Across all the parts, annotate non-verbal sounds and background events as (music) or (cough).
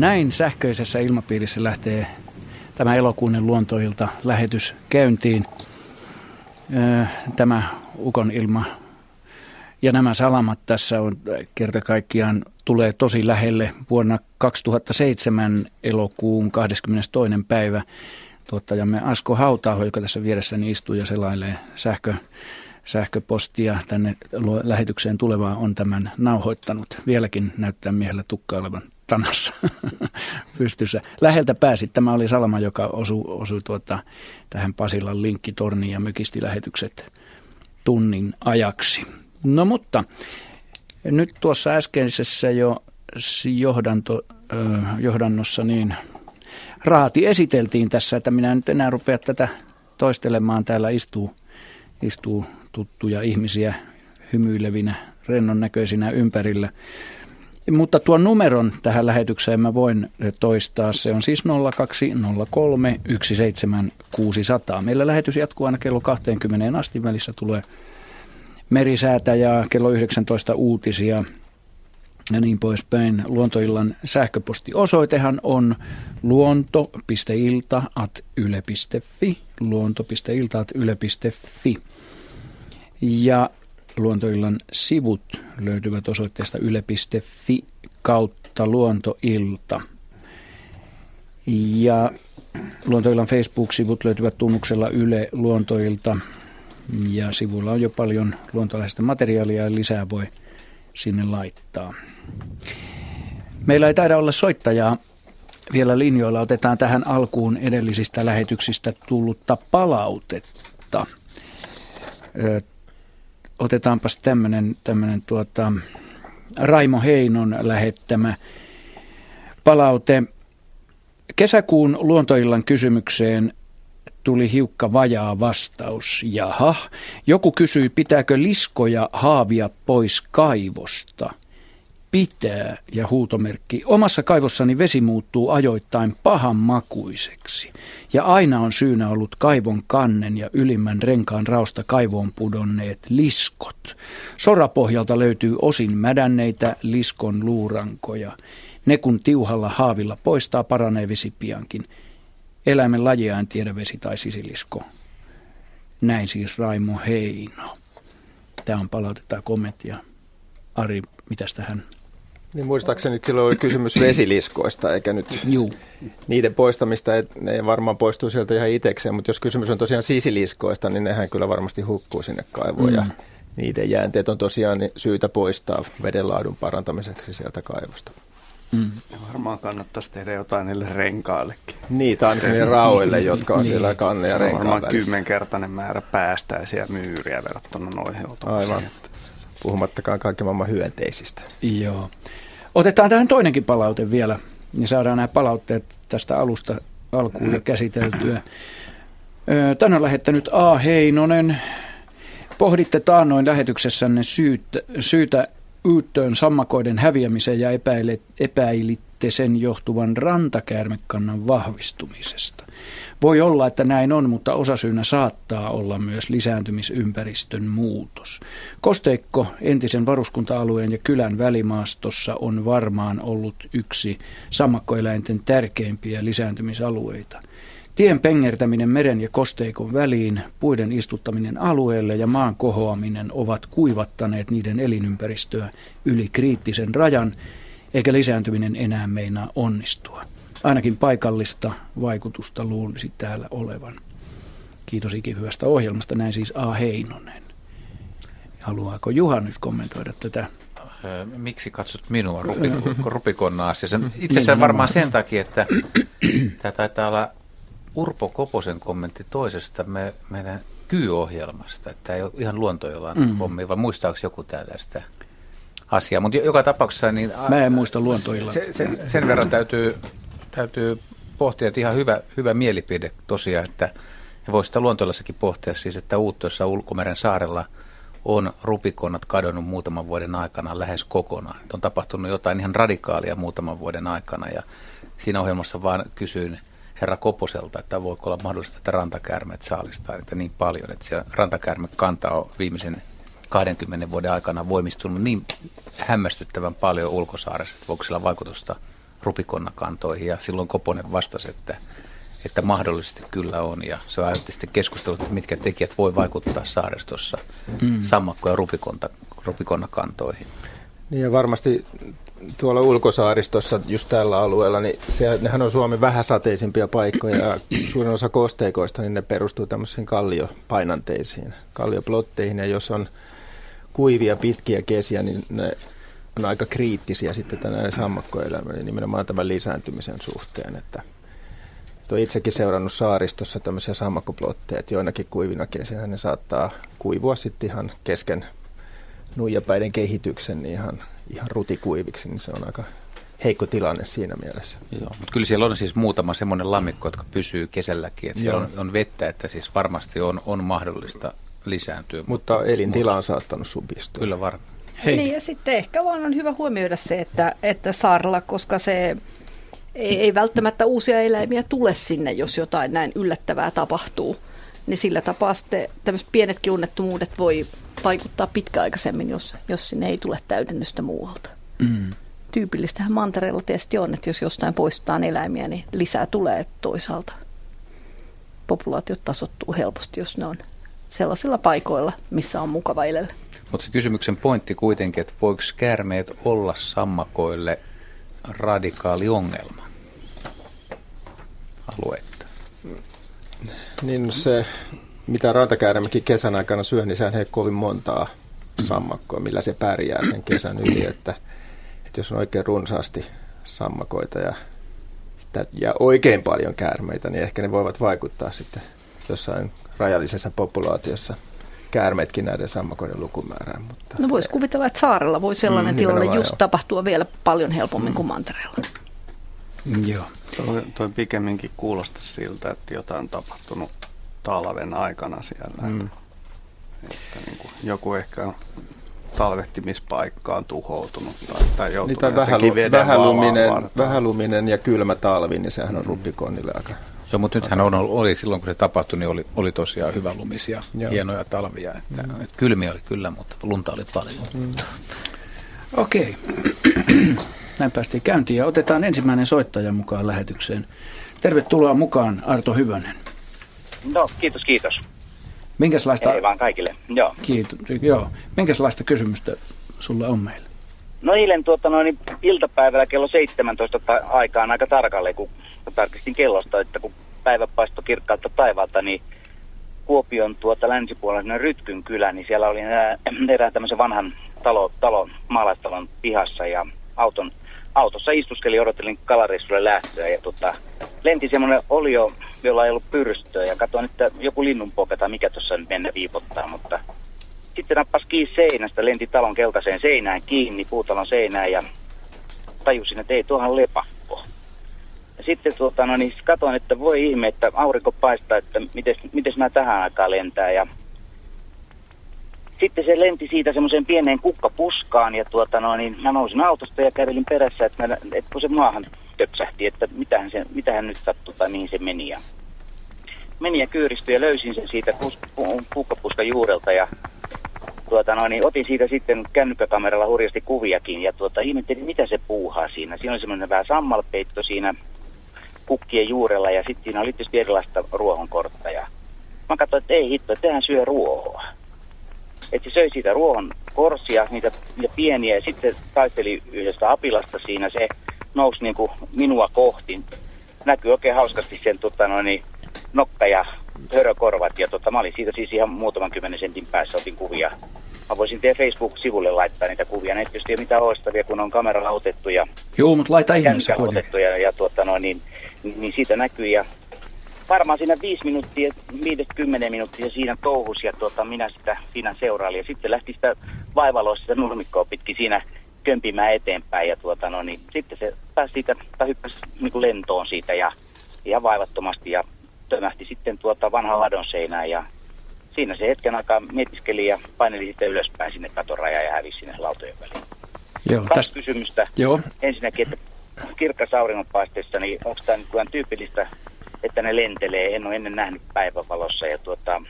Näin sähköisessä ilmapiirissä lähtee tämä elokuunen luontoilta lähetys käyntiin. Tämä Ukon ilma ja nämä salamat tässä on kerta kaikkiaan tulee tosi lähelle vuonna 2007 elokuun 22. päivä. Tuottajamme Asko Hautaaho, joka tässä vieressäni istuu ja selailee sähkö, sähköpostia tänne lähetykseen tulevaa, on tämän nauhoittanut. Vieläkin näyttää miehellä tukka olevan tanassa (laughs) pystyssä. Läheltä pääsi. Tämä oli salama, joka osui, osui tuota, tähän Pasilan linkkitorniin ja mykisti lähetykset tunnin ajaksi. No mutta nyt tuossa äskeisessä jo johdanto, johdannossa niin raati esiteltiin tässä, että minä nyt enää rupea tätä toistelemaan. Täällä istuu, istuu tuttuja ihmisiä hymyilevinä, rennon näköisinä ympärillä. Mutta tuon numeron tähän lähetykseen mä voin toistaa. Se on siis 0203 17600. Meillä lähetys jatkuu aina kello 20 asti. Välissä tulee merisäätä ja kello 19 uutisia ja niin poispäin. Luontoillan sähköpostiosoitehan on luonto.ilta.yle.fi luonto.ilta.yle.fi ja Luontoillan sivut löytyvät osoitteesta yle.fi kautta luontoilta. Ja Luontoillan Facebook-sivut löytyvät tunnuksella Yle Luontoilta ja sivulla on jo paljon luontolaista materiaalia ja lisää voi sinne laittaa. Meillä ei taida olla soittajaa vielä linjoilla. Otetaan tähän alkuun edellisistä lähetyksistä tullutta palautetta. Otetaanpas tämmöinen tämmönen tuota, Raimo Heinon lähettämä palaute. Kesäkuun luontoillan kysymykseen tuli hiukka vajaa vastaus. Jaha, joku kysyi, pitääkö liskoja haavia pois kaivosta. Pitää ja huutomerkki. Omassa kaivossani vesi muuttuu ajoittain pahan makuiseksi. Ja aina on syynä ollut kaivon kannen ja ylimmän renkaan rausta kaivoon pudonneet liskot. Sorapohjalta löytyy osin mädänneitä liskon luurankoja. Ne kun tiuhalla haavilla poistaa, paranee vesi piankin. Eläimen lajia en tiedä vesi tai sisilisko. Näin siis Raimo Heino. Tämä on palautetta kommenttia. Ari, mitäs tähän? Niin muistaakseni nyt silloin oli kysymys (clears throat) vesiliskoista, eikä nyt Juu. niiden poistamista, että ne varmaan poistuu sieltä ihan itsekseen, mutta jos kysymys on tosiaan sisiliskoista, niin nehän kyllä varmasti hukkuu sinne kaivoon mm. ja niiden jäänteet on tosiaan syytä poistaa vedenlaadun parantamiseksi sieltä kaivosta. Mm. Ja varmaan kannattaisi tehdä jotain niille renkaallekin. Niitä ainakin niille rauille, jotka on niin. siellä kanne ja renkaan varmaan välissä. kymmenkertainen määrä päästäisiä myyriä verrattuna noihin Aivan. Puhumattakaan kaikki maailman hyönteisistä. Joo. Otetaan tähän toinenkin palaute vielä, niin saadaan nämä palautteet tästä alusta alkuun käsiteltyä. Tänne on lähettänyt A. Heinonen. Pohditte taannoin lähetyksessänne syytä, syytä Yyttöön sammakoiden häviämiseen ja epäilitte sen johtuvan rantakäärmekannan vahvistumisesta. Voi olla, että näin on, mutta osasyynä saattaa olla myös lisääntymisympäristön muutos. Kosteikko entisen varuskunta-alueen ja kylän välimaastossa on varmaan ollut yksi sammakkoeläinten tärkeimpiä lisääntymisalueita. Tien pengertäminen meren ja kosteikon väliin, puiden istuttaminen alueelle ja maan kohoaminen ovat kuivattaneet niiden elinympäristöä yli kriittisen rajan, eikä lisääntyminen enää meinaa onnistua. Ainakin paikallista vaikutusta luulisi täällä olevan. Kiitos ikihyvästä ohjelmasta, näin siis A. Heinonen. Haluaako Juha nyt kommentoida tätä? Miksi katsot minua (laughs) rupikonnaasi? Itse asiassa varmaan sen takia, että (clears throat) tämä taitaa olla Urpo Koposen kommentti toisesta me, meidän kyyohjelmasta, että tämä ei ole ihan luontojolan mm. hommi, vai muistaako joku tällaista asiaa? Mutta joka tapauksessa... Niin, Mä en muista luontoilla. Se, sen, sen verran täytyy, täytyy pohtia, että ihan hyvä, hyvä mielipide tosiaan, että ja voisi sitä luontoilassakin pohtia siis, että Uuttoissa Ulkomeren saarella on rupikonnat kadonnut muutaman vuoden aikana lähes kokonaan. Että on tapahtunut jotain ihan radikaalia muutaman vuoden aikana ja siinä ohjelmassa vaan kysyin herra Koposelta, että voiko olla mahdollista, että rantakäärmeet saalistaa niitä niin paljon, että se rantakäärmekanta on viimeisen 20 vuoden aikana voimistunut niin hämmästyttävän paljon ulkosaaressa, että voiko sillä vaikutusta rupikonnakantoihin ja silloin Koponen vastasi, että, että mahdollisesti kyllä on ja se aiheutti sitten keskustelua, että mitkä tekijät voi vaikuttaa saaristossa mm. sammakko- ja rupikonnakantoihin. Niin ja varmasti tuolla ulkosaaristossa, just tällä alueella, niin se, nehän on Suomen vähäsateisimpia paikkoja ja suurin osa kosteikoista, niin ne perustuu tämmöisiin kalliopainanteisiin, kallioplotteihin ja jos on kuivia pitkiä kesiä, niin ne on aika kriittisiä sitten tänään sammakkoelämälle niin nimenomaan tämän lisääntymisen suhteen, että Olen itsekin seurannut saaristossa tämmöisiä sammakkoplotteja, että joinakin kuivina kesinä ne saattaa kuivua sitten ihan kesken nuijapäiden kehityksen niin ihan, ihan rutikuiviksi, niin se on aika heikko tilanne siinä mielessä. Joo, mutta kyllä siellä on siis muutama semmoinen lammikko, jotka pysyy kesälläkin, että siellä on, on vettä, että siis varmasti on, on mahdollista lisääntyä. Mutta, mutta elintila on saattanut supistua. Kyllä varmaan. Hei. Niin ja sitten ehkä vaan on hyvä huomioida se, että, että saarella, koska se ei, ei välttämättä uusia eläimiä tule sinne, jos jotain näin yllättävää tapahtuu. Niin sillä tapaa sitten tämmöiset pienetkin onnettomuudet voi vaikuttaa pitkäaikaisemmin, jos, jos sinne ei tule täydennystä muualta. Mm. Tyypillistähän mantereella tietysti on, että jos jostain poistetaan eläimiä, niin lisää tulee toisaalta. Populaatiot tasottuu helposti, jos ne on sellaisilla paikoilla, missä on mukava elellä. Mutta se kysymyksen pointti kuitenkin, että voiko käärmeet olla sammakoille radikaali ongelma alueetta? Niin se, mitä rantakäärmekin kesän aikana syö, niin sehän ei kovin montaa sammakkoa, millä se pärjää sen kesän yli. Että, että jos on oikein runsaasti sammakoita ja, ja oikein paljon käärmeitä, niin ehkä ne voivat vaikuttaa sitten jossain rajallisessa populaatiossa käärmeetkin näiden sammakoiden lukumäärään. Mutta no voisi kuvitella, että saarella voi sellainen mm, tilanne just joo. tapahtua vielä paljon helpommin mm. kuin mantereella. Joo. Toi, toi pikemminkin kuulostaa siltä, että jotain on tapahtunut talven aikana siellä. Mm. Että, että niin kuin joku ehkä talvehtimispaikka on tuhoutunut tai, tai joutunut niin, vähälu, vähäluminen, vähäluminen ja kylmä talvi, niin sehän on mm. ruppikonnille aika Joo, mutta nythän on, oli silloin, kun se tapahtui, niin oli, oli tosiaan hyvä lumisia, Joo. hienoja talvia. Että, mm. että kylmiä oli kyllä, mutta lunta oli paljon. Mm. Okei, (clears throat) näin päästiin käyntiin ja otetaan ensimmäinen soittaja mukaan lähetykseen. Tervetuloa mukaan Arto Hyvönen. No, kiitos, kiitos. Minkälaista... Ei vaan kaikille, joo. Kiitos, joo. Minkälaista kysymystä sulla on meillä? No eilen tuota, noin, iltapäivällä kello 17 aikaan aika tarkalleen, kun tarkistin kellosta, että kun päivä paistoi kirkkaalta taivaalta, niin Kuopion tuota länsipuolella Rytkyn kylä, niin siellä oli (clears throat) erään, tämmöisen vanhan talo, talo, maalaistalon pihassa ja auton, autossa istuskeli odotelin kalareissulle lähtöä ja tota, lenti semmoinen olio, jolla ei ollut pyrstöä ja katsoin, että joku linnunpoka tai mikä tuossa nyt mennä viipottaa, mutta sitten nappasi kiinni seinästä, lenti talon keltaiseen seinään kiinni, puutalon seinään ja tajusin, että ei tuohan lepakko. Sitten tuota, no niin, katsoin, että voi ihme, että aurinko paistaa, että miten mä tähän aikaan lentää. Ja sitten se lenti siitä semmoiseen pieneen kukkapuskaan ja tuota, no, niin mä nousin autosta ja kävelin perässä, että, mä, että kun se maahan töpsähti, että mitähän, se, mitähän nyt sattui tai mihin se meni. Ja meni ja kyyristyi ja löysin sen siitä pus, kukkapuskan juurelta ja tuota, no, niin otin siitä sitten kännykkäkameralla hurjasti kuviakin ja tuota, ihmettelin, mitä se puuhaa siinä. Siinä oli semmoinen vähän sammalpeitto siinä kukkien juurella ja sitten siinä oli tietysti erilaista ruohonkortta. Ja mä katsoin, että ei hitto, että tehän syö ruohoa. Että se söi siitä ruohon korsia, niitä, niitä pieniä, ja sitten taisteli yhdestä apilasta siinä. Se nousi niin kuin minua kohti. Näkyy oikein hauskasti sen tota, no, niin, nokka ja hörökorvat. Ja tota, mä olin siitä siis ihan muutaman kymmenen sentin päässä, otin kuvia. Mä voisin teidän Facebook-sivulle laittaa niitä kuvia. Ne tietysti ei mitään oistavia, kun on kameralla otettu ja... Joo, mutta laita ihmeessä otettu ja, ja tuota, no, niin, niin, niin siitä näkyy. Ja varmaan siinä viisi minuuttia, viidet kymmenen minuuttia siinä touhus ja tuota, minä sitä siinä seurailin. Ja sitten lähti sitä vaivaloa sitä nurmikkoa pitkin siinä kömpimään eteenpäin. Ja tuota, no, niin, sitten se pääsi siitä, tai hyppäsi niin kuin lentoon siitä ja ihan vaivattomasti ja tömähti sitten tuota vanhan ladon seinään ja siinä se hetken aikaa mietiskeli ja paineli sitten ylöspäin sinne katorajaan ja hävisi sinne lautojen väliin. Joo, Kaksi tästä... kysymystä. Joo. Ensinnäkin, että kirkkas auringonpaisteessa, niin onko tämä nyt tyypillistä, että ne lentelee? En ole ennen nähnyt päivävalossa. Ja tuota,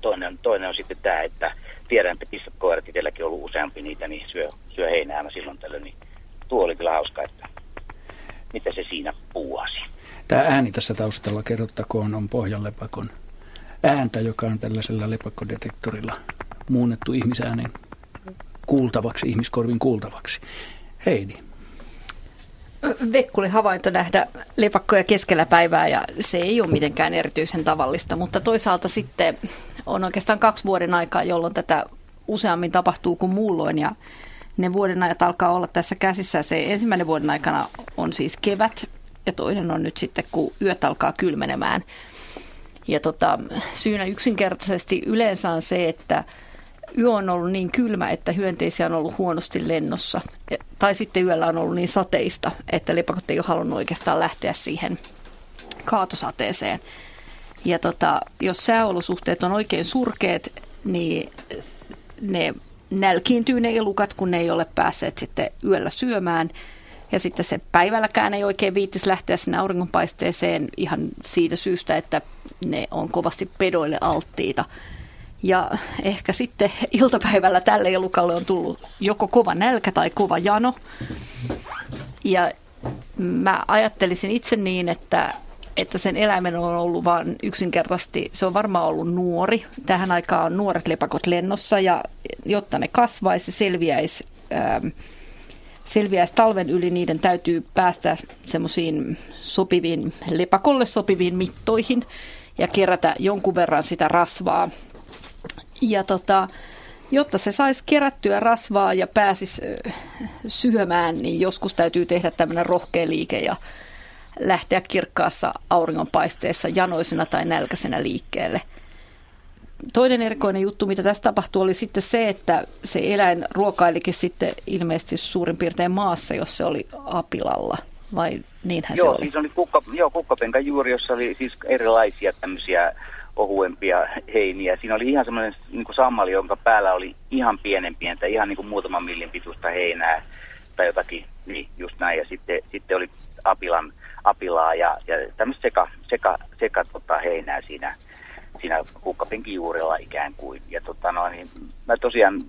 toinen, toinen on sitten tämä, että tiedän, että koirat itselläkin on ollut useampi niitä, niin syö, syö heinää silloin tällöin. Niin tuo oli kyllä hauska, että mitä se siinä puuasi. Tämä ääni tässä taustalla, kerrottakoon, on pohjanlepakon ääntä, joka on tällaisella lepakkodetektorilla muunnettu ihmisäänen kuultavaksi, ihmiskorvin kuultavaksi. Heidi. Vekkuli havainto nähdä lepakkoja keskellä päivää ja se ei ole mitenkään erityisen tavallista, mutta toisaalta sitten on oikeastaan kaksi vuoden aikaa, jolloin tätä useammin tapahtuu kuin muulloin ja ne vuoden ajat alkaa olla tässä käsissä. Se ensimmäinen vuoden aikana on siis kevät ja toinen on nyt sitten, kun yöt alkaa kylmenemään. Ja tota, syynä yksinkertaisesti yleensä on se, että yö on ollut niin kylmä, että hyönteisiä on ollut huonosti lennossa. Tai sitten yöllä on ollut niin sateista, että lepakot ei ole halunnut oikeastaan lähteä siihen kaatosateeseen. Ja tota, jos sääolosuhteet on oikein surkeat, niin ne nälkiintyy ne elukat, kun ne ei ole päässeet sitten yöllä syömään. Ja sitten se päivälläkään ei oikein viittis lähteä sinne auringonpaisteeseen ihan siitä syystä, että ne on kovasti pedoille alttiita. Ja ehkä sitten iltapäivällä tälle elukalle on tullut joko kova nälkä tai kova jano. Ja mä ajattelisin itse niin, että, että sen eläimen on ollut vain yksinkertaisesti, se on varmaan ollut nuori. Tähän aikaan on nuoret lepakot lennossa ja jotta ne kasvaisi selviäisi, ähm, selviäisi talven yli, niiden täytyy päästä semmoisiin sopiviin, lepakolle sopiviin mittoihin ja kerätä jonkun verran sitä rasvaa. Ja tota, jotta se saisi kerättyä rasvaa ja pääsisi syömään, niin joskus täytyy tehdä tämmöinen rohkea liike ja lähteä kirkkaassa auringonpaisteessa janoisena tai nälkäisenä liikkeelle. Toinen erikoinen juttu, mitä tässä tapahtui, oli sitten se, että se eläin ruokailikin sitten ilmeisesti suurin piirtein maassa, jos se oli apilalla. Vai niinhän joo, se oli? Siis oli kukka, joo, kukkapenkan juuri, jossa oli siis erilaisia tämmöisiä ohuempia heiniä. Siinä oli ihan semmoinen niin kuin sammali, jonka päällä oli ihan pienen pientä, ihan niin kuin muutaman millin pituista heinää tai jotakin, niin just näin. Ja sitten, sitten oli apilan, apilaa ja, ja tämmöistä seka, seka, seka tota, heinää siinä, siinä kukkapenkin juurella ikään kuin. Ja tota, no, niin mä tosiaan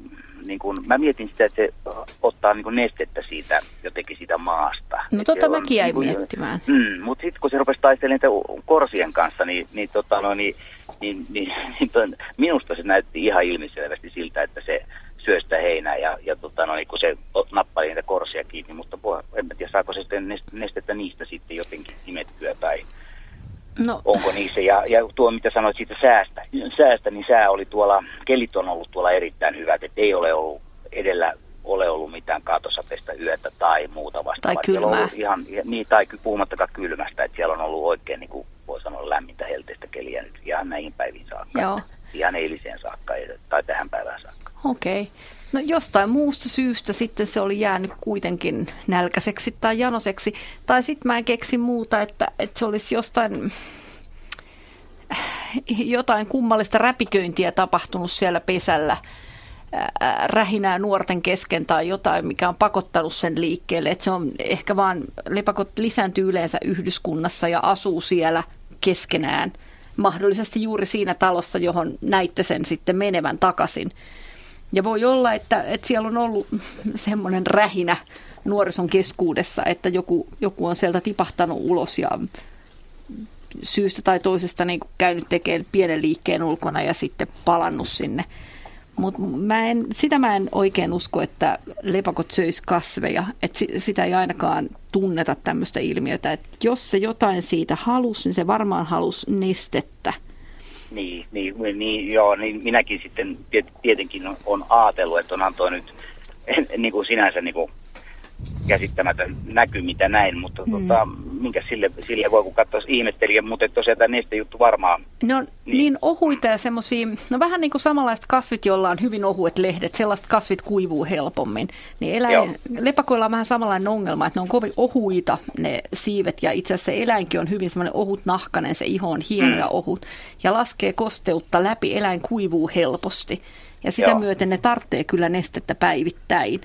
niin kun, mä mietin sitä, että se ottaa niin nestettä siitä jotenkin siitä maasta. No tota mäkin jäin niin miettimään. Mm, mutta sitten kun se rupesi taistelemaan korsien kanssa, niin, niin, tota, no, niin, niin, niin, niin ton, minusta se näytti ihan ilmiselvästi siltä, että se syö sitä heinää ja, ja tota, no, niin kun se nappali niitä korsia kiinni, mutta puh, en tiedä saako se sitten nestettä niistä sitten jotenkin imettyä tai No. Onko niissä? Ja, ja tuo, mitä sanoit siitä säästä, säästä, niin sää oli tuolla, kelit on ollut tuolla erittäin hyvät, että ei ole ollut edellä ole ollut mitään kaatosateista yötä tai muuta vastaavaa. Tai kylmää. Ihan, niin, tai puhumattakaan kylmästä, että siellä on ollut oikein, niin kuin voi sanoa, lämmintä helteistä keliä nyt ihan näihin päiviin saakka. Joo. Ihan eiliseen saakka tai tähän päivään saakka. Okei. No jostain muusta syystä sitten se oli jäänyt kuitenkin nälkäiseksi tai janoseksi. Tai sitten mä en keksi muuta, että, että se olisi jostain jotain kummallista räpiköintiä tapahtunut siellä pesällä rähinää nuorten kesken tai jotain, mikä on pakottanut sen liikkeelle. Että se on ehkä vaan, lepakot lisääntyy yleensä yhdyskunnassa ja asuu siellä keskenään. Mahdollisesti juuri siinä talossa, johon näitte sen sitten menevän takaisin. Ja voi olla, että, että siellä on ollut semmoinen rähinä nuorison keskuudessa, että joku, joku on sieltä tipahtanut ulos ja syystä tai toisesta niin käynyt tekemään pienen liikkeen ulkona ja sitten palannut sinne. Mutta sitä mä en oikein usko, että lepakot söis kasveja. Että sitä ei ainakaan tunneta tämmöistä ilmiötä. Että jos se jotain siitä halus, niin se varmaan halus nestettä. Niin, niin, niin joo, niin minäkin sitten tietenkin on ajatellut, että on antoi nyt (laughs) niin kuin sinänsä niin kuin käsittämätön näky, mitä näin, mutta mm. tota, minkä sille, sille voi kun katsoa ihmettelijä, mutta tosiaan tämä juttu varmaan. Ne on niin, niin ohuita ja semmoisia, no vähän niin kuin samanlaiset kasvit, joilla on hyvin ohuet lehdet, sellaiset kasvit kuivuu helpommin. Niin eläin, lepakoilla on vähän samanlainen ongelma, että ne on kovin ohuita ne siivet ja itse asiassa se eläinkin on hyvin semmoinen ohut nahkanen, se iho on hieno mm. ja ohut ja laskee kosteutta läpi, eläin kuivuu helposti. Ja sitä Joo. myöten ne tarvitsee kyllä nestettä päivittäin.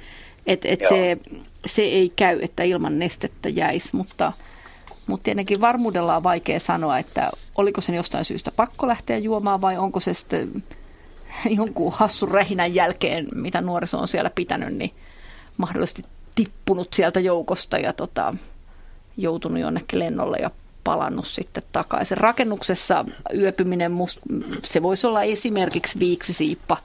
Että et se, se ei käy, että ilman nestettä jäisi, mutta, mutta tietenkin varmuudella on vaikea sanoa, että oliko sen jostain syystä pakko lähteä juomaan vai onko se sitten (laughs) jonkun hassun rähinän jälkeen, mitä nuoriso on siellä pitänyt, niin mahdollisesti tippunut sieltä joukosta ja, tota, joutunut jonnekin lennolle ja palannut sitten takaisin. Rakennuksessa yöpyminen, must, se voisi olla esimerkiksi viiksisiippa,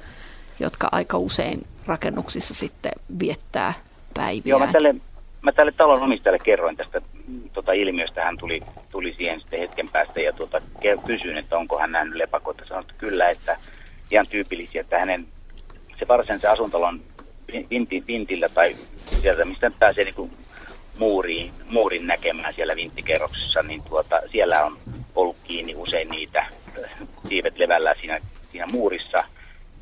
jotka aika usein rakennuksissa sitten viettää päiviä. Joo, mä tälle, mä tälle talon omistajalle kerroin tästä tota ilmiöstä. Hän tuli, tuli siihen sitten hetken päästä ja tuota, kysyin, että onko hän nähnyt lepakoita. Sanoin, että kyllä, että ihan tyypillisiä, että hänen se varsinaisen asuntalon vinti, vintillä tai sieltä, mistä pääsee niin kuin muuriin, muurin näkemään siellä vinttikerroksessa, niin tuota, siellä on ollut kiinni usein niitä (laughs) siivet levällä siinä, siinä muurissa.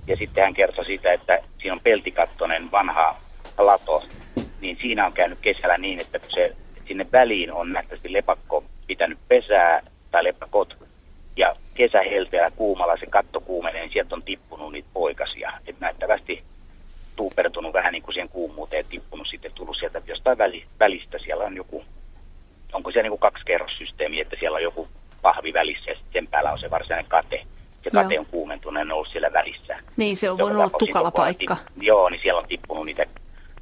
Ja sitten hän kertoi siitä, että siinä on peltikattonen vanha lato, niin siinä on käynyt kesällä niin, että kun se sinne väliin on nähtävästi lepakko pitänyt pesää tai lepakot, ja kesähelteellä kuumalla se katto kuumenee, niin sieltä on tippunut niitä poikasia. Että näyttävästi tuupertunut vähän niin kuin siihen kuumuuteen, tippunut sitten tullut sieltä jostain välistä. Siellä on joku, onko se niin kuin kaksi kerrossysteemi, että siellä on joku pahvi välissä ja sen päällä on se varsinainen kate. Se kate on kuumentunut ja ollut siellä välissä. Niin, se on voinut olla tukala paikka. Joo, niin siellä on tippunut niitä,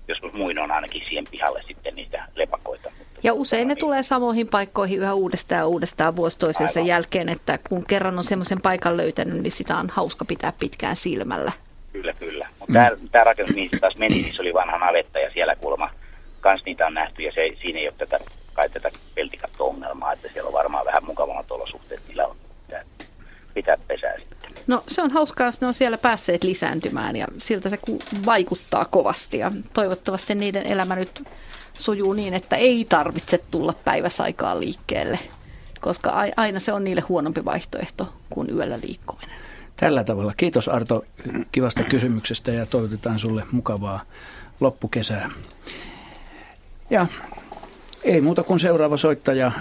joskus muinoin ainakin siihen pihalle sitten niitä lepakoita. Mutta ja usein ne niin. tulee samoihin paikkoihin yhä uudestaan ja uudestaan vuosi toisensa Aivan. jälkeen, että kun kerran on semmoisen paikan löytänyt, niin sitä on hauska pitää pitkään silmällä. Kyllä, kyllä. Mutta mm. tämä rakennus, mihin se taas meni, niin se oli vanha navetta ja siellä kuulemma kans niitä on nähty ja se, siinä ei ole tätä, kai tätä peltikatto-ongelmaa, että siellä on varmaan vähän mukavammat olosuhteet, millä on pitää, pitää pesää sitten. No se on hauskaa, jos ne on siellä päässeet lisääntymään ja siltä se vaikuttaa kovasti ja toivottavasti niiden elämä nyt sujuu niin, että ei tarvitse tulla päiväsaikaan liikkeelle, koska aina se on niille huonompi vaihtoehto kuin yöllä liikkuminen. Tällä tavalla. Kiitos Arto kivasta kysymyksestä ja toivotetaan sulle mukavaa loppukesää. Ja ei muuta kuin seuraava soittaja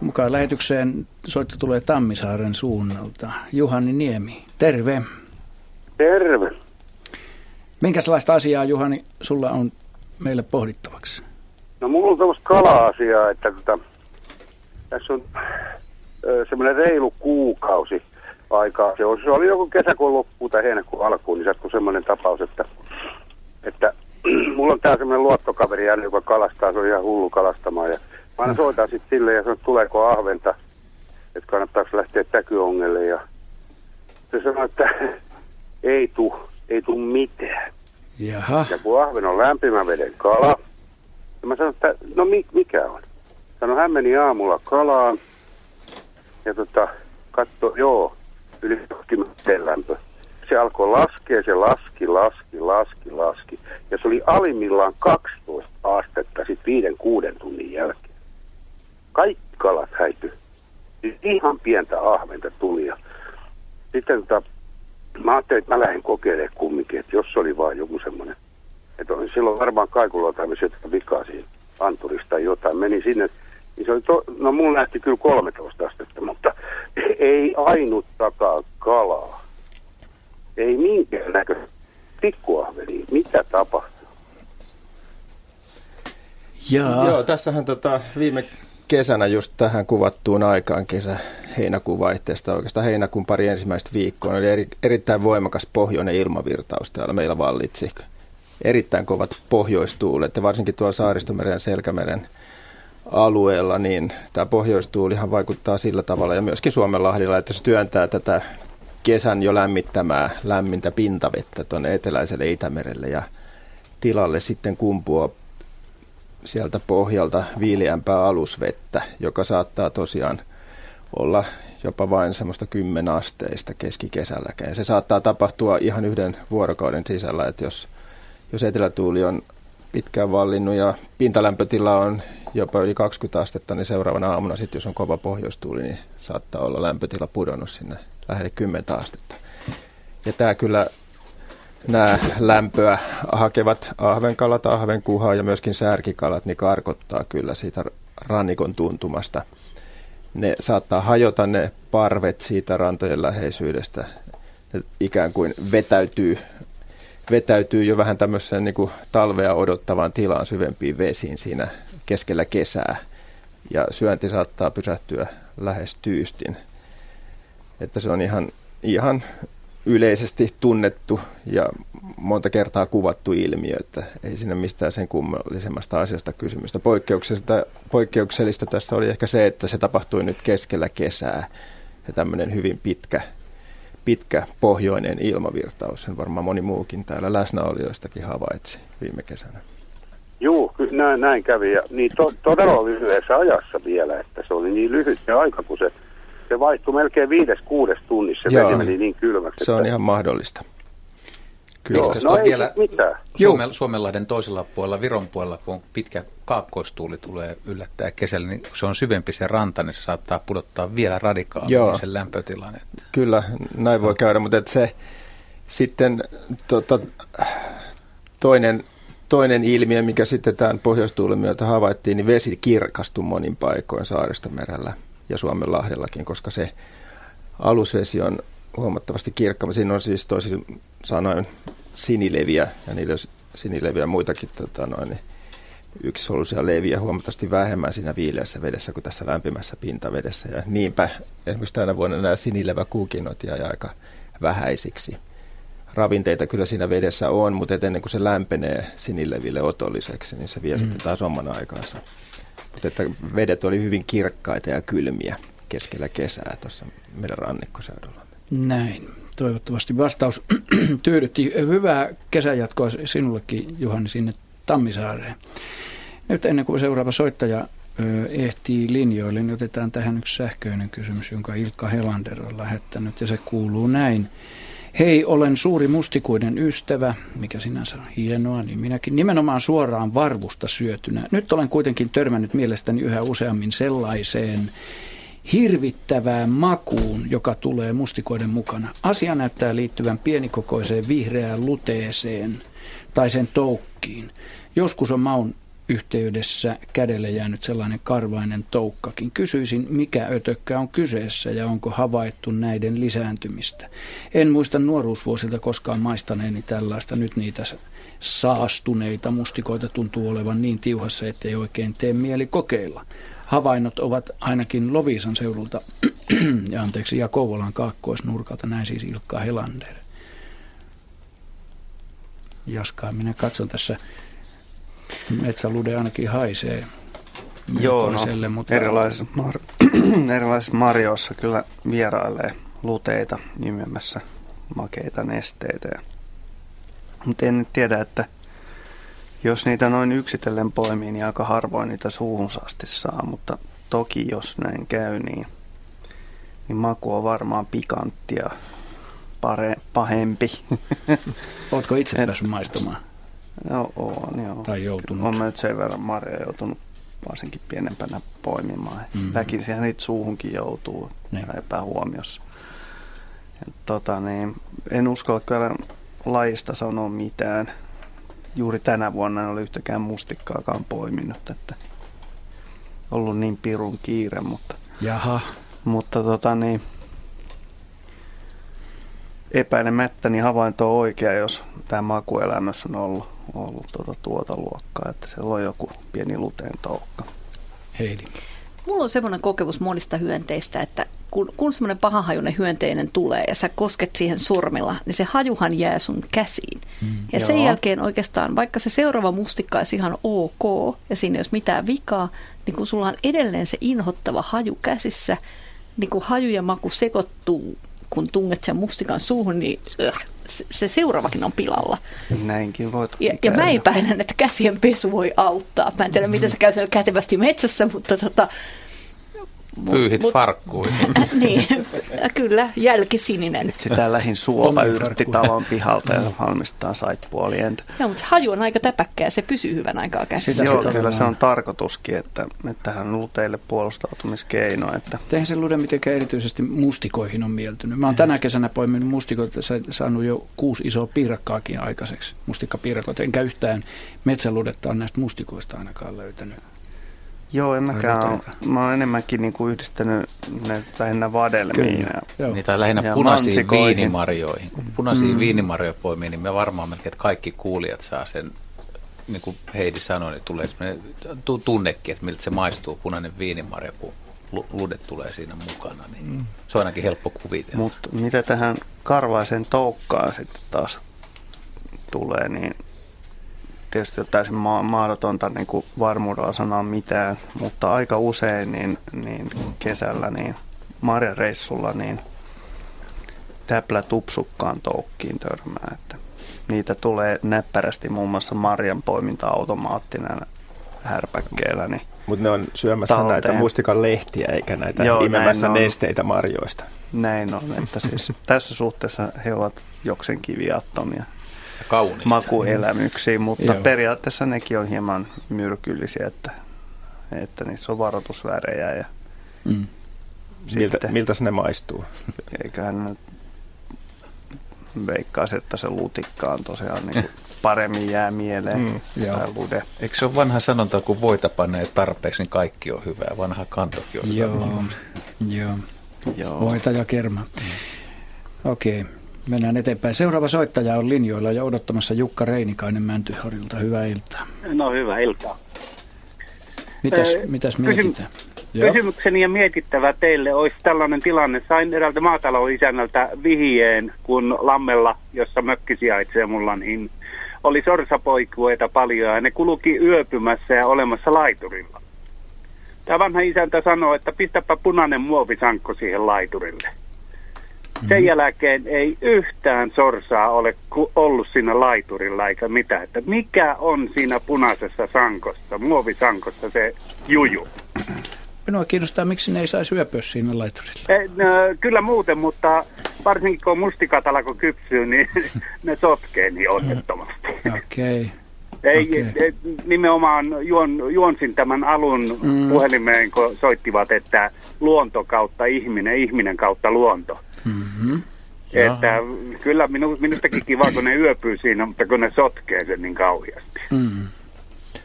mukaan lähetykseen. Soitto tulee Tammisaaren suunnalta. Juhani Niemi, terve. Terve. Minkälaista asiaa, Juhani, sulla on meille pohdittavaksi? No mulla on tämmöistä kala-asiaa, että tota, tässä on semmoinen reilu kuukausi aikaa. Se, se oli joku kesäkuun loppuun tai heinäkuun alkuun, niin sattui semmoinen tapaus, että, että (clears throat) mulla on tää semmoinen luottokaveri, joka kalastaa, se on ihan hullu kalastamaan. Ja mä aina soitan sitten sille ja sanon, että tuleeko ahventa, että kannattaako lähteä täkyongelle. Ja se sanoi, että (laughs) ei tu, ei tu mitään. Jaha. Ja kun ahven on lämpimän veden kala, ja mä sanoin, että no mikä on? Sano, hän meni aamulla kalaan ja tota, katso, joo, yli 20 lämpö. Se alkoi laskea, se laski, laski, laski, laski. Ja se oli alimmillaan 12 astetta sitten viiden, kuuden tunnin jälkeen. Kaikki kalat. Siis ihan pientä ahventa tuli. Ja sitten tota, mä ajattelin, että mä lähden kokeilemaan kumminkin, että jos oli vain joku semmoinen, että on silloin varmaan kaikulla jotain vikaa siinä anturista tai jotain. Meni sinne niin se oli to, no mun lähti kyllä 13 astetta, mutta (laughs) ei ainuttakaan kalaa. Ei minkään näkö pikkuahveli. Mitä tapahtuu? Jaa. Joo, tässähän tota, viime kesänä just tähän kuvattuun aikaan kesä heinäkuun vaihteesta oikeastaan heinäkuun pari ensimmäistä viikkoa oli eri, erittäin voimakas pohjoinen ilmavirtaus täällä meillä vallitsi. Erittäin kovat pohjoistuulet ja varsinkin tuolla Saaristomeren ja Selkämeren alueella, niin tämä pohjoistuulihan vaikuttaa sillä tavalla ja myöskin Suomenlahdilla, että se työntää tätä kesän jo lämmittämää lämmintä pintavettä tuonne eteläiselle Itämerelle ja tilalle sitten kumpua sieltä pohjalta viiliämpää alusvettä, joka saattaa tosiaan olla jopa vain semmoista kymmenasteista keskikesälläkään. Se saattaa tapahtua ihan yhden vuorokauden sisällä, että jos, jos etelätuuli on pitkään vallinnut ja pintalämpötila on jopa yli 20 astetta, niin seuraavana aamuna sitten, jos on kova pohjoistuuli, niin saattaa olla lämpötila pudonnut sinne lähelle 10 astetta. Ja tämä kyllä nämä lämpöä hakevat ahvenkalat, ahvenkuha ja myöskin särkikalat, niin karkottaa kyllä siitä rannikon tuntumasta. Ne saattaa hajota ne parvet siitä rantojen läheisyydestä. Ne ikään kuin vetäytyy vetäytyy jo vähän tämmöiseen niin kuin talvea odottavaan tilaan syvempiin vesiin siinä keskellä kesää. Ja syönti saattaa pysähtyä lähes tyystin. Että se on ihan, ihan yleisesti tunnettu ja monta kertaa kuvattu ilmiö, että ei siinä mistään sen kummallisemmasta asiasta kysymystä. Poikkeuksellista, poikkeuksellista tässä oli ehkä se, että se tapahtui nyt keskellä kesää ja tämmöinen hyvin pitkä, pitkä pohjoinen ilmavirtaus. Sen varmaan moni muukin täällä läsnäolijoistakin havaitsi viime kesänä. Joo, näin, näin kävi. Ja niin to, todella lyhyessä ajassa vielä, että se oli niin lyhyt se aika, kun se, se vaihtui melkein viides, kuudes tunnissa. Se Joo, meni niin kylmäksi. Se on ihan mahdollista. Kyllä. Joo, no ei vielä mitään. Suomen, Suomenlahden toisella puolella, Viron puolella, kun on pitkä kaakkoistuuli tulee yllättää kesällä, niin se on syvempi se ranta, niin se saattaa pudottaa vielä radikaalimmin sen lämpötilan. Että. Kyllä, näin voi käydä, mutta että se sitten tota, toinen toinen ilmiö, mikä sitten tämän pohjoistuulen myötä havaittiin, niin vesi kirkastui monin paikoin saaristomerellä ja Suomenlahdellakin, koska se alusvesi on huomattavasti kirkkaampi. Siinä on siis toisin sanoen sinileviä ja niillä on sinileviä muitakin tota noin, niin yksisoluisia leviä huomattavasti vähemmän siinä viileässä vedessä kuin tässä lämpimässä pintavedessä. Ja niinpä esimerkiksi tänä vuonna nämä sinileväkukinot jäi aika vähäisiksi ravinteita kyllä siinä vedessä on, mutta ennen kuin se lämpenee sinileville otolliseksi, niin se vie mm. sitten taas oman aikansa. Mutta että vedet oli hyvin kirkkaita ja kylmiä keskellä kesää tuossa meidän rannikkoseudulla. Näin. Toivottavasti vastaus (clears throat) tyydytti. Hyvää kesäjatkoa sinullekin, Juhani, sinne Tammisaareen. Nyt ennen kuin seuraava soittaja ehtii linjoille, niin otetaan tähän yksi sähköinen kysymys, jonka Ilkka Helander on lähettänyt, ja se kuuluu näin. Hei, olen suuri mustikuiden ystävä, mikä sinänsä on hienoa, niin minäkin nimenomaan suoraan varvusta syötynä. Nyt olen kuitenkin törmännyt mielestäni yhä useammin sellaiseen hirvittävään makuun, joka tulee mustikoiden mukana. Asia näyttää liittyvän pienikokoiseen vihreään luteeseen tai sen toukkiin. Joskus on maun yhteydessä kädelle jäänyt sellainen karvainen toukkakin. Kysyisin, mikä ötökkä on kyseessä ja onko havaittu näiden lisääntymistä. En muista nuoruusvuosilta koskaan maistaneeni tällaista. Nyt niitä saastuneita mustikoita tuntuu olevan niin tiuhassa, ettei oikein tee mieli kokeilla. Havainnot ovat ainakin Loviisan seudulta (clears throat) ja anteeksi ja Kouvolan kaakkoisnurkalta, näin siis Ilkka Helander. Jaskaa, minä katson tässä metsälude ainakin haisee. Joo, no, mutta... erilaisissa, mar- (clears throat) erilaisissa marjoissa kyllä vierailee luteita nimemässä makeita nesteitä. Mutta en nyt tiedä, että jos niitä noin yksitellen poimii, niin aika harvoin niitä suuhun asti saa, mutta toki jos näin käy, niin, niin maku on varmaan pikanttia pare, pahempi. (laughs) Oletko itse päässyt maistamaan? Joo, on, joo. Tai joutunut. Olen nyt sen verran marja joutunut varsinkin pienempänä poimimaan. Mm-hmm. Väkisinhän niitä suuhunkin joutuu niin. epähuomiossa. Tota, niin, en uskalla kyllä lajista sanoa mitään. Juuri tänä vuonna en ole yhtäkään mustikkaakaan poiminut, että ollut niin pirun kiire, mutta, Jaha. mutta tota, niin, epäilemättä niin havainto on oikea, jos tämä makuelämys on ollut ollut tuota, tuota luokkaa, että siellä on joku pieni luteen toukka. Heidi. Mulla on semmoinen kokemus monista hyönteistä, että kun, kun semmoinen pahahajuinen hyönteinen tulee ja sä kosket siihen sormella, niin se hajuhan jää sun käsiin. Mm, ja joo. sen jälkeen oikeastaan, vaikka se seuraava mustikka olisi ihan ok ja siinä ei olisi mitään vikaa, niin kun sulla on edelleen se inhottava haju käsissä, niin kun haju ja maku sekoittuu kun tunget sen mustikan suuhun, niin äh, se seuraavakin on pilalla. Näinkin voit. Ja, ja mä epäilen, että käsien pesu voi auttaa. Mä en tiedä, miten se käy siellä kätevästi metsässä, mutta tota, Pyyhit mut, farkkuun. (laughs) niin, kyllä, jälkisininen. Sitä lähin suopa yrtti talon pihalta ja valmistaa saippuoli entä. Joo, mutta haju on aika täpäkkä ja se pysyy hyvän aikaa käsissä. Joo, kyllä se on tarkoituskin, että, että tähän on luteille puolustautumiskeino. Että... Eihän se lude mitenkään erityisesti mustikoihin on mieltynyt. Mä oon tänä kesänä poiminut mustikoita, saanut jo kuusi isoa piirakkaakin aikaiseksi, mustikkapiirakot. Enkä yhtään metsäludetta on näistä mustikoista ainakaan löytänyt. Joo, en mäkään ole. Mä oon enemmänkin niinku yhdistänyt ne lähinnä vadelmiin. Ja, Niitä lähinnä ja punaisiin viinimarjoihin. Kun punaisiin mm. viinimarjoja poimii, niin me varmaan melkein, että kaikki kuulijat saa sen, niin kuin Heidi sanoi, niin tulee sellainen tunnekin, että miltä se maistuu punainen viinimarja, kun ludet tulee siinä mukana, niin mm. se on ainakin helppo kuvitella. Mutta mitä tähän karvaisen toukkaan sitten taas tulee, niin tietysti on täysin ma- mahdotonta niin kuin varmuudella sanoa mitään, mutta aika usein niin, niin kesällä niin marjareissulla niin täplä tupsukkaan toukkiin törmää. Että niitä tulee näppärästi muun muassa marjan poiminta-automaattinen härpäkkeellä. Niin Mutta ne on syömässä talteen. näitä mustikan lehtiä eikä näitä Joo, imemässä nesteitä marjoista. Näin on, että siis (laughs) tässä suhteessa he ovat jokseenkin viattomia kauniita. makuelämyksiä, mutta Joo. periaatteessa nekin on hieman myrkyllisiä, että, että niissä on varoitusvärejä. Ja mm. miltä, miltä ne maistuu? (laughs) Eiköhän nyt veikkaisi, että se lutikka on tosiaan niin paremmin jää mieleen mm, tai lude. Eikö se ole vanha sanonta, kun voita panee tarpeeksi, niin kaikki on hyvää. Vanha kantokin on Joo, hyvä. Joo. Joo. Voita ja kerma. Mm. Okei. Okay. Mennään eteenpäin. Seuraava soittaja on linjoilla ja odottamassa Jukka Reinikainen Mäntyhorilta. Hyvää iltaa. No hyvää iltaa. Mitäs, äh, mitäs mietitään? Kysymykseni ja mietittävä teille olisi tällainen tilanne. Sain eräältä maatalon isännältä vihjeen, kun Lammella, jossa mökki sijaitsee mulla, niin oli sorsapoikueita paljon ja ne kuluki yöpymässä ja olemassa laiturilla. Tämä vanha isäntä sanoi, että pistäpä punainen muovisankko siihen laiturille. Sen mm-hmm. jälkeen ei yhtään sorsaa ole ollut siinä laiturilla eikä mitään. Että mikä on siinä punaisessa sankossa, muovisankossa se juju? Minua kiinnostaa, miksi ne ei saisi yöpyä siinä laiturilla. E, no, kyllä muuten, mutta varsinkin kun mustikat alkoi kypsyä, niin (laughs) ne sotkee niin onnettomasti. Okei. Okay. (laughs) Ei, okay. nimenomaan juon, juonsin tämän alun mm. puhelimeen, kun soittivat, että luonto kautta ihminen, ihminen kautta luonto. Mm-hmm. Että kyllä minu, minustakin kiva, kun ne yöpyy siinä, mutta kun ne sotkee sen niin kauheasti. Mm.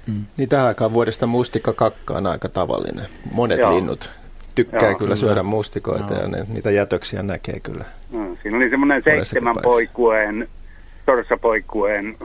Mm. Niin tähän aikaan vuodesta mustikakakka on aika tavallinen. Monet Joo. linnut tykkää Joo, kyllä syödä mustikoita Joo. ja ne, niitä jätöksiä näkee kyllä. No, siinä oli semmoinen seitsemän poikueen, torsapoikueen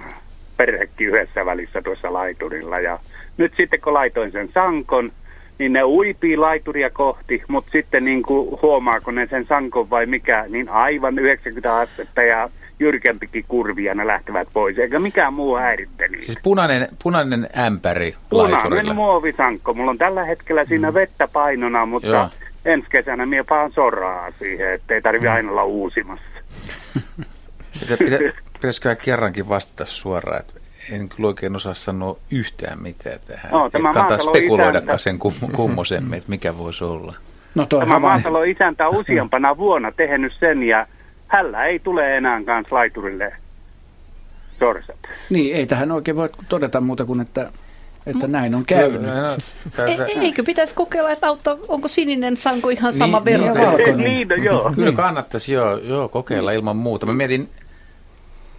perhekin yhdessä välissä tuossa laiturilla. Ja nyt sitten kun laitoin sen sankon, niin ne uipii laituria kohti, mutta sitten niin kuin huomaako ne sen sankon vai mikä, niin aivan 90 astetta ja jyrkempikin kurvi ja ne lähtevät pois, eikä mikään muu häiritte niitä. Siis punainen, punainen ämpäri Punainen laiturilla. muovisankko. Mulla on tällä hetkellä siinä mm. vettä painona, mutta Joo. ensi kesänä minä paan soraa siihen, ettei tarvi mm. aina olla uusimassa. Pitä, pitä, pitäisikö kerrankin vastata suoraan, että en kyllä oikein osaa sanoa yhtään mitään tähän. No, tämä kannattaa spekuloida sen kum- (laughs) kummosemmin, että mikä voisi olla. No, tämä maatalo isäntä on useampana vuonna tehnyt sen ja hällä ei tule enää kanssa laiturille sorsat. Niin, ei tähän oikein voi todeta muuta kuin, että, että näin on käynyt. No, no, e- eikö pitäisi kokeilla, että auttaa, onko sininen sanko ihan sama niin, vero? Niin, niin, no, joo. Kyllä kannattaisi joo, joo, kokeilla ilman muuta. Mä mietin,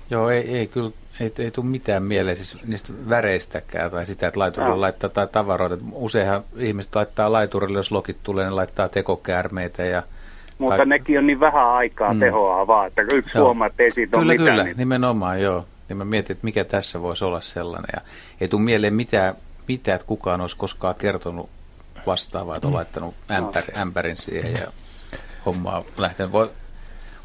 joo, ei, ei kyllä ei, ei tule mitään mieleen siis niistä väreistäkään tai sitä, että laiturille no. laittaa tai tavaroita. Useinhan ihmiset laittaa laiturille, jos lokit tulee, ne laittaa tekokäärmeitä ja mutta Kaik- nekin on niin vähän aikaa mm. tehoa vaan, että yksi joo. huomaa, että ei siitä kyllä, ole mitään. Kyllä, niin... nimenomaan joo. Niin mä mietin, että mikä tässä voisi olla sellainen. Ja ei tule mieleen mitään, mitään, että kukaan olisi koskaan kertonut vastaavaa, että on laittanut ämpäri, ämpärin siihen ja hommaa lähtenyt. Voi,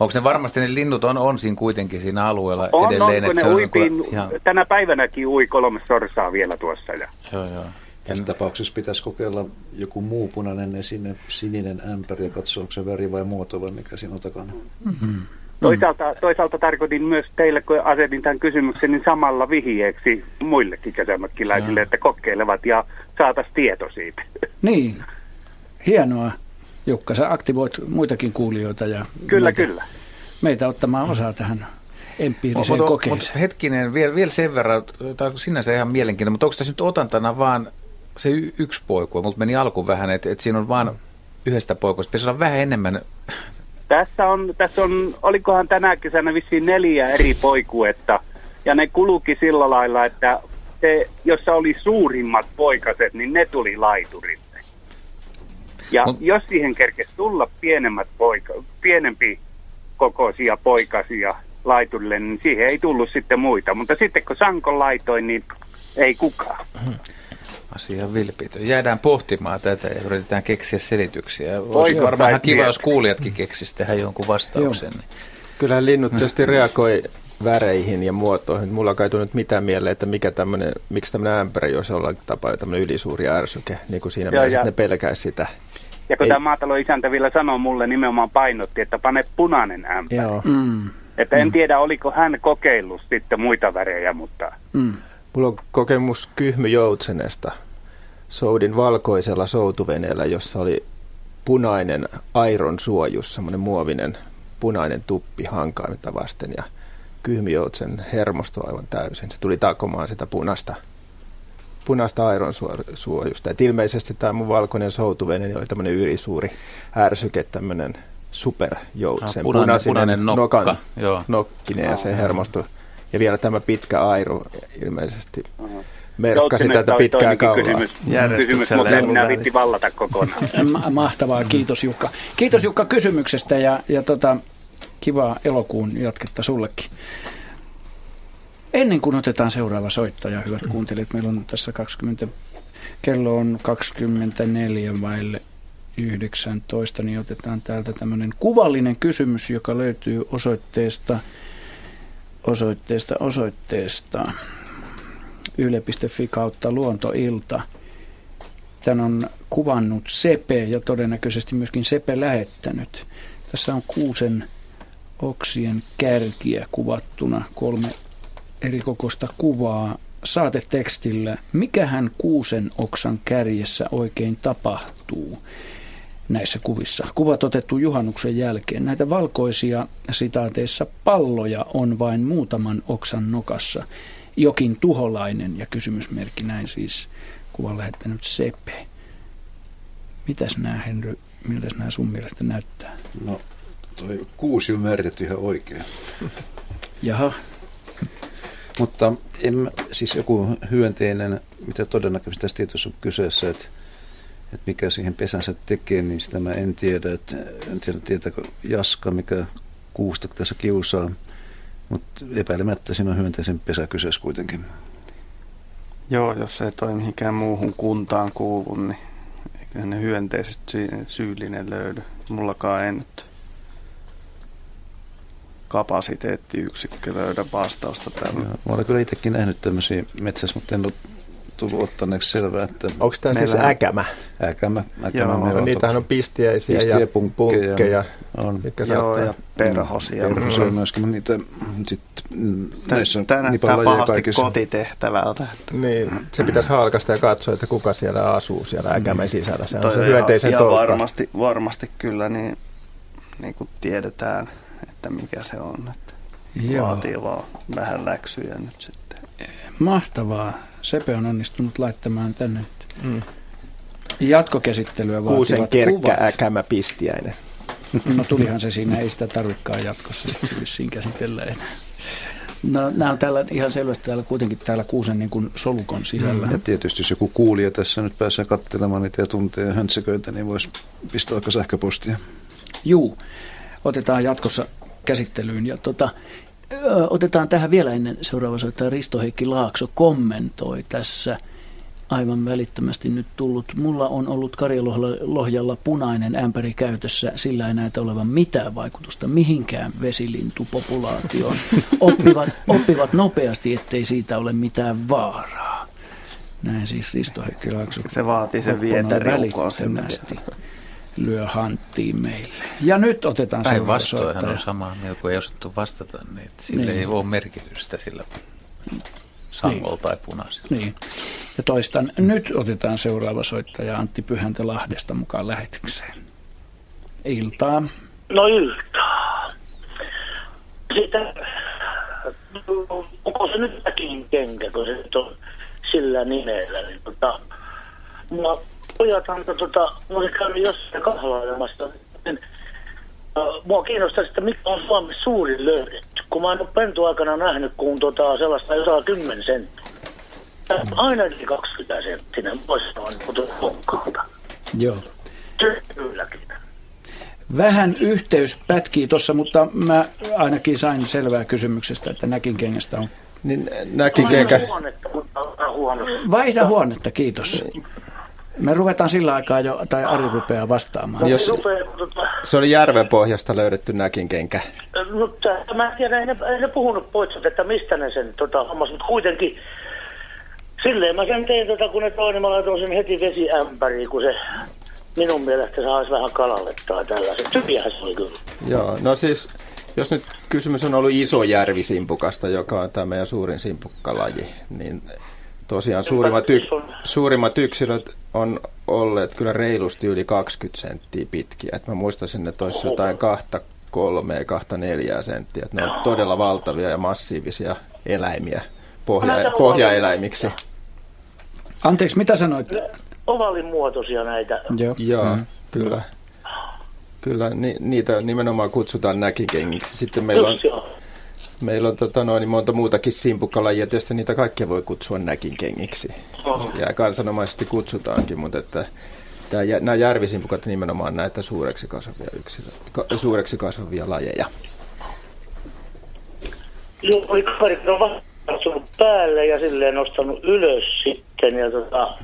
Onko ne varmasti ne linnut on, on siinä kuitenkin siinä alueella on, edelleen? On, että ne uipiin, ihan... tänä päivänäkin ui kolme sorsaa vielä tuossa. Ja. Joo, joo. Tässä tapauksessa pitäisi kokeilla joku muu punainen esine, sininen ämpäri ja katsoa, onko se väri vai muoto vai mikä siinä on takana. Mm-hmm. Toisaalta, toisaalta tarkoitin myös teille, kun asetin tämän kysymyksen, niin samalla vihjeeksi muillekin kesämökkiläisille, että kokeilevat ja saataisiin tieto siitä. Niin, hienoa. Jukka, sä aktivoit muitakin kuulijoita ja kyllä, meitä, kyllä. meitä ottamaan osaa tähän empiiriseen mut, kokeeseen. Mutta hetkinen, vielä, vielä sen verran, tämä on sinänsä ihan mielenkiintoinen, mutta onko tässä nyt otantana vaan se y- yksi poikue? Mutta meni alku vähän, että, että siinä on vaan yhdestä poikuista. Pitäisi olla vähän enemmän. Tässä on, tässä on, olikohan tänä kesänä vissiin neljä eri poikuetta, ja ne kuluki sillä lailla, että se, jossa oli suurimmat poikaset, niin ne tuli laiturille. Ja Mut... jos siihen kerkesi tulla pienemmät poika, pienempi kokoisia poikasia laiturille, niin siihen ei tullut sitten muita. Mutta sitten kun Sankon laitoin, niin ei kukaan. Asia vilpitön. Jäädään pohtimaan tätä ja yritetään keksiä selityksiä. Olisi varmaan kiva, jos kuulijatkin keksisivät tähän jonkun vastauksen. Niin. Kyllähän linnut tietysti reagoi väreihin ja muotoihin. Mulla ei tullut mitään mieleen, että mikä tämmönen, miksi tämmöinen ämpäri olisi jollain tapaa tämmöinen ylisuuri ärsyke, niin kuin siinä mielessä, ne pelkäisi sitä. Ja kun Ei. tämä maatalon isäntä vielä sanoi mulle nimenomaan painotti, että pane punainen ämpäri. Joo. Mm. Että en mm. tiedä, oliko hän kokeillut sitten muita värejä, mutta... Mm. Mulla on kokemus kyhmyjoutsenesta. Soudin valkoisella soutuveneellä, jossa oli punainen airon suojus, semmoinen muovinen punainen tuppi hankaimetta vasten ja kyhmijoutsen hermosto aivan täysin. Se tuli takomaan sitä punasta, punasta airon suojusta. Et ilmeisesti tämä mun valkoinen soutuvene niin oli tämmöinen ylisuuri ärsyke, tämmöinen superjoutsen. Ah, punainen, punainen nokka. Nokan, Joo. nokkinen ja se hermosto. Ja vielä tämä pitkä airu ilmeisesti. Merkkasi tätä pitkää kaulaa. Kysymys, kysymys mutta en minä vitti vallata kokonaan. (laughs) Mahtavaa, kiitos Jukka. Kiitos Jukka kysymyksestä ja, ja tota, kivaa elokuun jatketta sullekin. Ennen kuin otetaan seuraava soittaja, hyvät kuuntelijat, meillä on tässä 20, kello on 24 vaille 19, niin otetaan täältä tämmöinen kuvallinen kysymys, joka löytyy osoitteesta, osoitteesta, osoitteesta yle.fi kautta luontoilta. Tän on kuvannut Sepe ja todennäköisesti myöskin Sepe lähettänyt. Tässä on kuusen oksien kärkiä kuvattuna, kolme eri kokoista kuvaa saatetekstillä. Mikähän kuusen oksan kärjessä oikein tapahtuu? näissä kuvissa. Kuvat otettu juhannuksen jälkeen. Näitä valkoisia sitaateissa palloja on vain muutaman oksan nokassa jokin tuholainen ja kysymysmerkki näin siis kuvan lähettänyt Sepe. Mitäs nämä Henry, miltä nämä sun mielestä näyttää? No toi kuusi on määritelty ihan oikein. Jaha. Mutta en, siis joku hyönteinen, mitä todennäköisesti tässä tietysti on kyseessä, että, että mikä siihen pesänsä tekee, niin sitä mä en tiedä. Että, en tiedä, tietääkö Jaska, mikä kuusta tässä kiusaa. Mutta epäilemättä siinä on hyönteisen pesä kyseessä kuitenkin. Joo, jos ei toi mihinkään muuhun kuntaan kuulu, niin eikä ne hyönteiset syyllinen löydy. Mullakaan ei nyt kapasiteettiyksikkö löydä vastausta tällä. Joo, mä olen kyllä itsekin nähnyt tämmöisiä metsässä, mutta en ole tullut ottaneeksi selvää. Että Onko tämä siis äkämä? Äkämä. äkämä Joo, no, niitähän on pistiäisiä Pistiä, ja punkkeja. punkkeja on. Joo, ja perhosia. Perhosia mm. myöskin. Niitä, sit, näissä Tämä näyttää pahasti kaikissa. kotitehtävältä. Niin, se pitäisi halkasta ja katsoa, että kuka siellä asuu siellä äkämän mm. sisällä. Se on se hyönteisen ja, varmasti, varmasti kyllä niin, niin kuin tiedetään, että mikä se on. Että Joo. Vaatii vaan vähän läksyjä nyt sitten. Mahtavaa. Sepe on onnistunut laittamaan tänne mm. jatkokäsittelyä Kuusen kerkkä äkämä pistiäinen. No tulihan se siinä, ei sitä tarvikaan jatkossa vissiin käsitellä enää. No, nämä on täällä ihan selvästi täällä kuitenkin täällä kuusen niin kuin solukon sisällä. Ja tietysti jos joku kuulija tässä nyt pääsee katselemaan niitä ja tuntee höntsiköitä, niin voisi pistää vaikka sähköpostia. Juu, otetaan jatkossa käsittelyyn. Ja tota, Otetaan tähän vielä ennen seuraava soittaja Risto Heikki Laakso kommentoi tässä aivan välittömästi nyt tullut. Mulla on ollut Karjalohjalla punainen ämpäri käytössä, sillä ei näytä olevan mitään vaikutusta mihinkään vesilintupopulaatioon. (laughs) Oppivat, oppivat nopeasti, ettei siitä ole mitään vaaraa. Näin siis Risto Heikki Laakso. Se vaatii sen vietäri lyö hanttiin meille. Ja nyt otetaan se vastoin, hän on samaa mieltä, kun ei osattu vastata, niin sillä niin. ei ole merkitystä sillä sangolla niin. tai punaisella. Niin. Ja toistan, nyt otetaan seuraava soittaja Antti Pyhäntä Lahdesta mukaan lähetykseen. Iltaa. No iltaa. Sitä, onko se nyt kenkä, kun se nyt on sillä nimellä, niin tota, mua pojat antoi, tota, mä olin käynyt jossain kahlailemassa. Niin, mua kiinnostaisi, että mikä on Suomen suurin löydetty. Kun mä en ole pentuaikana nähnyt, kun tota, sellaista jotain 10 senttiä. Ainakin 20 senttinen, voisi sanoa niin kuin Joo. Kylläkin. Vähän yhteys pätkii tuossa, mutta mä ainakin sain selvää kysymyksestä, että näkin kengästä on niin näkin kenkä... huonetta. Vaihda huonetta, kiitos. Me ruvetaan sillä aikaa jo, tai Ari rupeaa vastaamaan. No, Jos- rupee, tota, Se oli järven pohjasta löydetty näkinkenkä. no, tää- mä en tiedä, ei ne, ei ne puhunut pois, että mistä ne sen tota, hommas, mutta kuitenkin silleen mä sen tein, tota, kun ne toinen, mä laitoin sen heti vesiämpäriin, kun se minun mielestä saisi vähän kalalle tai tällaiset. Tyhjähän se oli kyllä. Joo, no siis jos nyt kysymys on ollut isojärvisimpukasta, joka on tämä meidän suurin simpukkalaji, niin tosiaan suurimmat, y- suurimmat yksilöt on olleet kyllä reilusti yli 20 senttiä pitkiä. Et mä muistaisin, että olisi jotain kahta kolmea, kahta neljää senttiä. Et ne on todella valtavia ja massiivisia eläimiä pohja- pohjaeläimiksi. Anteeksi, mitä sanoit? Ovalin muotoisia näitä. Joo. Joo, mm. kyllä. Kyllä, ni, niitä nimenomaan kutsutaan näkikengiksi. Sitten meillä on. Meillä on tota noin, niin monta muutakin simpukkalajia. Tietysti niitä kaikkia voi kutsua näkinkengiksi. Ja kansanomaisesti kutsutaankin, mutta että tämä, nämä järvisimpukat nimenomaan näitä suureksi kasvavia, yksilö, suureksi kasvavia lajeja. Joo, oli kaveri, kun on päälle ja silleen nostanut ylös sitten. Ja tota,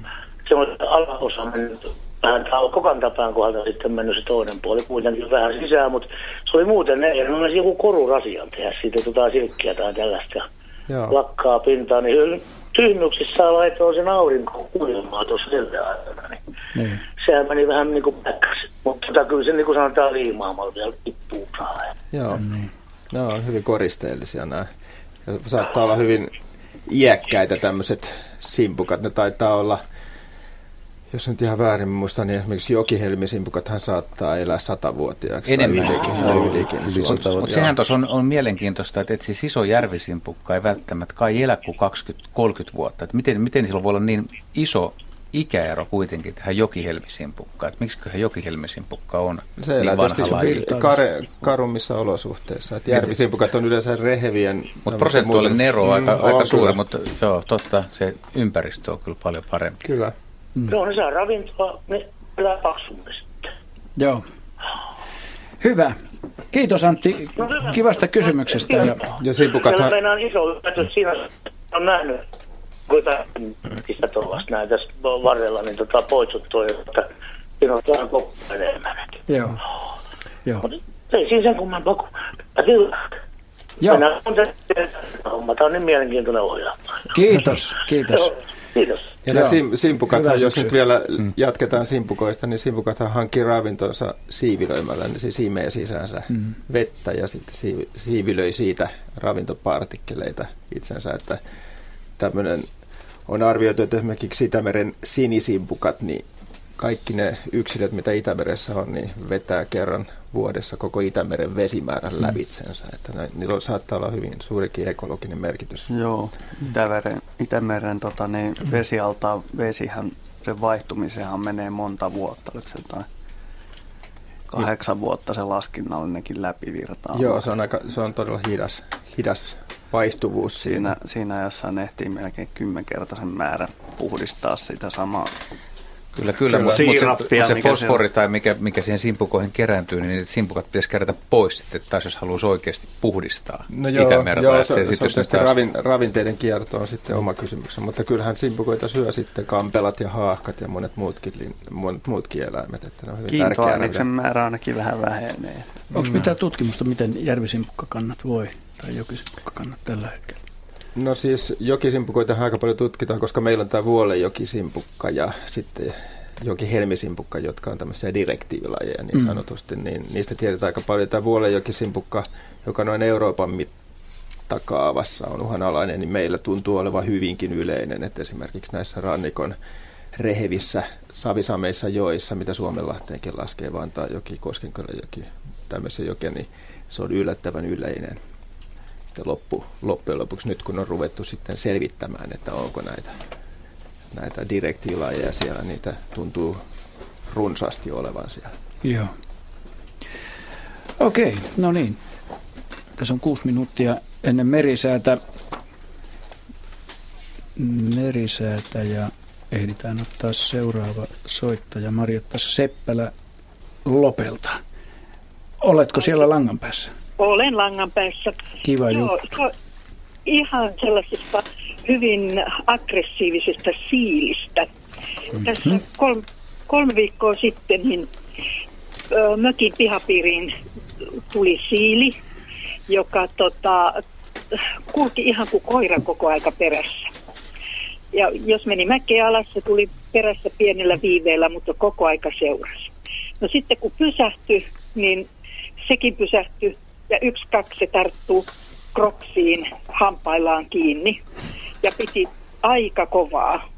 semmoinen alaosa mennyt vähän kokantapään kohdalta sitten mennyt se toinen puoli kuitenkin vähän sisään, mutta se oli muuten ne, ja olisi joku korurasian tehdä siitä tota silkkiä tai tällaista. Ja Joo. lakkaa pintaa, niin tyhmyksissä laitoin sen aurinko kuilemaan tuossa siltä aikana. Niin Niin. sehän meni vähän niin kuin päkkäsi. Mutta tota, kyllä se niin kuin sanotaan liimaamalla vielä tippuu saa. Joo. Ne on hyvin koristeellisia nämä. Ja saattaa olla hyvin iäkkäitä tämmöiset simpukat. Ne taitaa olla, jos nyt ihan väärin muistan, niin esimerkiksi jokihelmisimpukathan saattaa elää satavuotiaaksi Enemmän. tai ylikin. Tai ylikin. Yli Mutta sehän tuossa on, on mielenkiintoista, että et siis iso järvisimpukka ei välttämättä kai elä kuin 20-30 vuotta. Et miten, miten sillä voi olla niin iso ikäero kuitenkin tähän jokihelmisimpukkaan? Että miksiköhän jokihelmisimpukka on Se elää niin vanha kare, karummissa olosuhteissa. Et järvisimpukat on yleensä rehevien... Mutta prosentuaalinen ero on aika, Mm, aika suuri, mutta joo, totta, se ympäristö on kyllä paljon parempi. Kyllä. Mm. Joo, ne saa ravintoa, ne elää sitten. Joo. Hyvä. Kiitos Antti No hyvä. kivasta kysymyksestä. Ja, Ja simpukathan... Siellä meinaan iso yllätys siinä, on nähnyt, kun mistä tuollaista näitä varrella, niin tota poitsut toi, että siinä on vähän kokko enemmän. joo. Joo. Mutta ei siinä sen kumman kun kyllä. Joo. Mennään on homma. Tämä on niin mielenkiintoinen ohjelma. Kiitos, kiitos. Joo, kiitos. Ja ne Joo. sim, simpukat, Hyvä jos syksy. nyt vielä jatketaan simpukoista, niin simpukathan hankkii ravintonsa siivilöimällä, niin siis imee sisäänsä Mm. vettä ja sitten siivi- siivilöi siitä ravintopartikkeleita itsensä, että tämmöinen on arvioitu, että esimerkiksi Itämeren sinisimpukat, niin kaikki ne yksilöt, mitä Itämeressä on, niin vetää kerran vuodessa koko Itämeren vesimäärän lävitsensä. Että ne, niillä saattaa olla hyvin suurikin ekologinen merkitys. Joo, Itämeren, Itämeren tota, niin vesialtaan vesihän, sen vaihtumisenhan menee monta vuotta, oliko se jotain kahdeksan vuotta se laskinnallinenkin läpivirtaa. Joo, se on, aika, se on todella hidas, hidas vaihtuvuus siinä. Siinä, siinä jossain ehtii melkein kymmenkertaisen määrän puhdistaa sitä samaa. Kyllä, kyllä, mutta Siirappia, mut se mikä fosfori tai mikä, mikä siihen simpukoihin kerääntyy, niin simpukat pitäisi kerätä pois sitten taas, jos haluaisi oikeasti puhdistaa No joo, Itämerta. joo Että se, se, sit on taas- ravin, ravinteiden kierto on sitten oma kysymys, mutta kyllähän simpukoita syö sitten kampelat ja haahkat ja monet muutkin, lin- monet muutkin eläimet, että ne on hyvin määrä ainakin vähän vähenee. Onko mitään tutkimusta, miten järvisimpukkakannat voi tai jokisimpukakannat tällä hetkellä? No siis jokisimpukoita aika paljon tutkitaan, koska meillä on tämä vuolejokisimpukka ja sitten jokihelmisimpukka, jotka on tämmöisiä direktiivilajeja niin Mm. sanotusti, niin niistä tiedetään aika paljon. Tämä vuolejokisimpukka, joka noin Euroopan mittakaavassa on uhanalainen, niin meillä tuntuu olevan hyvinkin yleinen, että esimerkiksi näissä rannikon rehevissä savisameissa joissa, mitä Suomenlahteenkin laskee, Vantaa joki, Koskenkylän joki, tämmöisen joki, niin se on yllättävän yleinen sitten loppu, loppujen lopuksi nyt kun on ruvettu sitten selvittämään, että onko näitä, näitä direktiilajeja siellä, niitä tuntuu runsaasti olevan siellä. Joo. Okei, no niin. Tässä on kuusi minuuttia ennen merisäätä. Merisäätä ja ehditään ottaa seuraava soittaja Marjatta Seppälä Lopelta. Oletko siellä langan päässä? Olen langan päässä. Kiva Joo, so, ihan sellaisesta hyvin aggressiivisesta siilistä. Mm-hmm. Tässä kolme, kolme viikkoa sitten niin ö, mökin pihapiiriin tuli siili, joka tota, kulki ihan kuin koira koko aika perässä. Ja jos meni mäkeä alas, se tuli perässä pienellä viiveellä, mutta koko aika seurasi. No sitten kun pysähtyi, niin sekin pysähtyi ja yksi kaksi tarttuu kroksiin hampaillaan kiinni ja piti aika kovaa.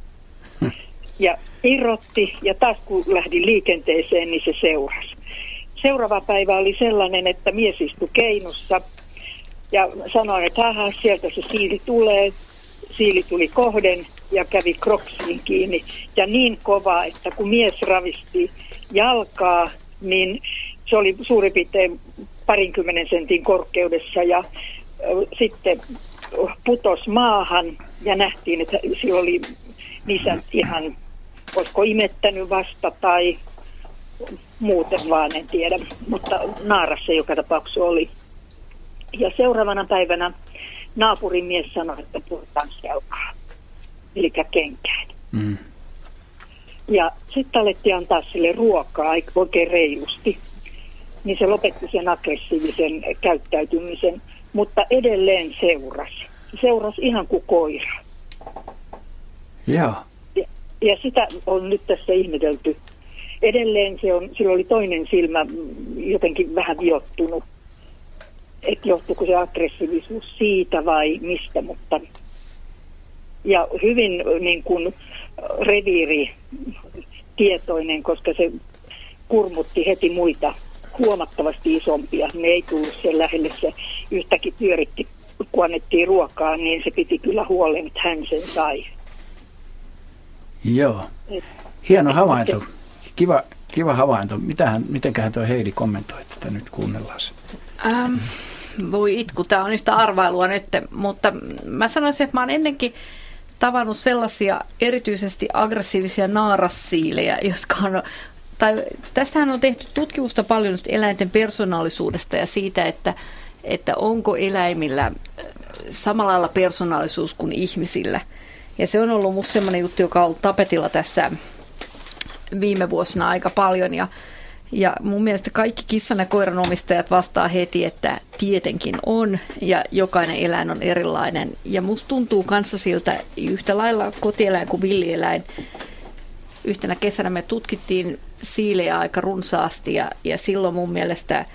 Ja irrotti ja taas kun lähdin liikenteeseen, niin se seurasi. Seuraava päivä oli sellainen, että mies istui keinussa ja sanoi, että haha, sieltä se siili tulee. Siili tuli kohden ja kävi kroksiin kiinni. Ja niin kova, että kun mies ravisti jalkaa, niin se oli suurin piirtein parinkymmenen sentin korkeudessa ja sitten putos maahan ja nähtiin, että sillä oli niissä ihan, olisiko imettänyt vasta tai muuten vaan, en tiedä, mutta naarassa joka tapauksessa oli. Ja seuraavana päivänä naapurin mies sanoi, että puhutaan selkaa, eli kenkään. Mm. Ja sitten alettiin antaa sille ruokaa oikein reilusti. Niin se lopetti sen aggressiivisen käyttäytymisen, mutta edelleen seurasi. Seurasi ihan kuin koira. Joo. Ja, ja sitä on nyt tässä ihmetelty. Edelleen se on, sillä oli toinen silmä jotenkin vähän viottunut. Että johtuuko se aggressiivisuus siitä vai mistä, mutta... Ja hyvin niin kuin reviiri tietoinen, koska se kurmutti heti muita huomattavasti isompia. Ne ei tullut sen lähelle, se yhtäkin pyöritti, kun annettiin ruokaa, niin se piti kyllä huolen, että hän sen sai. Joo. Hieno havainto. Kiva, kiva havainto. Mitähän, mitenköhän tuo Heidi kommentoi tätä nyt kuunnellaan se? Ähm, voi itku, tämä on yhtä arvailua nyt, mutta mä sanoisin, että mä oon ennenkin tavannut sellaisia erityisesti aggressiivisia naarassiilejä, jotka on tai tästähän on tehty tutkimusta paljon eläinten persoonallisuudesta ja siitä, että, että onko eläimillä samalla lailla persoonallisuus kuin ihmisillä. Ja se on ollut musta sellainen juttu, joka on ollut tapetilla tässä viime vuosina aika paljon. Ja, ja mun mielestä kaikki kissan ja koiran omistajat vastaa heti, että tietenkin on ja jokainen eläin on erilainen. Ja musta tuntuu kanssa siltä yhtä lailla kotieläin kuin villieläin. Yhtenä kesänä me tutkittiin siilejä aika runsaasti ja, ja silloin mun mielestä äh,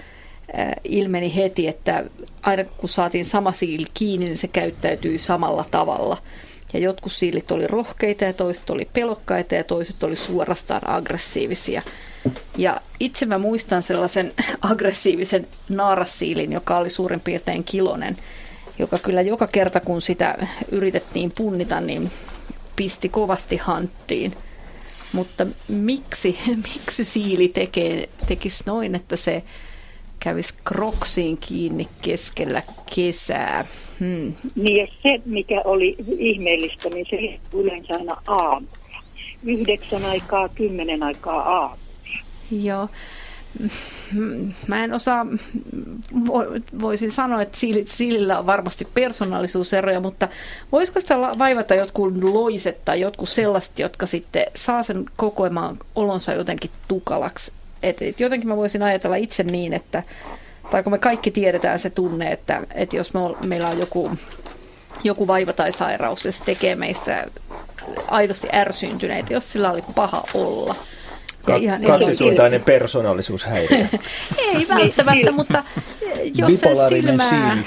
ilmeni heti, että aina kun saatiin sama siili kiinni, niin se käyttäytyi samalla tavalla. Ja jotkut siilit oli rohkeita ja toiset oli pelokkaita ja toiset oli suorastaan aggressiivisia. Ja itse mä muistan sellaisen (laughs) aggressiivisen naarassiilin, joka oli suurin piirtein kilonen, joka kyllä joka kerta kun sitä yritettiin punnita, niin pisti kovasti hanttiin. Mutta miksi, (laughs) miksi siili tekee, tekisi noin, että se kävisi kroksiin kiinni keskellä kesää? Hmm. Niin se, mikä oli ihmeellistä, niin se yleensä aina aamulla. Yhdeksän aikaa, kymmenen aikaa aamulla. Joo. Mä en osaa, voisin sanoa, että siilillä on varmasti persoonallisuuseroja, mutta voisiko sitä vaivata jotkut loiset tai jotkut sellaiset, jotka sitten saa sen kokoamaan olonsa jotenkin tukalaksi? Et, et jotenkin mä voisin ajatella itse niin, että, tai kun me kaikki tiedetään se tunne, että, että jos me, meillä on joku, joku vaiva tai sairaus ja se tekee meistä aidosti ärsyntyneitä, jos sillä oli paha olla – Ka- ihan kaksisuuntainen persoonallisuushäiriö. (laughs) Ei välttämättä, mutta jos se silmää,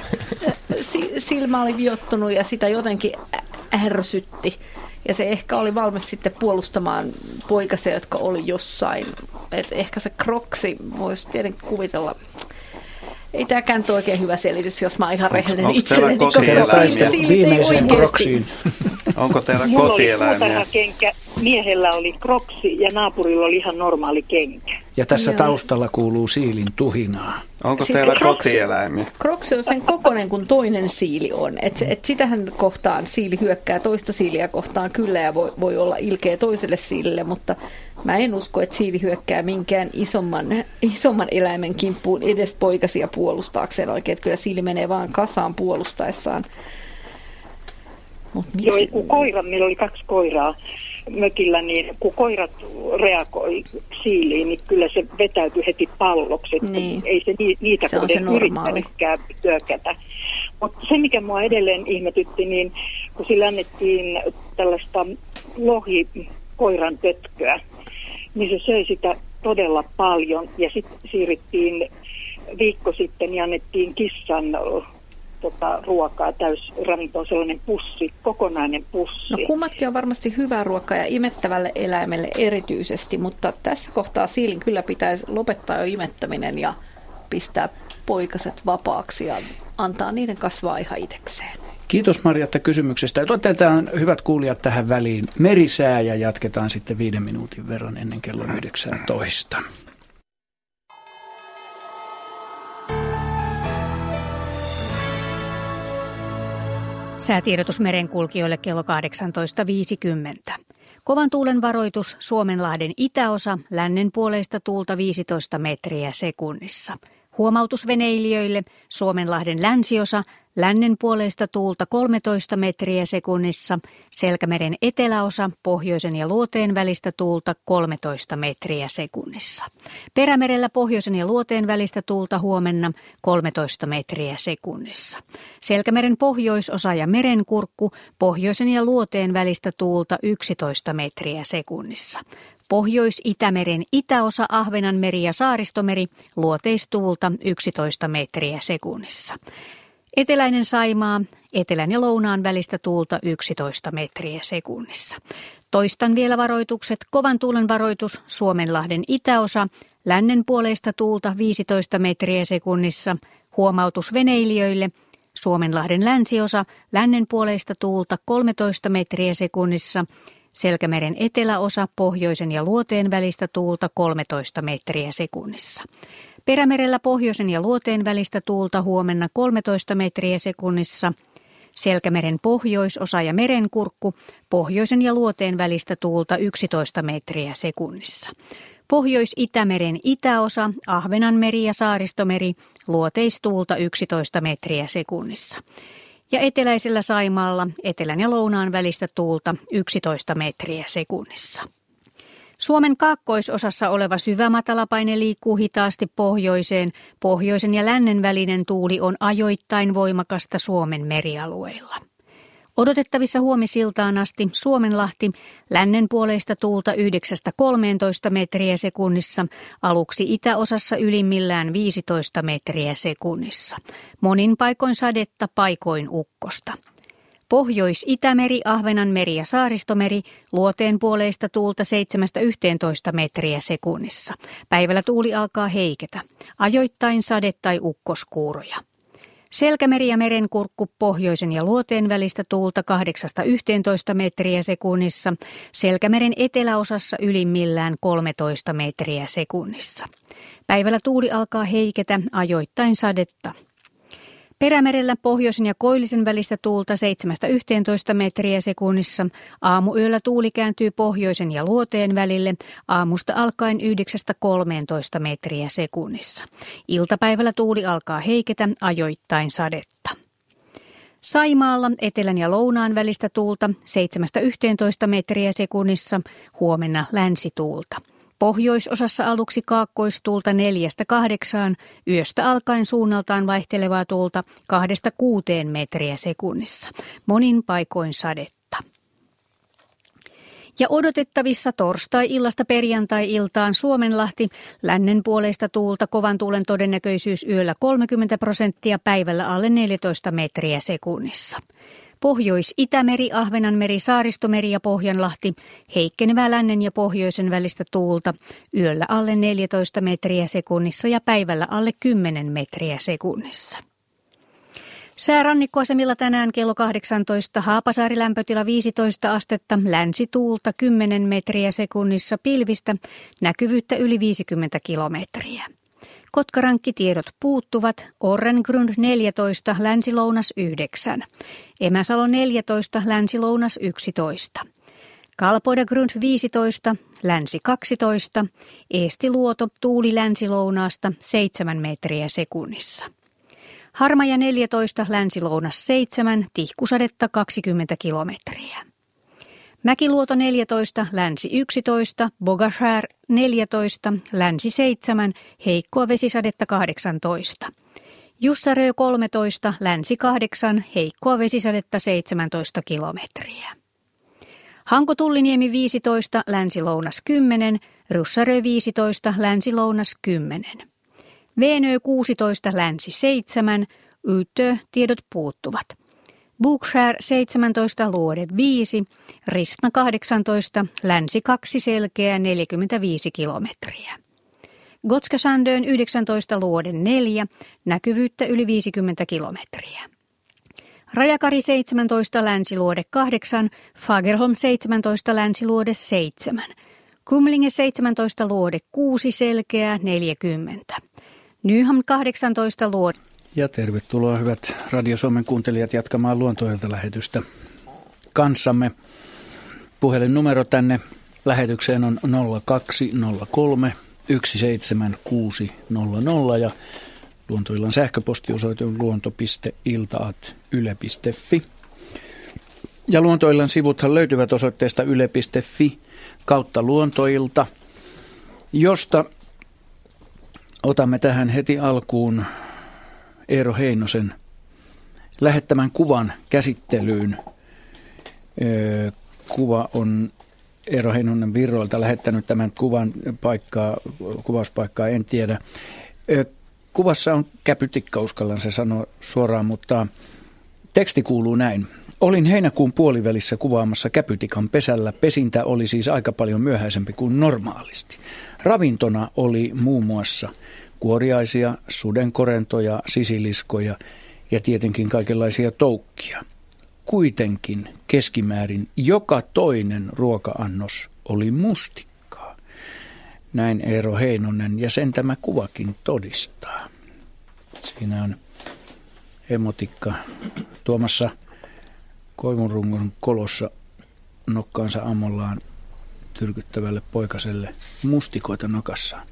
silmä oli viottunut ja sitä jotenkin ärsytti, ja se ehkä oli valmis sitten puolustamaan poikasia, jotka oli jossain. Et ehkä se kroksi voisi tietenkin kuvitella ei tämäkään nyt oikein hyvä selitys, jos mä oon ihan rehellinen onko itselleni, koska siitä viimeiseen kroksiin. Onko teillä kotieläimiä? kenkä, miehellä oli kroksi ja naapurilla oli ihan normaali kenkä. Ja tässä Joo. taustalla kuuluu siilin tuhinaa. Onko siis teillä kroksi, kotieläimiä? Kroksi on sen kokoinen kuin toinen siili on. Et, et sitähän kohtaan siili hyökkää toista siiliä kohtaan kyllä ja voi, voi olla ilkeä toiselle siilille, mutta mä en usko, että siili hyökkää minkään isomman, isomman eläimen kimppuun edes poikasia puolustaakseen oikein. Että kyllä siili menee vaan kasaan puolustaessaan. Mut Joo, kun koira, meillä oli kaksi koiraa mökillä, niin kun koirat reagoi siiliin, niin kyllä se vetäytyi heti palloksi. Niin. Ei se niitä se kohden yrittänytkään työkätä. Mutta se, mikä mua edelleen ihmetytti, niin kun sillä annettiin tällaista lohi koiran tötköä, niin se söi sitä todella paljon. Ja sitten siirryttiin viikko sitten ja annettiin kissan tota, ruokaa, täysravintoa, sellainen pussi, kokonainen pussi. No kummatkin on varmasti hyvää ruokaa ja imettävälle eläimelle erityisesti, mutta tässä kohtaa siilin kyllä pitäisi lopettaa jo imettäminen ja pistää poikaset vapaaksi ja antaa niiden kasvaa ihan itsekseen. Kiitos Marjatta kysymyksestä. Otetaan hyvät kuulijat tähän väliin merisää ja jatketaan sitten viiden minuutin verran ennen kello 19. Säätiedotus merenkulkijoille kello 18.50. Kovan tuulen varoitus Suomenlahden itäosa, lännen puoleista tuulta 15 metriä sekunnissa. Huomautus veneilijöille Suomenlahden länsiosa, lännen puoleista tuulta 13 metriä sekunnissa, Selkämeren eteläosa, pohjoisen ja luoteen välistä tuulta 13 metriä sekunnissa. Perämerellä pohjoisen ja luoteen välistä tuulta huomenna 13 metriä sekunnissa. Selkämeren pohjoisosa ja merenkurkku, pohjoisen ja luoteen välistä tuulta 11 metriä sekunnissa. Pohjois-Itämeren itäosa Ahvenanmeri ja Saaristomeri luoteistuulta 11 metriä sekunnissa. Eteläinen Saimaa, etelän ja lounaan välistä tuulta 11 metriä sekunnissa. Toistan vielä varoitukset. Kovan tuulen varoitus Suomenlahden itäosa, lännen puoleista tuulta 15 metriä sekunnissa. Huomautus veneilijöille. Suomenlahden länsiosa, lännen puoleista tuulta 13 metriä sekunnissa. Selkämeren eteläosa, pohjoisen ja luoteen välistä tuulta 13 metriä sekunnissa. Perämerellä pohjoisen ja luoteen välistä tuulta huomenna 13 metriä sekunnissa. Selkämeren pohjoisosa ja merenkurkku, pohjoisen ja luoteen välistä tuulta 11 metriä sekunnissa. Pohjois-Itämeren itäosa, Ahvenanmeri ja Saaristomeri, luoteistuulta 11 metriä sekunnissa. Ja eteläisellä Saimaalla etelän ja lounaan välistä tuulta 11 metriä sekunnissa. Suomen kaakkoisosassa oleva syvä matalapaine liikkuu hitaasti pohjoiseen. Pohjoisen ja lännen välinen tuuli on ajoittain voimakasta Suomen merialueilla. Odotettavissa huomisiltaan asti Suomenlahti lännen puoleista tuulta 9-13 metriä sekunnissa, aluksi itäosassa ylimmillään 15 metriä sekunnissa. Monin paikoin sadetta, paikoin ukkosta. Pohjois-Itämeri, Ahvenanmeri ja Saaristomeri luoteen puoleista tuulta 7-11 metriä sekunnissa. Päivällä tuuli alkaa heiketä. Ajoittain sade- tai ukkoskuuroja. Selkämeri ja merenkurkku pohjoisen ja luoteen välistä tuulta 8-11 metriä sekunnissa, Selkämeren eteläosassa ylimmillään 13 metriä sekunnissa. Päivällä tuuli alkaa heiketä, ajoittain sadetta. Perämerellä pohjoisen ja koillisen välistä tuulta 7-11 metriä sekunnissa. Aamuyöllä tuuli kääntyy pohjoisen ja luoteen välille aamusta alkaen 9-13 metriä sekunnissa. Iltapäivällä tuuli alkaa heiketä ajoittain sadetta. Saimaalla etelän ja lounaan välistä tuulta 7-11 metriä sekunnissa, huomenna länsituulta. Pohjoisosassa aluksi kaakkoistuulta neljästä kahdeksaan, yöstä alkaen suunnaltaan vaihtelevaa tuulta kahdesta kuuteen metriä sekunnissa. Monin paikoin sadetta. Ja odotettavissa torstai-illasta perjantai-iltaan Suomenlahti, lännen puoleista tuulta kovan tuulen todennäköisyys yöllä 30 prosenttia, päivällä alle 14 metriä sekunnissa. Pohjois-Itämeri, Ahvenanmeri, Saaristomeri ja Pohjanlahti, heikkenevää lännen ja pohjoisen välistä tuulta, yöllä alle 14 metriä sekunnissa ja päivällä alle 10 metriä sekunnissa. Säärannikkoasemilla tänään kello 18, Haapasaari lämpötila 15 astetta, länsituulta 10 metriä sekunnissa pilvistä, näkyvyyttä yli 50 kilometriä. Kotkarankkitiedot puuttuvat, Orrengrund 14, Länsi-Lounas 9, Emäsalo 14, Länsi-Lounas 11. Kalpoidagrund 15, länsi 12, Eestiluoto tuuli länsi-lounaasta 7 metriä sekunnissa. Harmaja 14, länsi-lounas 7, tihkusadetta 20 kilometriä. Mäkiluoto 14, länsi 11, Bogashär 14, länsi 7, heikkoa vesisadetta 18. Jussarö 13, länsi 8, heikkoa vesisadetta 17 kilometriä. Hanko Tulliniemi 15, länsi-lounas 10, Russarö 15, länsi-lounas 10. Venö 16, länsi 7, Ytö, tiedot puuttuvat. Bookshare 17, luode 5, Ristna 18, länsi 2 selkeä 45 kilometriä. Gotskasandön 19 luode 4, näkyvyyttä yli 50 kilometriä. Rajakari 17 länsiluode 8, Fagerholm 17 länsiluode 7, Kumlinge 17 luode 6 selkeä 40. Nyham 18 luode. Ja tervetuloa hyvät Radio Suomen kuuntelijat jatkamaan luontoilta lähetystä kanssamme. Puhelinnumero tänne lähetykseen on 0203 17600 ja Luontoillan sähköpostiosoite on luonto.iltaat.yle.fi. Ja Luontoillan sivuthan löytyvät osoitteesta yle.fi kautta luontoilta, josta otamme tähän heti alkuun Eero Heinosen lähettämän kuvan käsittelyyn. Kuva on Eero Heinonen Virroilta lähettänyt tämän kuvan paikkaa, kuvauspaikkaa, en tiedä. Kuvassa on käpytikka, uskallan se sanoa suoraan, mutta teksti kuuluu näin. Olin heinäkuun puolivälissä kuvaamassa käpytikan pesällä. Pesintä oli siis aika paljon myöhäisempi kuin normaalisti. Ravintona oli muun muassa kuoriaisia, sudenkorentoja, sisiliskoja ja tietenkin kaikenlaisia toukkia. Kuitenkin keskimäärin joka toinen ruoka-annos oli mustikka. Näin Eero Heinonen ja sen tämä kuvakin todistaa. Siinä on emotikka tuomassa koivunrungon kolossa nokkaansa ammollaan tyrkyttävälle poikaselle mustikoita nokassaan.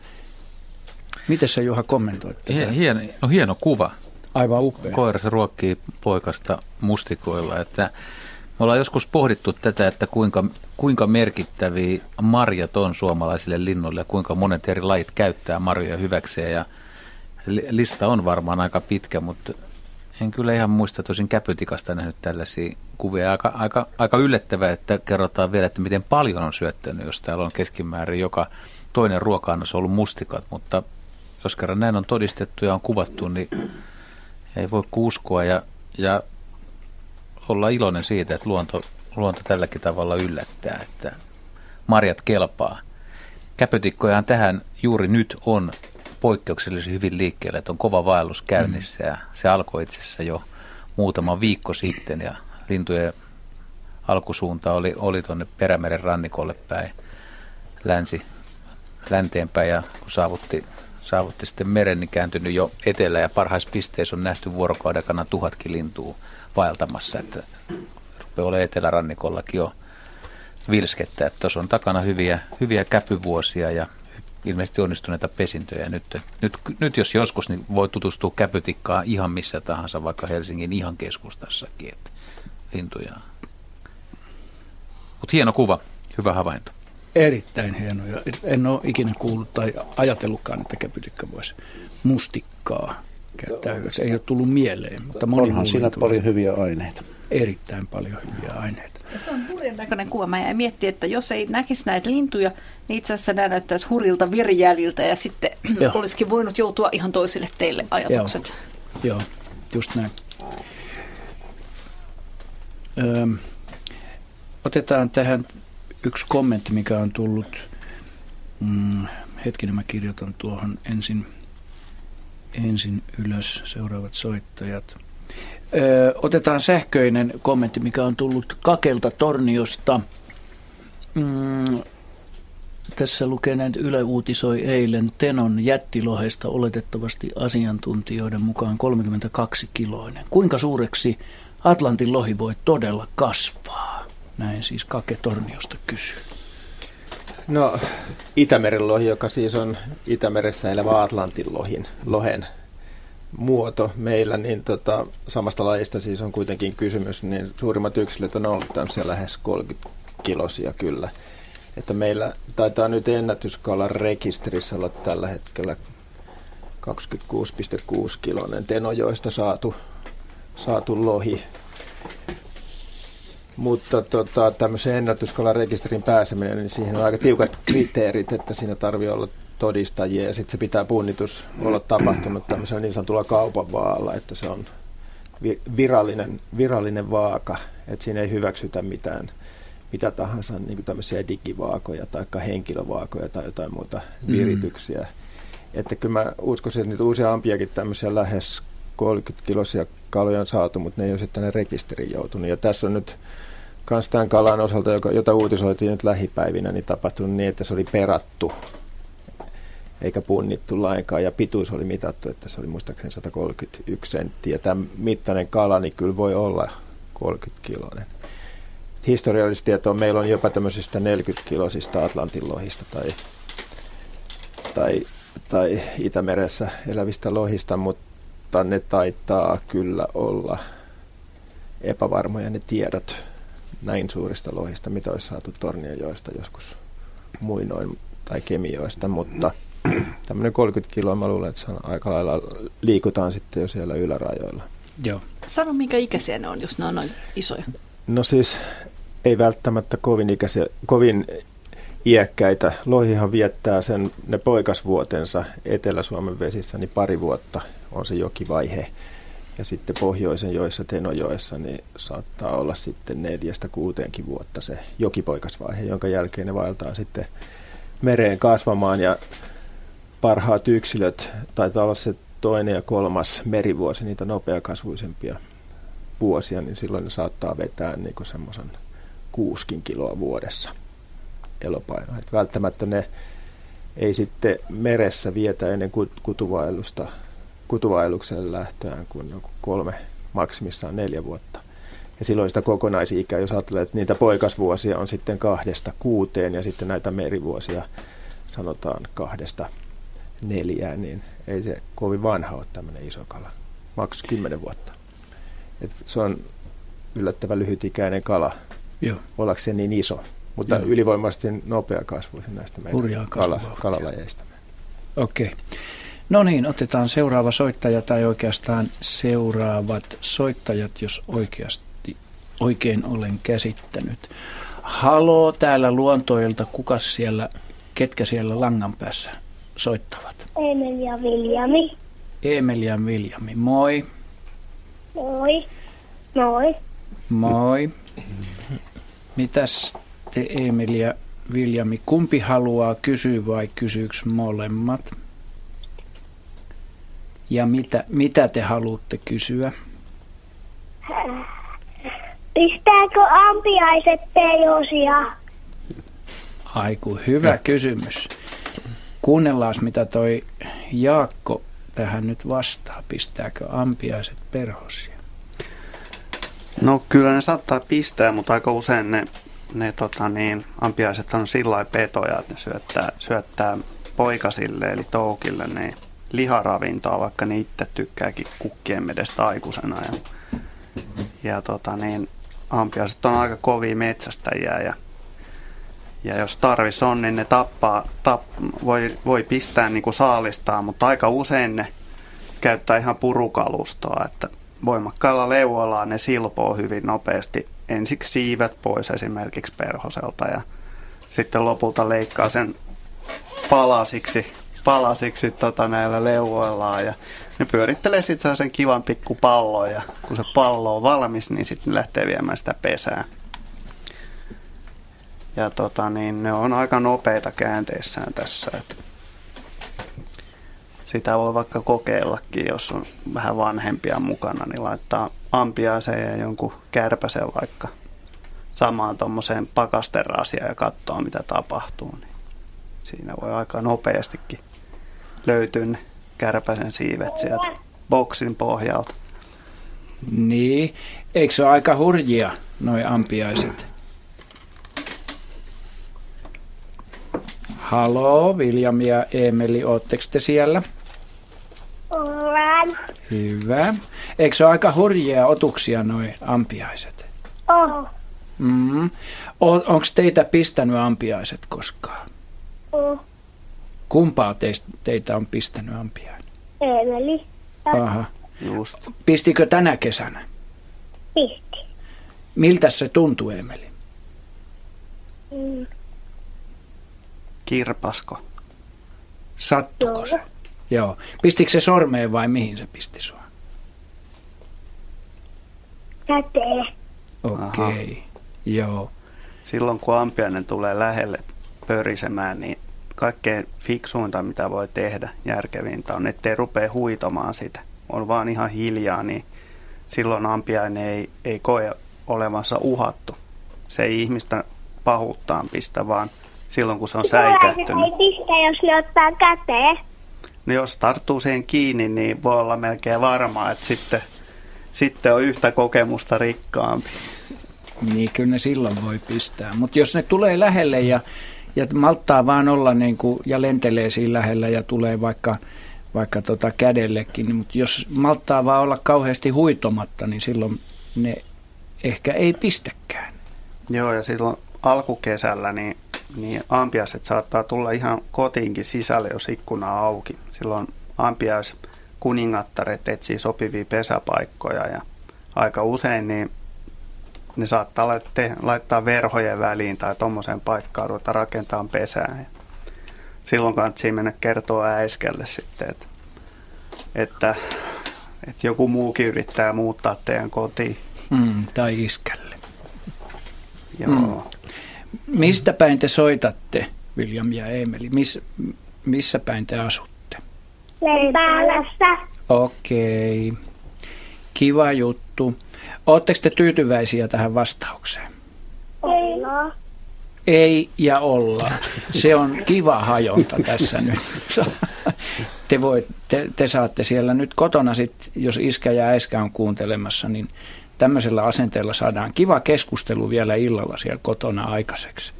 Miten sä Juha kommentoit tätä? Hieno, no hieno kuva. Aivan upea. Koira ruokkii poikasta mustikoilla. Että me ollaan joskus pohdittu tätä, että kuinka, kuinka merkittäviä marjat on suomalaisille linnuille ja kuinka monet eri lajit käyttää marjoja hyväkseen. Ja lista on varmaan aika pitkä, mutta en kyllä ihan muista tosin käpytikasta nähnyt tällaisia kuvia. Aika, aika, aika yllättävää, että kerrotaan vielä, että miten paljon on syöttänyt, jos täällä on keskimäärin joka toinen ruoka-annos ollut mustikat, mutta jos kerran näin on todistettu ja on kuvattu, niin ei voi uskoa. Ja, ja olla iloinen siitä, että luonto, luonto tälläkin tavalla yllättää, että marjat kelpaa. Käpytikkojahan tähän juuri nyt on poikkeuksellisen hyvin liikkeelle, että on kova vaellus käynnissä ja se alkoi itse asiassa jo muutama viikko sitten ja lintujen alkusuunta oli, oli tuonne Perämeren rannikolle päin länsi, länteenpäin ja kun saavutti, saavutti sitten meren, niin kääntynyt jo etelä ja parhaissa pisteissä on nähty vuorokauden aikana tuhatkin lintua vaeltamassa, että rupeaa olemaan etelärannikollakin jo vilskettä, että tuossa on takana hyviä, hyviä käpyvuosia ja ilmeisesti onnistuneita pesintöjä. Nyt, nyt, nyt jos joskus, niin voi tutustua käpytikkaan ihan missä tahansa, vaikka Helsingin ihan keskustassakin, että lintuja. Mutta hieno kuva, hyvä havainto. Erittäin hieno ja en ole ikinä kuullut tai ajatellutkaan, että käpytikka voisi mustikkaa käyttää hyväksi. Ei ole tullut mieleen, mutta moni Onhan siinä tulee. paljon hyviä aineita. Erittäin paljon hyviä aineita. Ja se on hurjan näköinen kuva. Mä jäin miettiä, että jos ei näkisi näitä lintuja, niin itse asiassa nämä näyttäisi hurilta virijäljiltä ja sitten (clears throat) Joo. olisikin voinut joutua ihan toisille teille ajatukset. Joo, Joo just näin. Öm, otetaan tähän yksi kommentti, mikä on tullut. Mm, hetkinen, mä kirjoitan tuohon ensin ensin ylös seuraavat soittajat. Ö, otetaan sähköinen kommentti, mikä on tullut Kakelta Torniosta. Mm, tässä lukee näin, Yle uutisoi eilen Tenon jättilohesta oletettavasti asiantuntijoiden mukaan 32 kiloinen. Kuinka suureksi Atlantin lohi voi todella kasvaa? Näin siis Kake Torniosta kysyy. No Itämeren lohi, joka siis on Itämeressä elävä Atlantin lohin, lohen muoto meillä, niin tota, samasta lajista siis on kuitenkin kysymys, niin suurimmat yksilöt on ollut tämmöisiä lähes 30 kilosia kyllä. Että meillä taitaa nyt ennätyskalan rekisterissä olla tällä hetkellä 26,6 kiloinen Tenojoista saatu, saatu lohi. Mutta tota, tämmöisen ennätyskalan rekisterin pääseminen, niin siihen on aika tiukat kriteerit, että siinä tarvii olla todistajia ja sitten se pitää punnitus olla tapahtunut tämmöisellä niin sanotulla kaupan vaalla, että se on virallinen, virallinen vaaka, että siinä ei hyväksytä mitään mitä tahansa niin kuin tämmöisiä digivaakoja tai henkilövaakoja tai jotain muuta mm. virityksiä. Mm. Että kyllä mä uskoisin, että niitä useampiakin tämmöisiä lähes 30 kilosia kaloja on saatu, mutta ne ei ole sitten tänne rekisteriin joutunut. Ja tässä on nyt myös tämän kalan osalta, joka, jota uutisoitiin nyt lähipäivinä, niin tapahtunut niin, että se oli perattu eikä punnittu lainkaan. Ja pituus oli mitattu, että se oli muistaakseni 131 senttiä. Tämä mittainen kala niin kyllä voi olla 30 kiloinen. Historiallista tietoa meillä on jopa tämmöisistä 40-kilosista Atlantin lohista tai, tai, tai Itämeressä elävistä lohista, mutta ne taitaa kyllä olla epävarmoja ne tiedot näin suurista lohista, mitä olisi saatu Tornionjoista joskus muinoin tai Kemioista, mutta (clears throat) tämmöinen 30 kiloa, mä luulen, että se on aika lailla liikutaan sitten jo siellä ylärajoilla. Joo. Sano, minkä ikäisiä ne on, jos ne on noin isoja? No siis ei välttämättä kovin, ikäisiä, kovin iäkkäitä. Lohihan viettää sen, ne poikasvuotensa Etelä-Suomen vesissä, niin pari vuotta on se jokivaihe. Ja sitten pohjoisen joissa, Tenojoessa, niin saattaa olla sitten neljästä kuuteenkin vuotta se jokipoikasvaihe, jonka jälkeen ne vaeltaa sitten mereen kasvamaan. Ja parhaat yksilöt, taitaa olla se toinen ja kolmas merivuosi, niitä nopeakasvuisempia vuosia, niin silloin ne saattaa vetää niin semmoisen kuuskin kiloa vuodessa elopainoa. Et välttämättä ne ei sitten meressä vietä ennen kutuvaellusta, kutuvaellukselle lähtöään kuin joku kolme, maksimissaan neljä vuotta. Ja silloin sitä kokonaisikä, jos ajattelee, että niitä poikasvuosia on sitten kahdesta kuuteen ja sitten näitä merivuosia sanotaan kahdesta neljään, niin ei se kovin vanha ole tämmöinen iso kala. Maks kymmenen vuotta. Et se on yllättävän lyhytikäinen kala, Joo. ollakseen niin iso, mutta Joo. ylivoimaisesti nopea kasvu näistä meidän kala, kalalajeista. Okei. Okay. No niin, otetaan seuraava soittaja tai oikeastaan seuraavat soittajat, jos oikeasti oikein olen käsittänyt. Haloo täällä luontoilta, kuka siellä, ketkä siellä langan päässä soittavat? Emil ja Viljami. Emil ja Viljami, moi. Moi. Moi. Moi. Mitäs te Emil ja Viljami, kumpi haluaa kysyä vai kysyykö molemmat? Ja mitä, mitä te haluatte kysyä? Pistääkö ampiaiset teosia? Aiku, hyvä kysymys. Kuunnellaan, mitä toi Jaakko tähän nyt vastaa. Pistääkö ampiaiset perhosia? No kyllä ne saattaa pistää, mutta aika usein ne, ne tota niin, ampiaiset on sillä petoja, että ne syöttää, syöttää poikasille eli toukille niin liharavintoa, vaikka ne itse tykkääkin kukkien medestä aikuisena. Ja, ja tota niin, ampiaiset on aika kovia metsästäjiä ja ja jos tarvis on, niin ne tappaa, tapp, voi, voi pistää niin kuin saalistaa, mutta aika usein ne käyttää ihan purukalustoa, että voimakkailla leuoilla ne silpoo hyvin nopeasti ensiksi siivet pois esimerkiksi perhoselta ja sitten lopulta leikkaa sen palasiksi, palasiksi tota näillä leuoillaan ja ne pyörittelee sitten sen kivan pikku pallon ja kun se pallo on valmis, niin sitten ne lähtee viemään sitä pesää. Ja tota, niin ne on aika nopeita käänteissään tässä. Että sitä voi vaikka kokeillakin, jos on vähän vanhempia mukana, niin laittaa ampiaaseen ja jonkun kärpäsen vaikka samaan tuommoiseen pakasterasiaan ja katsoa, mitä tapahtuu. Niin siinä voi aika nopeastikin löytyä ne kärpäsen siivet sieltä boksin pohjalta. Niin, eikö se ole aika hurjia noi ampiaiset? Halo, Viljami ja Emeli, ootteko te siellä? Ollaan. Hyvä. Eikö se ole aika hurjia otuksia noin ampiaiset? Oh. Mm. Onko teitä pistänyt ampiaiset koskaan? Oh. Kumpaa teistä, teitä on pistänyt ampiainen? Eemeli. Aha. Just. Pistikö tänä kesänä? Pisti. Miltä se tuntuu, Emeli? Mm. Kirpasko. Sattuko Joo. se? Joo. Pistikö se sormeen vai mihin se pisti sua? Käteen. Okei, okay. joo. Silloin kun ampiainen tulee lähelle pörisemään, niin kaikkein fiksuinta, mitä voi tehdä, järkevintä on, ettei rupea huitomaan sitä. On vaan ihan hiljaa, niin silloin ampiainen ei, ei koe olevansa uhattu. Se ei ihmistä pahuuttaan pistä, vaan silloin kun se on säikähtynyt. ei pistä, jos ne ottaa käteen. No jos tarttuu siihen kiinni, niin voi olla melkein varmaa, että sitten, sitten on yhtä kokemusta rikkaampi. Niin kyllä ne silloin voi pistää. Mutta jos ne tulee lähelle ja, ja malttaa vaan olla niin kuin, ja lentelee siinä lähellä ja tulee vaikka, vaikka tota kädellekin, niin, mutta jos malttaa vaan olla kauheasti huitomatta, niin silloin ne ehkä ei pistäkään. Joo, ja silloin alkukesällä niin, niin ampiaiset saattaa tulla ihan kotiinkin sisälle, jos ikkuna on auki. Silloin ampiais kuningattaret etsii sopivia pesäpaikkoja ja aika usein niin ne saattaa laittaa verhojen väliin tai tuommoiseen paikkaan ruveta rakentamaan pesää. Ja silloin kannattaa mennä kertoa äiskelle sitten, että, että, että joku muukin yrittää muuttaa teidän kotiin. Mm, tai iskälle. Joo. Mm. Mistä päin te soitatte, William ja Emeli? Miss, missä päin te asutte? Leipälässä. Okei. Okay. Kiva juttu. Oletteko te tyytyväisiä tähän vastaukseen? Ollaan. Ei ja olla. Se on kiva hajonta tässä nyt. Te, voit, te, te saatte siellä nyt kotona, sit, jos iskä ja äiskä on kuuntelemassa, niin tämmöisellä asenteella saadaan kiva keskustelu vielä illalla siellä kotona aikaiseksi.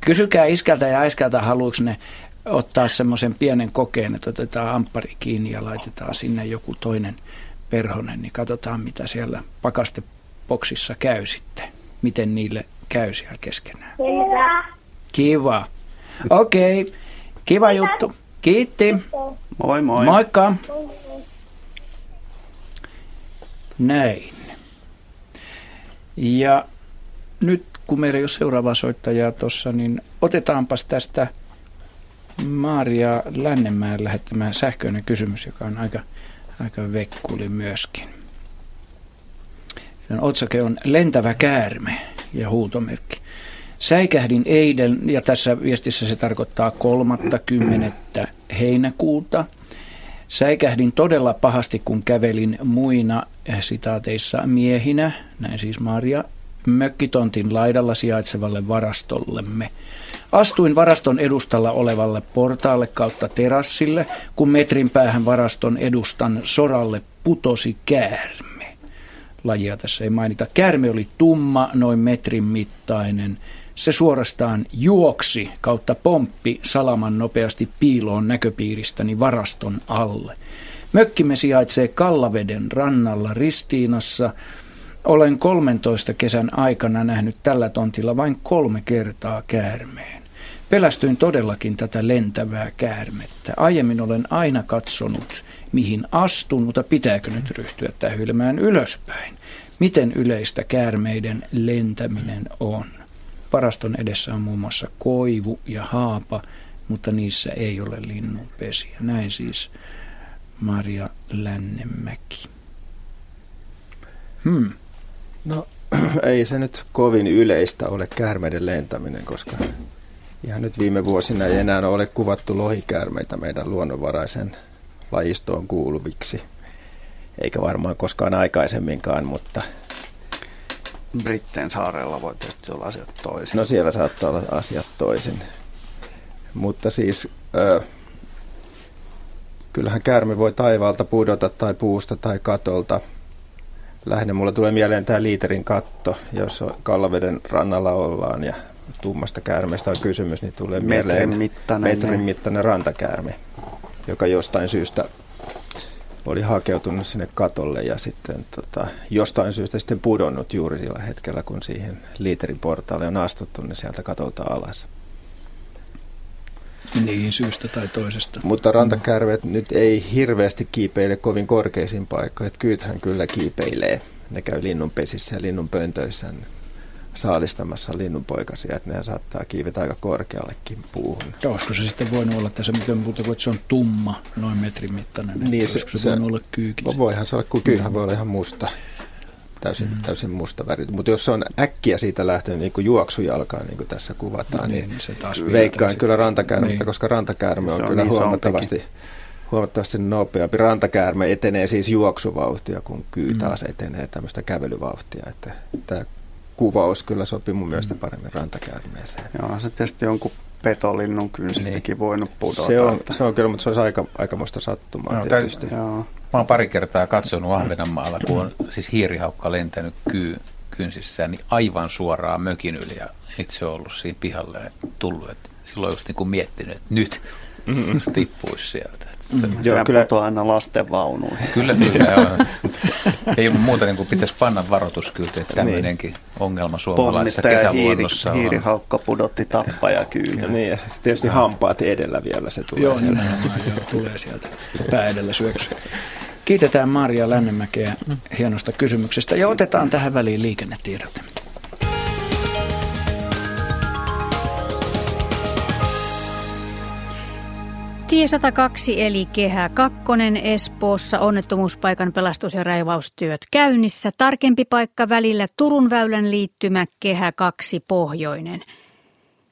Kysykää iskältä ja äiskältä, haluatko ne ottaa semmoisen pienen kokeen, että otetaan amppari kiinni ja laitetaan sinne joku toinen perhonen, niin katsotaan mitä siellä pakastepoksissa käy sitten. Miten niille käy siellä keskenään. Kiva. Kiva. Okei, okay. kiva juttu. Kiitti. Moi moi. Moikka. Näin. Ja nyt kun meillä ei ole seuraavaa soittajaa tuossa, niin otetaanpas tästä Maaria Lännemäen lähettämään sähköinen kysymys, joka on aika, aika vekkuli myöskin. Sen otsake on lentävä käärme ja huutomerkki. Säikähdin eilen, ja tässä viestissä se tarkoittaa 30. heinäkuuta. Säikähdin todella pahasti, kun kävelin muina eh, sitaateissa miehinä, näin siis Maria, mökkitontin laidalla sijaitsevalle varastollemme. Astuin varaston edustalla olevalle portaalle kautta terassille, kun metrin päähän varaston edustan soralle putosi käärme. Lajia tässä ei mainita. Käärme oli tumma, noin metrin mittainen. Se suorastaan juoksi kautta pomppi salaman nopeasti piiloon näköpiiristäni varaston alle. Mökkimme sijaitsee Kallaveden rannalla Ristiinassa. Olen 13 kesän aikana nähnyt tällä tontilla vain kolme kertaa käärmeen. Pelästyin todellakin tätä lentävää käärmettä. Aiemmin olen aina katsonut, mihin astun, mutta pitääkö nyt ryhtyä tähyilemään ylöspäin? Miten yleistä käärmeiden lentäminen on? Varaston edessä on muun muassa koivu ja haapa, mutta niissä ei ole linnunpesiä. Näin siis Maria Lännemäki. Hmm. No (clears throat) ei se nyt kovin yleistä ole käärmeiden lentäminen, koska ihan nyt viime vuosina ei enää ole kuvattu lohikäärmeitä meidän luonnonvaraisen lajistoon kuuluviksi. Eikä varmaan koskaan aikaisemminkaan, mutta... Britteen saarella voi tietysti olla asiat toisin. No siellä saattaa olla asiat toisin. Mutta siis... Ö, kyllähän käärme voi taivaalta pudota tai puusta tai katolta. Lähinnä mulle tulee mieleen tämä liiterin katto, jos Kallaveden rannalla ollaan ja tummasta käärmeestä on kysymys, niin tulee metrin mieleen mittainen, metrin mittainen rantakäärme, joka jostain syystä oli hakeutunut sinne katolle ja sitten tota, jostain syystä sitten pudonnut juuri sillä hetkellä, kun siihen liiterin portaalle on astuttu, niin sieltä katolta alas. Niin, syystä tai toisesta. Mutta rantakärvet nyt ei hirveästi kiipeile kovin korkeisiin paikkoihin. Kyythän kyllä kiipeilee. Ne käy linnunpesissä ja linnunpöntöissä saalistamassa linnunpoikasia, että ne saattaa kiivetä aika korkeallekin puuhun. Ja olisiko se sitten voinut olla tässä mitään muuta kuin, että se on tumma, noin metrin mittainen? Niin, se, se, se voinut olla kyykin? Voihan se olla, kun kyyhän voi olla ihan musta täysin, mm. täysin musta väri. Mutta jos se on äkkiä siitä lähtenyt niin juoksujalkaan, niin kuin tässä kuvataan, no niin, niin se taas veikkaan kyllä rantakäärmettä, niin. koska rantakäärme on, on kyllä huomattavasti, huomattavasti nopeampi. Rantakäärme etenee siis juoksuvauhtia, kun kyy mm. taas etenee tämmöistä kävelyvauhtia. Että tämä kuvaus kyllä sopii mun mielestä paremmin rantakäärmeeseen. Joo, se tietysti jonkun petolinnun kynsistäkin niin. voinut pudota. Se on, se on kyllä, mutta se olisi aika, aikamoista sattumaa no, tietysti. Joo. Mä oon pari kertaa katsonut Ahvenanmaalla, kun on siis hiirihaukka lentänyt kyy, kynsissään, niin aivan suoraan mökin yli ja itse ollut siinä pihalle ja tullut. Että silloin just niin kuin miettinyt, että nyt mm-hmm. tippuisi sieltä. Se, mm. Joo, kyllä tuo aina lasten vaunuun. Kyllä, kyllä. (laughs) Ei ole muuta niin kuin pitäisi panna varoituskylti, että tämmöinenkin niin. ongelma suomalaisessa kesäluonnossa hiiri, Hiirihaukka pudotti tappaja kyllä. niin, ja tietysti hampaat edellä vielä se tulee. Joo, nimenomaan, joo, tulee sieltä pää edellä syöksy. Kiitetään Maria Lännemäkeä hienosta kysymyksestä ja otetaan tähän väliin liikennetiedot. Tie 102 eli Kehä 2 Espoossa onnettomuuspaikan pelastus- ja raivaustyöt käynnissä. Tarkempi paikka välillä Turun väylän liittymä Kehä 2 Pohjoinen.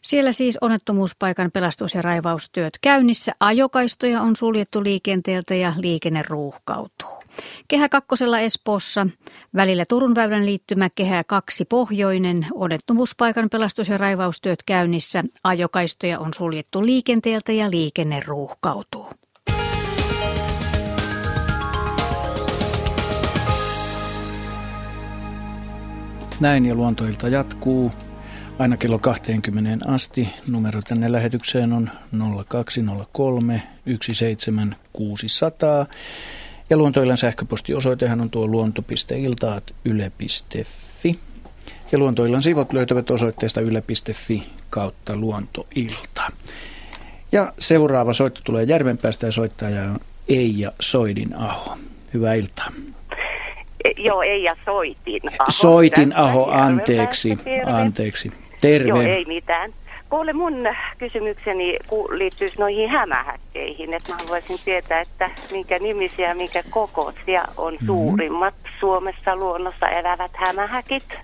Siellä siis onnettomuuspaikan pelastus- ja raivaustyöt käynnissä. Ajokaistoja on suljettu liikenteeltä ja liikenne ruuhkautuu. Kehä kakkosella Espoossa, välillä Turun väylän liittymä Kehä 2 Pohjoinen, onnettomuuspaikan pelastus- ja raivaustyöt käynnissä. Ajokaistoja on suljettu liikenteeltä ja liikenne ruuhkautuu. Näin ja luontoilta jatkuu aina kello 20 asti. Numero tänne lähetykseen on 0203 17600. Ja luontoillan sähköpostiosoitehan on tuo luonto.iltaat yle.fi. Ja luontoillan sivut löytävät osoitteesta yle.fi kautta luontoilta. Ja seuraava soitto tulee Järvenpäästä ja soittaja on Eija Soidin Aho. Hyvää iltaa. E, joo, Eija Soitin Aho. Soitin Aho, anteeksi. Anteeksi. Terve. Joo, ei mitään. Kuule, mun kysymykseni liittyy noihin hämähäkkeihin, että mä haluaisin tietää, että minkä nimisiä, minkä kokoisia on mm-hmm. suurimmat Suomessa luonnossa elävät hämähäkit.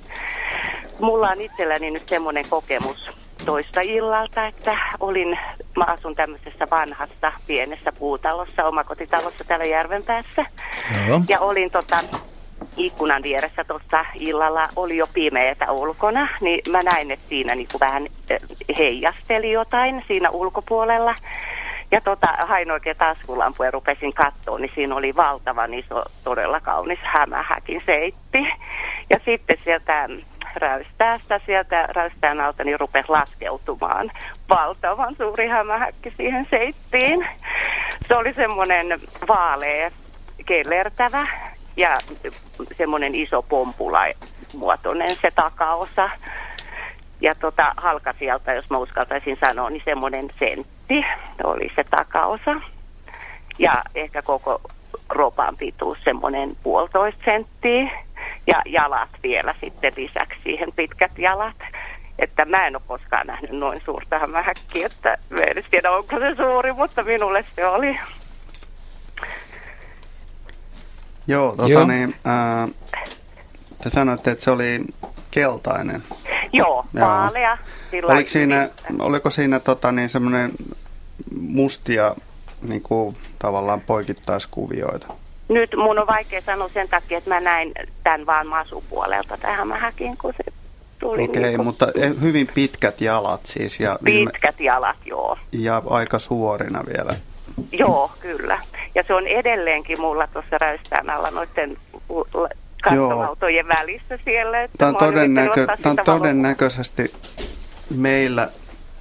Mulla on itselläni nyt semmoinen kokemus toista illalta, että olin, mä asun tämmöisessä vanhassa pienessä puutalossa, omakotitalossa täällä Järvenpäässä. Joo. Ja olin tota, ikkunan vieressä tuossa illalla oli jo pimeätä ulkona, niin mä näin, että siinä niin kuin vähän eh, heijasteli jotain siinä ulkopuolella. Ja tota, hain oikein taskulampu ja rupesin katsoa, niin siinä oli valtavan iso, todella kaunis hämähäkin seitti. Ja sitten sieltä räystäästä, sieltä räystään alta, niin rupesi laskeutumaan valtavan suuri hämähäkki siihen seittiin. Se oli semmoinen vaalea kellertävä ja semmoinen iso pompula muotoinen se takaosa. Ja tota, halkasijalta, jos mä uskaltaisin sanoa, niin semmoinen sentti oli se takaosa. Ja ehkä koko kropan pituus semmoinen puolitoista senttiä. Ja jalat vielä sitten lisäksi siihen pitkät jalat. Että mä en ole koskaan nähnyt noin suurta hämähäkkiä, että mä en tiedä onko se suuri, mutta minulle se oli. Joo, tota Joo. Niin, ää, te sanoitte, että se oli keltainen. Joo, vaalea. Oliko siinä, oliko siinä tota, niin, semmoinen mustia niin kuin, tavallaan poikittaiskuvioita? Nyt mun on vaikea sanoa sen takia, että mä näin tämän vaan masupuolelta tähän mähäkin, kun se tuli. Okei, okay, niin kuin... mutta eh, hyvin pitkät jalat siis. Ja pitkät jalat, joo. Ja aika suorina vielä. Joo, kyllä. Ja se on edelleenkin mulla tuossa räystään alla noiden kattoautojen välissä siellä. Että tämä on, todennäkö, tämä on todennäköisesti meillä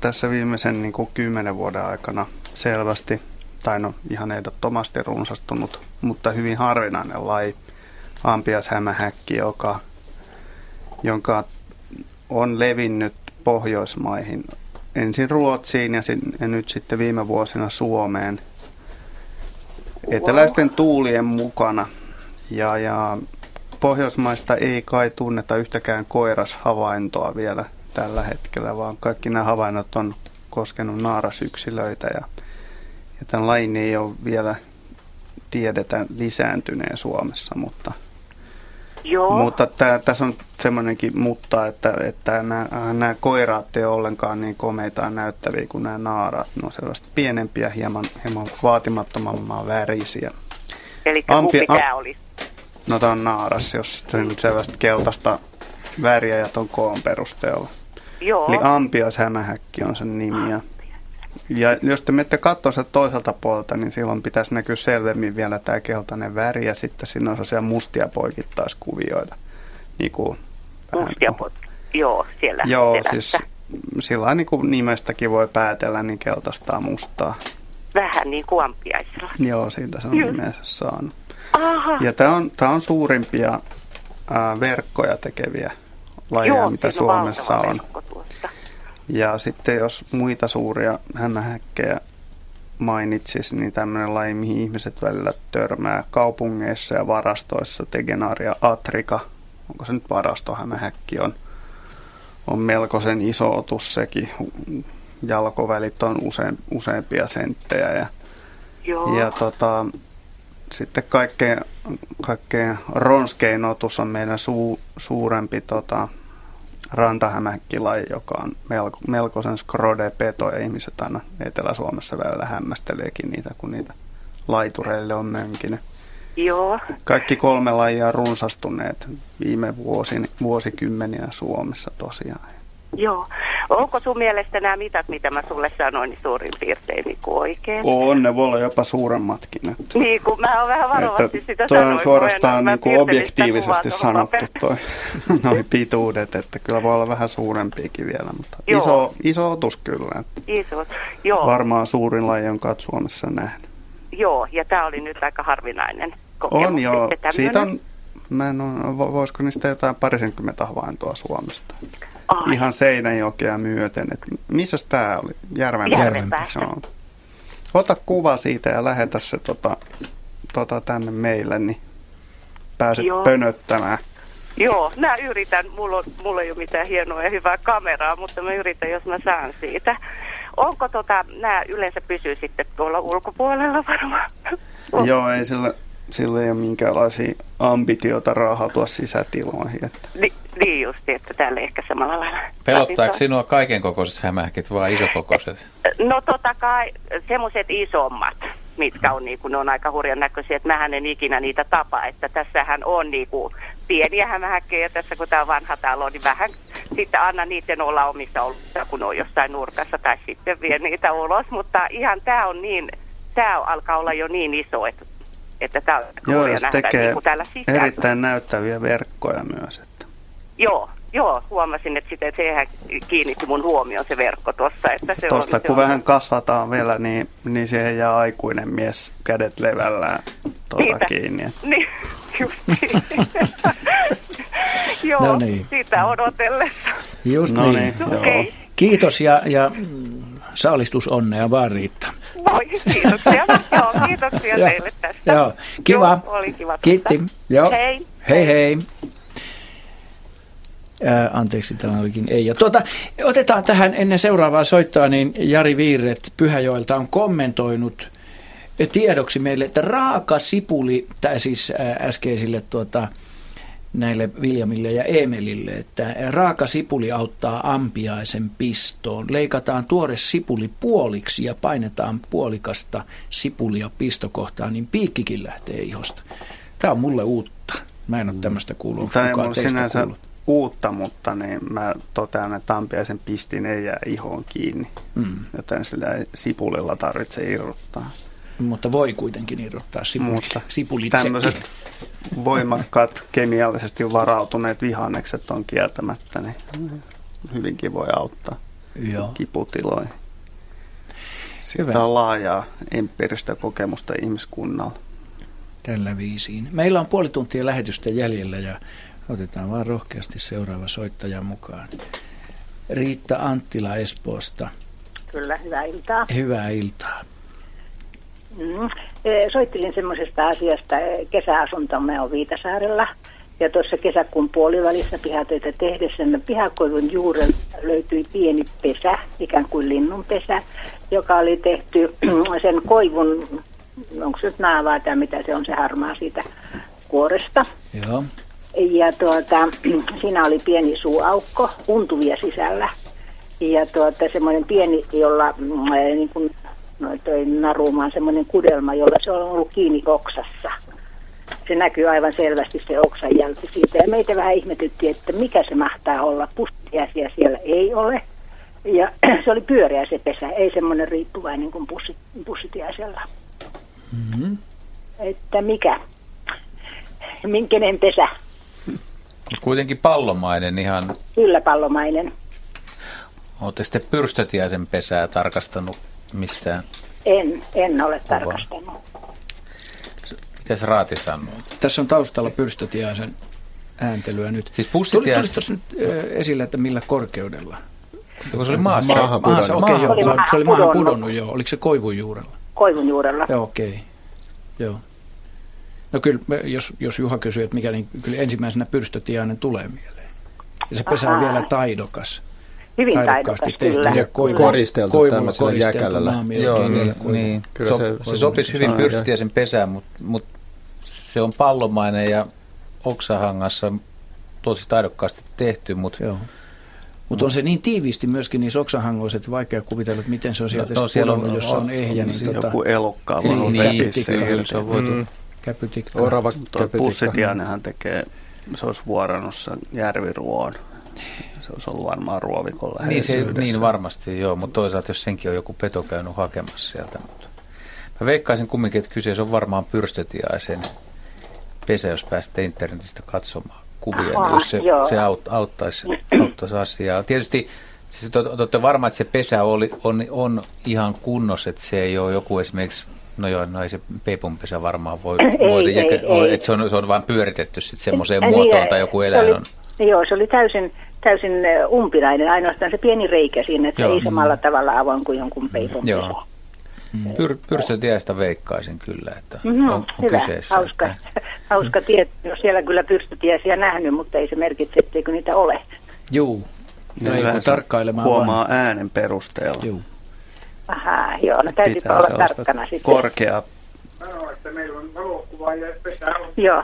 tässä viimeisen niin kuin kymmenen vuoden aikana selvästi tai no ihan ehdottomasti runsastunut, mutta hyvin harvinainen laji, ampiashämähäkki, joka, jonka on levinnyt Pohjoismaihin, ensin Ruotsiin ja, sit, ja nyt sitten viime vuosina Suomeen eteläisten tuulien mukana. Ja, ja Pohjoismaista ei kai tunneta yhtäkään koirashavaintoa vielä tällä hetkellä, vaan kaikki nämä havainnot on koskenut naarasyksilöitä ja, ja tämän lajin ei ole vielä tiedetä lisääntyneen Suomessa, mutta, Joo. mutta tässä on semmoinenkin mutta, että, että nämä, koiraat ei ole ollenkaan niin komeita ja näyttäviä kuin nämä naarat. Ne on sellaista pienempiä, hieman, hieman vaatimattomammaa värisiä. Eli Ampi- mikä a- olisi? No tämä on naaras, jos se nyt sellaista keltaista väriä ja ton koon perusteella. Joo. Eli ampias hämähäkki on sen nimi. Ja, ja jos te menette katsoa sitä toiselta puolelta, niin silloin pitäisi näkyä selvemmin vielä tämä keltainen väri ja sitten siinä on sellaisia mustia poikittaiskuvioita. Niin kuin, Mustia pot. Joo, siellä Joo, selässä. siis sillä niin kuin nimestäkin voi päätellä, niin keltaista mustaa. Vähän niin kuin ampiaisella. Joo, siitä se on Just. nimensä saanut. Aha. Ja tämä on, tää on suurimpia ää, verkkoja tekeviä lajeja, Joo, mitä on Suomessa on. verkko tuossa. Ja sitten jos muita suuria hämähäkkejä mainitsis, niin tämmöinen laji, mihin ihmiset välillä törmää kaupungeissa ja varastoissa, Tegenaria atrika, onko se nyt varastohämähäkki, on, on melkoisen iso otus sekin. Jalkovälit on usein, useampia senttejä ja, Joo. ja tota, sitten kaikkein, kaikkein ronskein otus on meidän suu, suurempi tota, rantahämähäkkilaji, joka on melko, melkoisen skrode-peto ja ihmiset aina Etelä-Suomessa välillä hämmästeleekin niitä, kun niitä laitureille on mönkinyt. Joo. Kaikki kolme lajia on runsastuneet viime vuosin, vuosikymmeniä Suomessa tosiaan. Joo. Onko sun mielestä nämä mitat, mitä mä sulle sanoin, niin suurin piirtein niin kuin oikein? On, ne voi olla jopa suuremmatkin. Että, Niin, kun mä oon vähän varovasti että sitä toi sanoin, on suorastaan niin kuin objektiivisesti sanottu toi, (laughs) noi pituudet, että kyllä voi olla vähän suurempiakin vielä, mutta Joo. iso, iso otus kyllä. Että Iso. Joo, varmaan suurin laji, jonka olet Suomessa nähnyt. joo, ja tämä oli nyt aika harvinainen kokemus. On joo, siitä on, mä en ole, vo- voisiko niistä jotain parisenkymmentä havaintoa Suomesta. Ai. Ihan Seinäjokea myöten. Et missä tämä oli? Järvenpäässä. Järvenpäässä. Joo. Ota kuva siitä ja lähetä se tota, tota tänne meille, niin pääset Joo. pönöttämään. Joo, mä yritän. Mulla, on, mulla ei ole mitään hienoa ja hyvää kameraa, mutta mä yritän, jos mä saan siitä. Onko tota, nämä yleensä pysyy sitten tuolla ulkopuolella varmaan? (laughs) Joo, ei sillä, sillä ei ole minkäänlaisia ambitioita raahautua sisätiloihin. Että. Ni, niin justi, että täällä ehkä samalla lailla. Pelottaako sinua kaiken kokoiset hämähäkit vai isokokoiset? No totta kai semmoiset isommat, mitkä on, niin kuin, ne on aika hurjan näköisiä, että mähän en ikinä niitä tapa, että tässähän on niin kuin, pieniä hämähäkkejä tässä, kun tämä on vanha talo, niin vähän sitten anna niiden olla omissa oloissa, kun on jossain nurkassa tai sitten vie niitä ulos, mutta ihan tämä on niin, tämä alkaa olla jo niin iso, että, että tämä on Joo, jos nähdä tekee niin kuin täällä sisällä. erittäin näyttäviä verkkoja myös. Että. Joo, joo, huomasin, että sitä, sehän kiinnitti mun huomioon se verkko tuossa, että se Tuosta on, se kun on, vähän kasvataan vielä, niin, niin siihen jää aikuinen mies kädet levällään tuota Niitä. kiinni. että- (laughs) Niin, justiin. (laughs) Joo, No niin. sitä odotellessa. Just No niin. niin. Okei. Kiitos ja, ja saalistus onnea vaan Riitta. Voi, kiitoksia. (laughs) Joo, kiitoksia teille tästä. Joo, kiva. Joo, oli kiva. Kiitti. Joo. Hei. Hei hei. Ää, anteeksi, tämä olikin ei. Ja tuota, otetaan tähän ennen seuraavaa soittoa, niin Jari Viirret Pyhäjoelta on kommentoinut tiedoksi meille, että raaka sipuli, tai siis äskeisille tuota, näille Viljamille ja Emelille, että raaka sipuli auttaa ampiaisen pistoon. Leikataan tuore sipuli puoliksi ja painetaan puolikasta sipulia pistokohtaan, niin piikkikin lähtee ihosta. Tämä on mulle uutta. Mä en ole tämmöistä kuullut. Tämä ei ole sinänsä kuullut? Uutta, mutta niin mä totean, että ampiaisen pistin ei jää ihoon kiinni, Mm. joten sillä ei sipulilla tarvitse irrottaa. Mutta voi kuitenkin irrottaa Mutta sipulitsekin. tämmöiset voimakkaat kemiallisesti varautuneet vihannekset on kieltämättä, niin hyvinkin voi auttaa Joo. kiputiloihin. Siitä on laajaa empiiristä kokemusta ihmiskunnalla. Tällä viisiin. Meillä on puoli tuntia lähetystä jäljellä ja otetaan vaan rohkeasti seuraava soittaja mukaan. Riitta Anttila Espoosta. Kyllä, hyvää iltaa. Hyvää iltaa. Mm. E, soittelin semmoisesta asiasta. E, kesäasuntomme on Viitasaarella. Ja tuossa kesäkuun puolivälissä pihatöitä tehdessä pihakoivun juurelta löytyi pieni pesä, ikään kuin linnunpesä, joka oli tehty (clears throat) sen koivun, onko se nyt naavaa tai mitä se on, se harmaa siitä kuoresta. Joo. Ja tuota, (clears throat) siinä oli pieni suuaukko, untuvia sisällä. Ja tuota, semmoinen pieni, jolla mm, niin kuin, no, toi narumaan semmoinen kudelma, jolla se on ollut kiinni oksassa. Se näkyy aivan selvästi se oksan jälki siitä. Ja meitä vähän ihmetytti, että mikä se mahtaa olla. Pustiaisia siellä ei ole. Ja (clears throat) se oli pyöreä se pesä, ei semmoinen riippuvainen kuin pussit, pussitiaisella. Mm-hmm. Että mikä? Minkenen pesä? Kuitenkin pallomainen ihan. Kyllä pallomainen. Oletteko sitten pyrstötiäisen pesää tarkastanut mistään? En, en ole tarkastanut. Mitäs Raati sanoo? Tässä on taustalla pyrstötiäisen ääntelyä nyt. Siis pussitiäisen... Tuli, tuli nyt esille, että millä korkeudella? Kun se oli maassa. Maahan pudonnut. Maassa, okay, joo, oli se oli maahan pudonnut, joo. Oliko se koivun juurella? Koivun juurella. Joo, okei. Okay. Joo. No kyllä, jos, jos Juha kysyy, että mikä, niin kyllä ensimmäisenä pyrstötiainen tulee mieleen. Ja se pesä on vielä taidokas. Hyvin taidokas, tehty. kyllä. Ja koivu, koristeltu tämmöisellä jäkälällä. Joo, niin, niin. Kyllä so, se, se sopisi hyvin pyrstötiaisen pesään, mutta mut se on pallomainen ja oksahangassa tosi taidokkaasti tehty, mutta Joo. Mutta on se niin tiiviisti myöskin niissä oksahangoissa, että vaikea kuvitella, että miten se on sieltä no, no siellä on, jos on ehjä. Niin, tota, joku elokkaa niin, niin, se on voitu mm. Käpytikka. Orava Pussitiainenhan tekee, se olisi vuorannossa järviruoon. Se olisi ollut varmaan ruovikon niin, se, niin varmasti, joo, mutta toisaalta jos senkin on joku peto käynyt hakemassa sieltä. Mutta mä veikkaisin kumminkin, että kyseessä on varmaan pyrstötiaisen pesä, jos pääsette internetistä katsomaan kuvia, Aha, niin jos se, se aut, auttaisi, auttaisi asiaa. Tietysti siis te olette varma, että se pesä oli, on, on ihan kunnossa, että se ei ole joku esimerkiksi No joo, no ei se peipunpesä varmaan voi, ei, voi ei, jäke, ei, että se on, se on vain pyöritetty sitten semmoiseen niin, muotoon tai joku eläin oli, on. Joo, se oli täysin, täysin umpinainen, ainoastaan se pieni reikä siinä, että joo. ei samalla tavalla avoin kuin jonkun peipun Joo. Mm. Pyr, pyrstötiestä veikkaisin kyllä, että mm-hmm, on, on hyvä, kyseessä. Hauska, että... (laughs) hauska tieto. No siellä kyllä pyrstötiesiä nähnyt, mutta ei se merkitse, etteikö niitä ole. Juu. No ei tarkkailemaan Huomaa vaan. äänen perusteella. Juu. Aha, joo, no täytyypä olla tarkkana sitten. Korkea. Sanoo, että meillä on valokuva ja pesä on. Joo,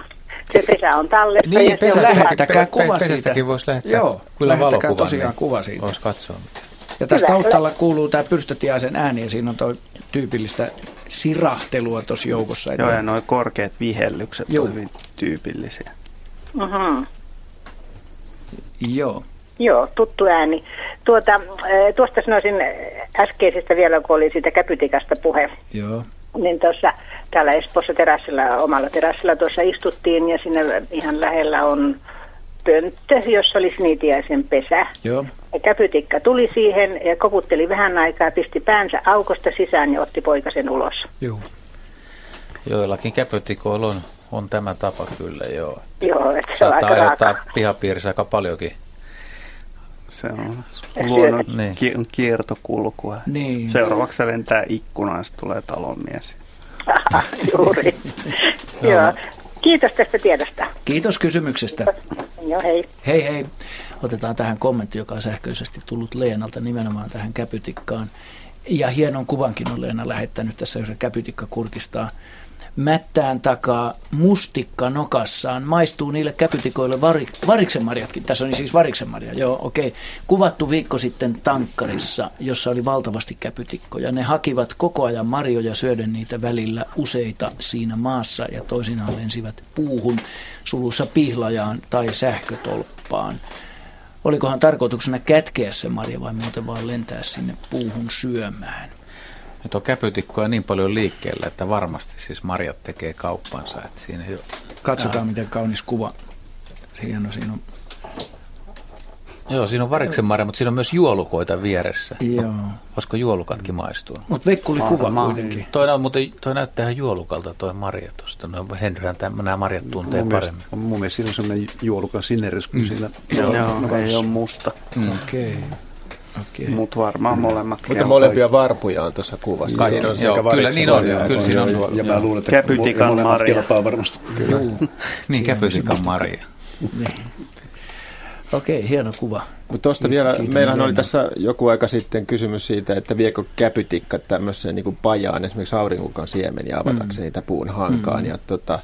se pesä on tallessa. Niin, pesä, lähettäkää kuva siitä. Voisi lähettää. Joo, kyllä valokuva. tosiaan kuva siitä. Voisi katsoa. Ja tässä taustalla kuuluu tämä pyrstötiaisen ääni ja siinä on tuo tyypillistä sirahtelua tuossa joukossa. Joo, ja nuo korkeat vihellykset on hyvin tyypillisiä. Uh-huh. Joo. Joo, tuttu ääni. Tuota, tuosta sanoisin äskeisestä vielä, kun oli siitä käpytikasta puhe. Joo. Niin tuossa täällä Espoossa terassilla, omalla terassilla tuossa istuttiin ja sinne ihan lähellä on pönttö, jossa oli snitiäisen pesä. Joo. Ja käpytikka tuli siihen ja koputteli vähän aikaa, pisti päänsä aukosta sisään ja otti poikasen ulos. Joo. Joillakin käpytikoilla on, on tämä tapa kyllä, joo. Joo, että se on aika aiheuttaa pihapiirissä aika paljonkin. Se on luonnon niin. kiertokulkua. Niin. Seuraavaksi se lentää ikkunaan, ja tulee talonmies. (laughs) Juuri. (laughs) Joo. Kiitos tästä tiedosta. Kiitos kysymyksestä. Joo, hei. Hei hei. Otetaan tähän kommentti, joka on sähköisesti tullut Leenalta nimenomaan tähän käpytikkaan. Ja hienon kuvankin on Leena lähettänyt tässä, jos käpytikka kurkistaa mättään takaa mustikka nokassaan. Maistuu niille käpytikoille vari, variksenmarjatkin. Tässä on siis variksenmarja, joo okei. Okay. Kuvattu viikko sitten tankkarissa, jossa oli valtavasti käpytikkoja. Ne hakivat koko ajan marjoja syöden niitä välillä useita siinä maassa ja toisinaan lensivät puuhun sulussa pihlajaan tai sähkötolppaan. Olikohan tarkoituksena kätkeä se marja vai muuten vaan lentää sinne puuhun syömään? Nyt on käpytikkoja niin paljon liikkeellä, että varmasti siis marjat tekee kauppansa. Että siinä jo... Katsotaan, miten kaunis kuva. Hieno, siinä on Joo, siinä on variksen marja, mutta siinä on myös juolukoita vieressä. Joo. Olisiko juolukatkin maistunut? Mutta Veikku oli kuva Ma- kuitenkin. Toi, on, mutta toi näyttää ihan juolukalta toi marja tuosta. No, Henryhän tämän, nämä marjat tuntee mun paremmin. Mielestä, mun mielestä siinä on sellainen juolukan sineres kuin Mm. siinä. Joo, no, joo ei ole musta. Mm. Okei. Okay. Mutta varmaan molemmat. Mutta molempia varpuja on tuossa kuvassa. Siinä on Joo, sekä kyllä niin on, marjaa kyllä siinä on. Ja, ja mä luulen, että Käpytikan molemmat marja. kelpaa varmasti. Kyllä. Niin, käpytikan marja. Niin. Okei, hieno kuva. Mutta tuosta vielä, Kiitän meillähän oli tässä joku aika sitten kysymys siitä, että viekö käpytikka tämmöiseen niin pajaan, esimerkiksi aurinkukan siemeniä avatakseen Mm. niitä puun hankaan. Mm. Ja tota,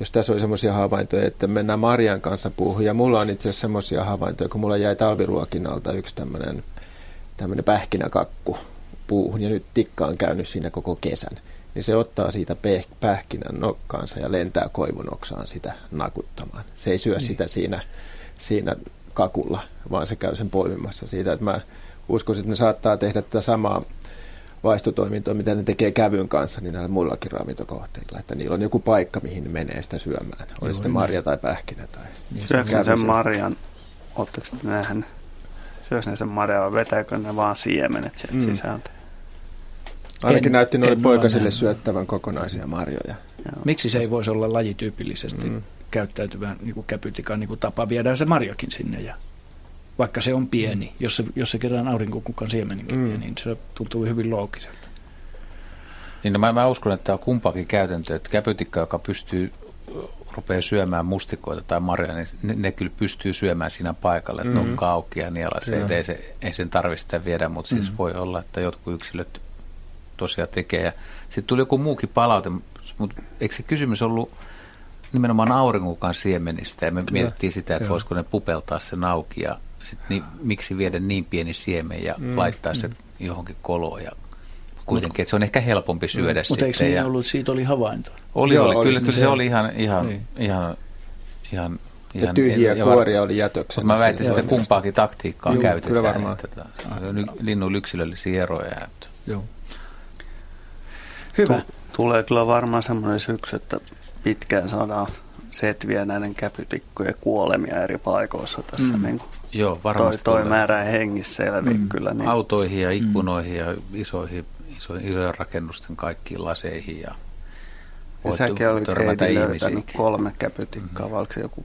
jos tässä oli semmoisia havaintoja, että mennään Marian kanssa puuhun, ja mulla on itse asiassa semmoisia havaintoja, kun mulla jäi talviruokinnalta yksi tämmöinen tämmöinen pähkinäkakku puuhun, ja nyt tikka on käynyt siinä koko kesän, niin se ottaa siitä pähkinän nokkaansa ja lentää koivun oksaan sitä nakuttamaan. Se ei syö Niin. sitä siinä, siinä kakulla, vaan se käy sen poimimassa siitä. Että mä uskoisin, että ne saattaa tehdä tätä samaa vaistotoimintoa, mitä ne tekee kävyn kanssa, niin näillä muillakin ravintokohteilla. Että niillä on joku paikka, mihin ne menee sitä syömään. Oli sitten niin. marja tai pähkinä. Tai Syöksä kävy sen se. marjan, ootteko te nähnyt? Syöksä ne sen marjan vai vetääkö ne vaan siemenet sieltä Mm. mm. sisältä? Ainakin En- näytti noille poikasille syöttävän kokonaisia marjoja. Miksi se ei voisi olla lajityypillisesti mm. käyttäytyvän niin kuin käpytikan niin kuin tapa? Viedään se marjakin sinne ja vaikka se on pieni, jos se, jos se kerran aurinkokukan siemeninkin mm. niin se tuntuu hyvin loogiselta. Niin no mä, mä uskon, että tämä on kumpaakin käytäntö, että käpytikka, joka pystyy rupeaa syömään mustikoita tai marjoja, niin ne, ne kyllä pystyy syömään siinä paikalla, että mm-hmm. ne on Mhm. kaukia ja että ei, se, ei sen tarvitse sitä viedä, mutta siis Mm. voi olla, että jotkut yksilöt tosiaan tekee. Ja sitten tuli joku muukin palaute, mutta eikö se kysymys ollut nimenomaan aurinkokukan siemenistä ja me Kyllä. mietittiin sitä, että Joo. voisiko ne pupeltaa sen auki ja sit niin, miksi viedä niin pieni siemen ja Mm. mm. laittaa se johonkin koloon ja kuitenkin, että se on ehkä helpompi syödä Mutta eikö sitten. niin ja ollut, siitä oli havainto? oli, Joo, oli, oli. kyllä, Niin kyllä se oli ihan, ihan, Niin. ihan, ihan, Ja tyhjiä var- kuoria oli jätöksenä. Mutta mä väitin, että kumpaakin taktiikkaa Juu, käytetään. kyllä varmaan. Että tota, se on ny- linnun yksilöllisiä eroja. Että. Joo. Hyvä. Tu- tulee kyllä varmaan semmoinen syksy, että pitkään saadaan setviä näiden käpytikkojen kuolemia eri paikoissa tässä. Mm. Mm. Niin kuin Joo, toi, varmasti toi tulee. määrä hengissä selviä Mm. mm. kyllä. Niin. Autoihin ja ikkunoihin ja isoihin, isoihin, isojen rakennusten kaikkiin laseihin. Ja Ja voit säkin olit törmätä Heidi löytänyt ihmisiinkin. kolme käpytikkaa, mm. vai oliko se joku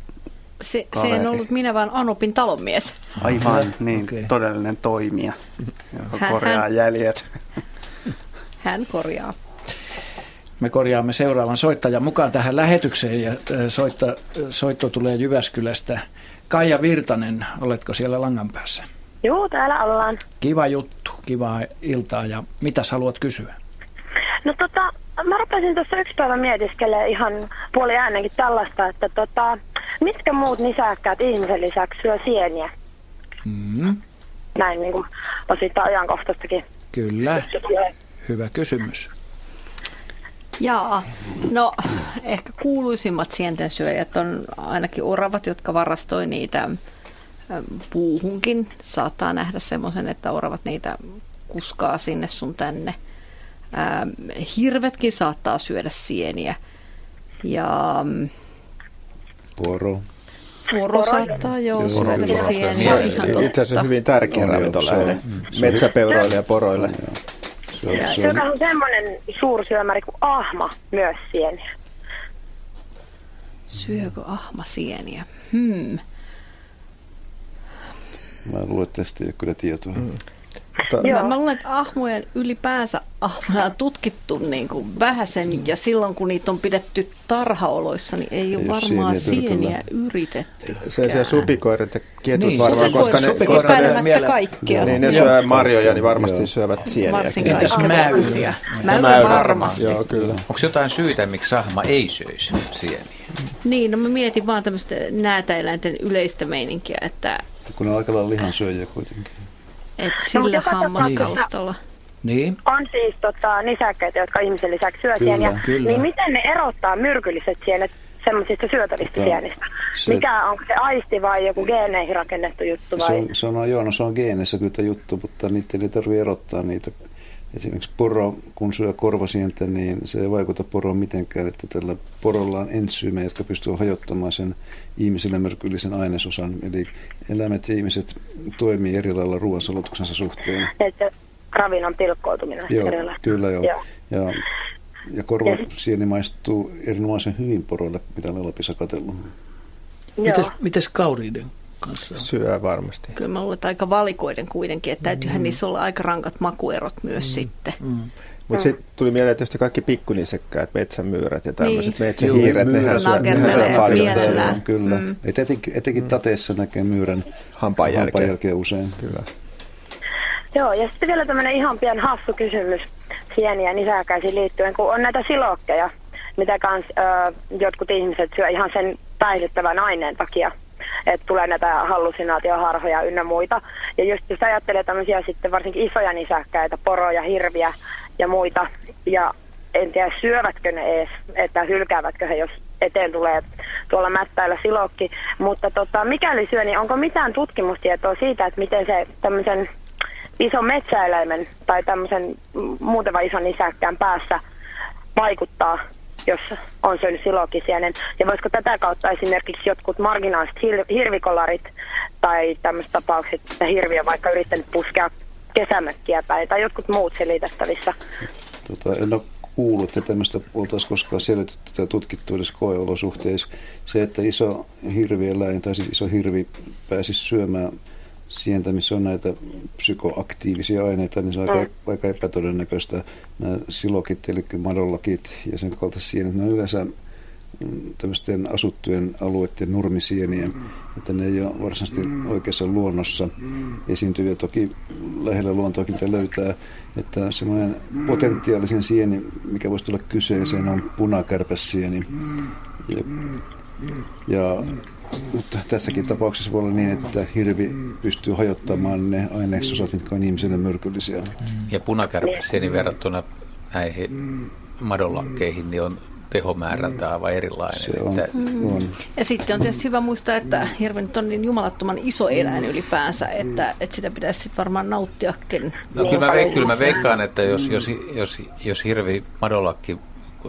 Se, se en ollut minä, vaan Anopin talonmies. aivan niin Okei. todellinen toimija, joka Hän- korjaa hän- jäljet. Hän korjaa. Me korjaamme seuraavan soittajan mukaan tähän lähetykseen ja ö, soitta, soitto tulee Jyväskylästä. Kaija Virtanen, oletko siellä langan päässä? Joo, täällä ollaan. Kiva juttu, kivaa iltaa ja mitäs haluat kysyä? No tota, mä rupesin tuossa yksi päivä mietiskelemään ihan puoli äänenkin tällaista, että tota, mitkä muut nisäkkäät ihmisen lisäksi syö sieniä? Mm, Näin niin kuin osittain ajankohtaistakin. kyllä, hyvä kysymys. Jaa, no ehkä kuuluisimmat sienten syöjät on ainakin oravat, jotka varastoi niitä puuhunkin. Saattaa nähdä semmoisen, että oravat niitä kuskaa sinne sun tänne. Ähm, Hirvetkin saattaa syödä sieniä. Ja mm, Poro. poro saattaa joo Joo, syödä sieniä. Ihan Itse asiassa totta. hyvin tärkeä ravintolähde metsäpeuroille ja poroille. Se on, se on, Syökää on semmoinen suursyömäri kuin ahma myös sieniä. Syökö ahma sieniä? Hmm. Mä luulen, että tästä ei ole kyllä tietoa. Mm. Mä, mä luulen, että ahmojen ylipäänsä ahmoja on tutkittu niin kuin vähäsen ja silloin kun niitä on pidetty tarhaoloissa, niin ei ole ole varmaan sieniä sieniä yritetty. Se siellä supikoirat ja ketut Niin, varmaan, koska ne, koska ne, miele- kaikkea. niin ne Joo. syö marjoja, niin varmasti Joo. syövät. Varsinkin Entäs? Mäyry Mäyry varmasti. Joo, kyllä. Onko jotain syytä, miksi sahma ei söisi sieniä? Niin, no mä mietin vaan tämmöistä näätäeläinten yleistä meininkiä, että, Kun ne on aika lailla lihansyöjiä kuitenkin. että No, sillä joka hammastaustalla. Niin, On siis tota, nisäkkäitä, jotka ihmisen lisäksi syö Kyllä, sieniä. kyllä. Niin miten ne erottaa myrkylliset sienet semmoisista syötävistä Tota, sienistä? se- Mikä, onko se aisti vai joku geeneihin rakennettu juttu Se vai? on, se on, joo, no se on geeneissä kyllä tämä juttu, mutta niitä ei tarvitse erottaa niitä. Esimerkiksi poro, kun syö korvasientä, niin se ei vaikuta poroon mitenkään, että tällä porolla on entsyymejä, jotka pystyvät hajottamaan sen ihmisille myrkyllisen ainesosan. Eli eläimet ja ihmiset toimii eri lailla ruoansulutuksensa suhteen. Että ravinnon pilkkoutuminen joo, Kyllä joo. joo. Ja, ja korvasieni maistuu erinomaisen hyvin poroille, mitä olen Lapissa katsellut. Mites, mites kauriiden kanssa? Syö varmasti. Kyllä mä luulen, että aika valikoiden kuitenkin, että täytyyhän mm. niissä olla aika rankat makuerot myös mm. sitten. Mm. Mutta mm. sitten tuli mieleen tietysti kaikki pikkunisekkäät, metsämyyrät ja tämmöiset niin. metsähiiret, nehän syö, nehän syö paljon. Se kyllä. Mm. Et etenkin, etenkin tateessa näkee myyrän hampaanjälkeä usein. Kyllä. Joo, ja sitten vielä tämmöinen ihan pian hassu kysymys sieniä nisäkäisiin liittyen, kun on näitä silokkeja, mitä kans ö, jotkut ihmiset syö ihan sen päihdyttävän aineen takia että tulee näitä hallusinaatioharhoja ynnä muita. Ja just jos ajattelee tämmöisiä sitten varsinkin isoja nisäkkäitä, poroja, hirviä ja muita, ja en tiedä syövätkö ne edes, että hylkäävätkö he, jos eteen tulee tuolla mättäillä silokki. Mutta tota, mikäli syö, niin onko mitään tutkimustietoa siitä, että miten se tämmöisen ison metsäeläimen tai tämmöisen muuten ison nisäkkään päässä vaikuttaa jos on syönyt silokisienen. Ja voisiko tätä kautta esimerkiksi jotkut marginaaliset hir- hirvikolarit tai tämmöiset tapaukset, että hirvi on vaikka yrittänyt puskea kesämökkiä päin tai jotkut muut selitettävissä. Tota, en ole kuullut, että tämmöistä oltaisiin koskaan selitetty tai tutkittu edes koeolosuhteissa. Se, että iso hirvieläin tai siis iso hirvi pääsisi syömään sientä, missä on näitä psykoaktiivisia aineita, niin se on aika, mm. aika epätodennäköistä. Nämä silokit, eli madollakit ja sen kaltaiset sienet, ne on yleensä mm, tämmöisten asuttujen alueiden nurmisieniä, että ne ei ole varsinaisesti oikeassa luonnossa esiintyviä. Toki lähellä luontoakin te löytää, että semmoinen potentiaalisen sieni, mikä voisi tulla kyseeseen, on punakärpäsieni. Ja, ja mutta tässäkin tapauksessa voi olla niin, että hirvi pystyy hajottamaan ne aineisosat, mitkä on ihmiselle myrkyllisiä. Ja punakärpäsieni verrattuna näihin madollakkeihin niin on tehomäärältä aivan erilainen. Se on, että... on. Ja sitten on tietysti hyvä muistaa, että hirvi nyt on niin jumalattoman iso eläin ylipäänsä, että, että sitä pitäisi sitten varmaan nauttiakin. No kyllä mä, veik, kyllä mä veikkaan, että jos, jos, jos, jos hirvi madolakki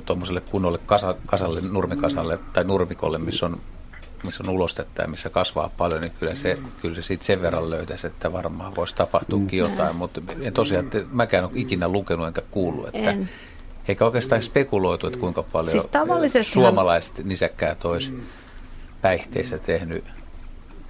tuommoiselle kunnolle kasa, kasalle, nurmikasalle tai nurmikolle, missä on missä on ulostetta ja missä kasvaa paljon, niin kyllä se, kyllä se siitä sen verran löytäisi, että varmaan voisi tapahtuakin mm. jotain. Mutta en tosiaan, että mäkään ole ikinä lukenut enkä kuullut, että en. eikä oikeastaan spekuloitu, että kuinka paljon siis suomalaiset nisäkkäät olisi päihteissä tehnyt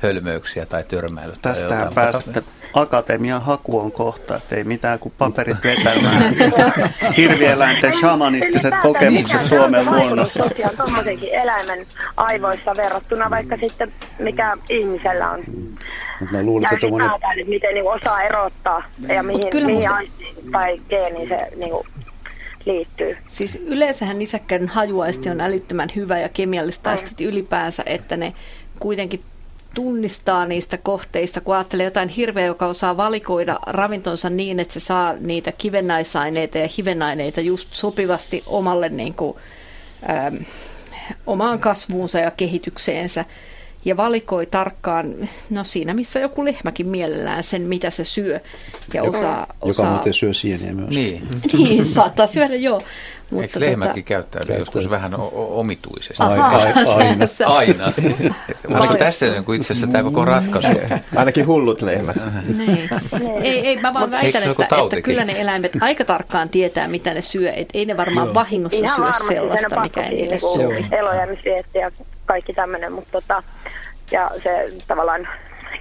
hölmöyksiä tai törmäilyä. Tästähän pääsette akatemian haku on kohta, että ei mitään kuin paperit vetämään. (laughs) Hirvieläinten shamanistiset kokemukset Suomen luonnossa. Tosiaan tuommoisenkin eläimen aivoissa verrattuna vaikka sitten mikä ihmisellä on. Mä luulen, että tommonen... että miten niin osaa erottaa ja mihin, mihin musta... tai geeniin se niin kuin, liittyy. Siis yleensähän nisäkkäiden hajuaisti on älyttömän hyvä ja kemiallista mm. ylipäänsä, että ne kuitenkin tunnistaa niistä kohteista, kun ajattelee jotain hirveä, joka osaa valikoida ravintonsa niin, että se saa niitä kivennäisaineita ja hivenaineita just sopivasti omalle niin kuin, ähm, omaan kasvuunsa ja kehitykseensä ja valikoi tarkkaan, no siinä missä joku lehmäkin mielellään sen, mitä se syö. Ja osaa, Joka osaa... muuten syö sieniä myös. Niin. niin, saattaa syödä joo. Mutta Eikö lehmätkin tota... käyttäydy joskus vähän omituisesti? Aina. Aina. (laughs) Aina. Onko tässä niin kuin itse asiassa tämä koko ratkaisu? Ainakin hullut lehmät. niin. ei, ei, mä vaan väitän, että, että kyllä ne eläimet aika tarkkaan tietää, mitä ne syö. Et ei ne varmaan Joo. vahingossa Ihan syö sellaista, mikä ei niille sovi. Elojäämisvietti ja kaikki tämmöinen, mutta tota, ja se tavallaan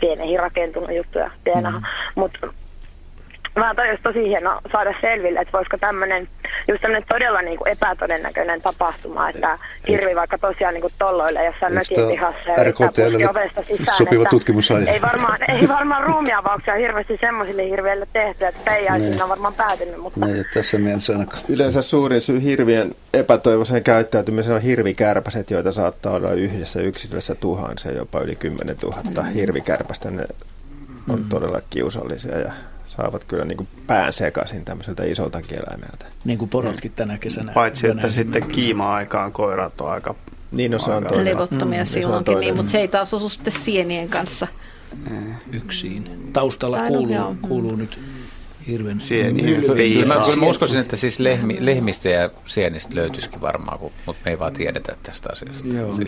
geeneihin rakentunut juttu ja DNA. Mm. Mutta Mä toi olisi tosi hieno saada selville, että voisiko tämmöinen, just tämmöinen todella niin kuin epätodennäköinen tapahtuma, että hirvi vaikka tosiaan niin kuin tolloille jossain mökin pihassa ja yrittää ovesta sisään. Sopiva tutkimus ei varmaan, ei varmaan ruumiavauksia hirveästi semmoisille hirviöille tehty, että peijaisiin niin. on varmaan päätynyt. Mutta... Niin, tässä mielessä ainakaan. Yleensä suurin syy hirvien epätoivoiseen käyttäytymiseen on hirvikärpäset, joita saattaa olla yhdessä yksilössä tuhansia, jopa yli 10 000 mm. hirvikärpästä. Ne on mm. todella kiusallisia ja saavat kyllä niin kuin pään sekaisin tämmöiseltä isolta eläimeltä. Niin kuin porotkin tänä kesänä. Paitsi, että sitten kiima-aikaan koirat on aika niin, no se on toinen. Levottomia mm, silloinkin, niin, mutta se ei taas osu sitten sienien kanssa yksin. Taustalla kuuluu, kuuluu nyt hirven Sieni. Kyllä mä, kyllä uskoisin, että siis lehmi, lehmistä ja sienistä löytyisikin varmaan, mutta me ei vaan tiedetä tästä asiasta. Joo.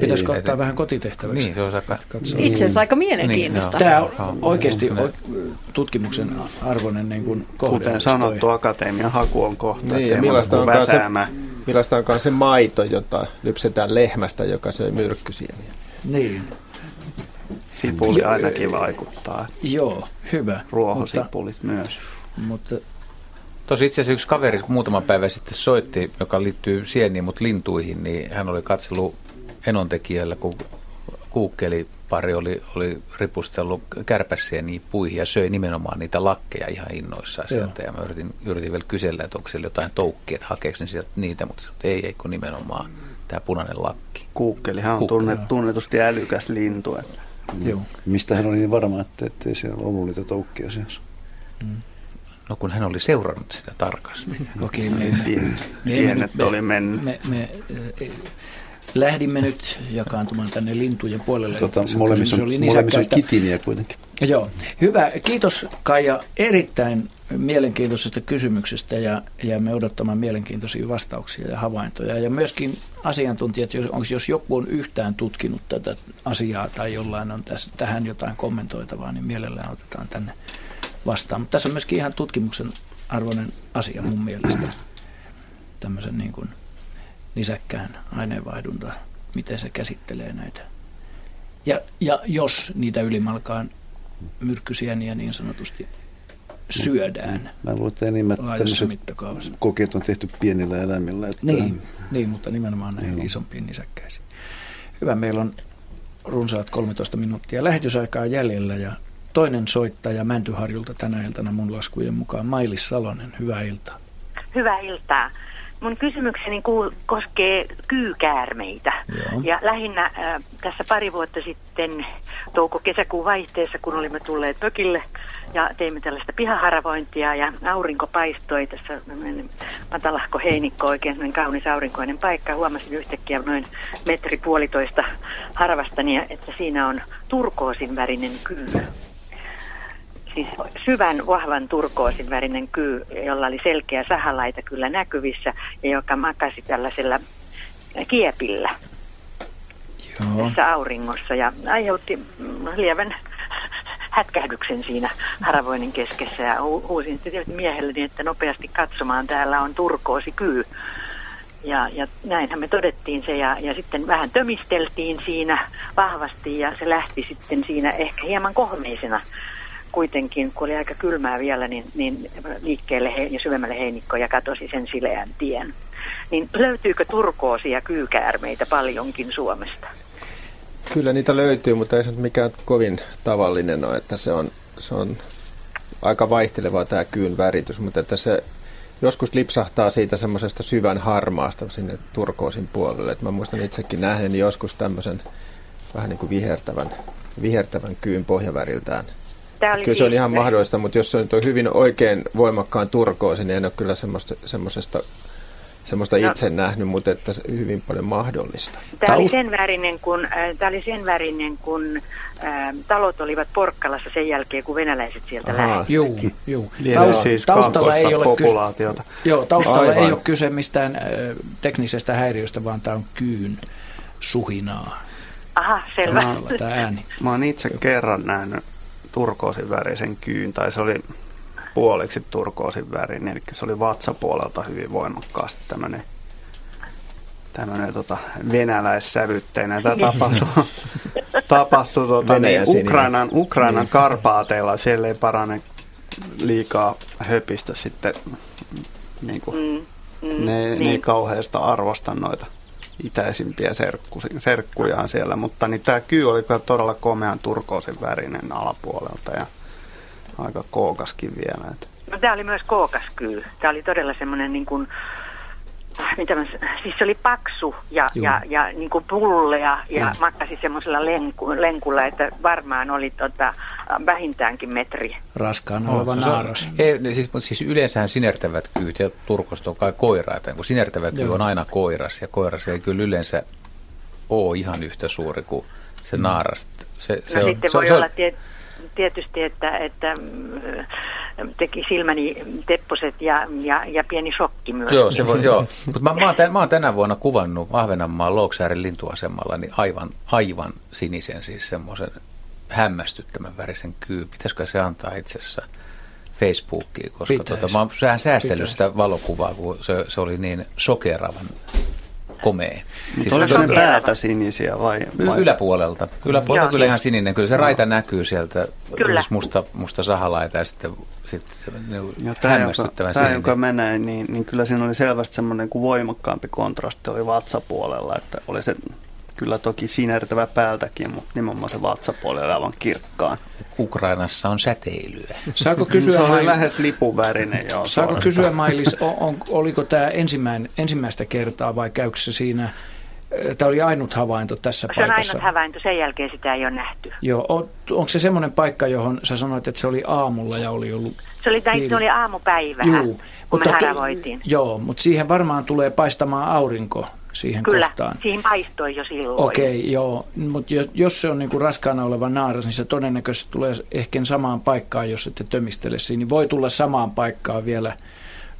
Pitäisikö ottaa et, vähän kotitehtäväksi? Niin, se on aika... Itse asiassa aika mielenkiintoista. Niin, Tämä on oikeasti tutkimuksen arvoinen niin kuin kohde. Kuten sanottu, toi. akatemian haku on kohta. Niin, ja millaista on, se, millaista onkaan se maito, jota lypsetään lehmästä, joka söi myrkkysieniä. Niin. Sipuli jo, ainakin vaikuttaa. Joo, hyvä. Ruohosipulit mutta, myös. Mutta Tosi itse asiassa yksi kaveri muutama päivä sitten soitti, joka liittyy sieniin, mutta lintuihin, niin hän oli katsellut enontekijällä, kun kuukkelipari oli, oli ripustellut kärpäsieniä puihin ja söi nimenomaan niitä lakkeja ihan innoissaan Joo. sieltä. Ja mä yritin, yritin vielä kysellä, että onko siellä jotain toukkia, että hakeeko sieltä niitä, mutta ei, ei kun nimenomaan tämä punainen lakki. Kuukkelihan on tunnet, tunnetusti älykäs lintu. Että. Joo. Mistä hän oli niin varma, että ettei siellä ollut niitä toukkia siellä? Mm. No kun hän oli seurannut sitä tarkasti. (laughs) Okei, me, Sienet me, oli mennyt. Me, me, me lähdimme nyt jakaantumaan tänne lintujen puolelle. Tota, molemmissa on, oli molemmissa on kitiniä kuitenkin. Joo, hyvä. Kiitos Kaija erittäin mielenkiintoisesta kysymyksestä ja jäämme odottamaan mielenkiintoisia vastauksia ja havaintoja. Ja myöskin asiantuntijat, jos, jos joku on yhtään tutkinut tätä asiaa tai jollain on tässä, tähän jotain kommentoitavaa, niin mielellään otetaan tänne vastaan. Mutta tässä on myöskin ihan tutkimuksen arvoinen asia mun mielestä. Tämmöisen niin kuin nisäkkään aineenvaihdunta, miten se käsittelee näitä. Ja, ja jos niitä ylimalkaan myrkkysieniä niin sanotusti syödään. Mä luulen, että tämmöiset kokeet on tehty pienillä eläimillä. Että... Niin, niin, mutta nimenomaan näihin Joo. isompiin nisäkkäisiin. Hyvä, meillä on runsaat 13 minuuttia lähetysaikaa jäljellä ja toinen soittaja Mäntyharjulta tänä iltana mun laskujen mukaan Mailis Salonen. Hyvää iltaa. Hyvää iltaa. Mun kysymykseni koskee kyykäärmeitä. Joo. Ja lähinnä äh, tässä pari vuotta sitten touko-kesäkuun vaihteessa, kun olimme tulleet pökille ja teimme tällaista pihaharavointia ja aurinko paistoi tässä matalahko heinikko oikein kaunis aurinkoinen paikka. Huomasin yhtäkkiä noin metri puolitoista haravastani, että siinä on turkoosin värinen kyy siis syvän, vahvan turkoosin värinen kyy, jolla oli selkeä sahalaita kyllä näkyvissä ja joka makasi tällaisella kiepillä Joo. tässä auringossa ja aiheutti lievän hätkähdyksen siinä haravoinnin keskessä ja huusin sitten miehelleni, että nopeasti katsomaan, täällä on turkoosi kyy. Ja, ja näinhän me todettiin se ja, ja sitten vähän tömisteltiin siinä vahvasti ja se lähti sitten siinä ehkä hieman kohmeisena kuitenkin, kun oli aika kylmää vielä, niin, niin liikkeelle he, ja syvemmälle heinikko ja katosi sen sileän tien. Niin löytyykö turkoosia kyykäärmeitä paljonkin Suomesta? Kyllä niitä löytyy, mutta ei se nyt mikään kovin tavallinen ole, että se on, se on aika vaihtelevaa tämä kyyn väritys, mutta että se joskus lipsahtaa siitä semmoisesta syvän harmaasta sinne turkoosin puolelle. Et mä muistan itsekin nähneeni joskus tämmöisen vähän niin kuin vihertävän, vihertävän kyyn pohjaväriltään Tämä oli kyllä se on ihan mahdollista, mutta jos se on hyvin oikein voimakkaan turkoosi, niin en ole kyllä semmoista, semmoisesta semmoista no, itse nähnyt, mutta että hyvin paljon mahdollista. Tämä oli sen värinen, kun, äh, tämä oli sen värinen, kun äh, talot olivat Porkkalassa sen jälkeen, kun venäläiset sieltä lähtivät. Joo, joo. Taust, siis taustalla ei ole populaatiota. Kyse, joo, taustalla Aivan. ei ole kyse mistään äh, teknisestä häiriöstä, vaan tämä on kyyn suhinaa. Aha, selvä. tämä ääni. Mä oon itse kerran nähnyt turkoosin värisen kyyn, tai se oli puoliksi turkoosin värin, eli se oli vatsapuolelta hyvin voimakkaasti tämmöinen tämmöinen tota, venäläissävytteinen. Tämä tapahtui, tapahtui tota, niin, Ukrainan, Ukrainan niin. karpaateilla. Siellä ei parane liikaa höpistä sitten. Niin kuin, mm, mm, ne, niin. ne ei kauheasta arvosta noita itäisimpiä serkku, serkkujaan siellä, mutta niin tämä kyy oli kyllä todella komean turkoosin värinen alapuolelta ja aika kookaskin vielä. Että. No, tämä oli myös kookas kyy. Tämä oli todella semmoinen niin kuin, mitä mä, siis se oli paksu ja, ja, ja niin kuin pulle ja, ja makkasi semmoisella lenku, lenkulla, että varmaan oli tota, vähintäänkin metri. Raskaan oleva no, naaras. Ei, siis, mutta siis yleensähän sinertävät kyyt ja turkosta on kai koiraita, kun sinertävä kyy on aina koiras ja koiras ei kyllä yleensä ole ihan yhtä suuri kuin se mm. naaras. Se, se no on, sitten se, voi se, olla tiet, tietysti, että, että mm, teki silmäni tepposet ja, ja, ja pieni shokki myös. Joo, se voi, joo. Mutta mä, mä, oon mä oon tänä vuonna kuvannut Ahvenanmaan Louksäärin lintuasemalla niin aivan, aivan sinisen, siis semmoisen hämmästyttämän värisen kyy. Pitäisikö se antaa itse asiassa Facebookiin, koska tota, mä oon säästellyt sitä valokuvaa, kun se, se oli niin sokeravan komea. Siis Oliko ne päätä sinisiä vai? vai? Yläpuolelta. Yläpuolelta Joo. kyllä ihan sininen. Kyllä se no. raita näkyy sieltä. Kyllä. Siis musta, musta sahalaita ja sitten, sitten se Joo, tämä, hämmästyttävän tämä, jonka menee, niin, niin kyllä siinä oli selvästi semmoinen kuin voimakkaampi kontrasti oli vatsapuolella, että oli se kyllä toki sinertävä päältäkin, mutta nimenomaan se vatsapuolella aivan kirkkaan. Ukrainassa on säteilyä. Saako kysyä, se oli Mailis, lähes lipuvärinen. Joo, saako kysyä Mailis, on, on, oliko tämä ensimmän, ensimmäistä kertaa vai käykö se siinä, tämä oli ainut havainto tässä se paikassa? Se on ainut havainto, sen jälkeen sitä ei ole nähty. Joo, on, onko se semmoinen paikka, johon sä sanoit, että se oli aamulla ja oli ollut se oli, tai, se oli aamupäivä, Juu, kun mutta, me haravoitiin. Joo, mutta siihen varmaan tulee paistamaan aurinko siihen Kyllä, kohtaan. siihen paistoi jo silloin. Okei, okay, joo. Mutta jos se on niinku raskaana oleva naaras, niin se todennäköisesti tulee ehkä samaan paikkaan, jos ette tömistele siinä. Niin voi tulla samaan paikkaan vielä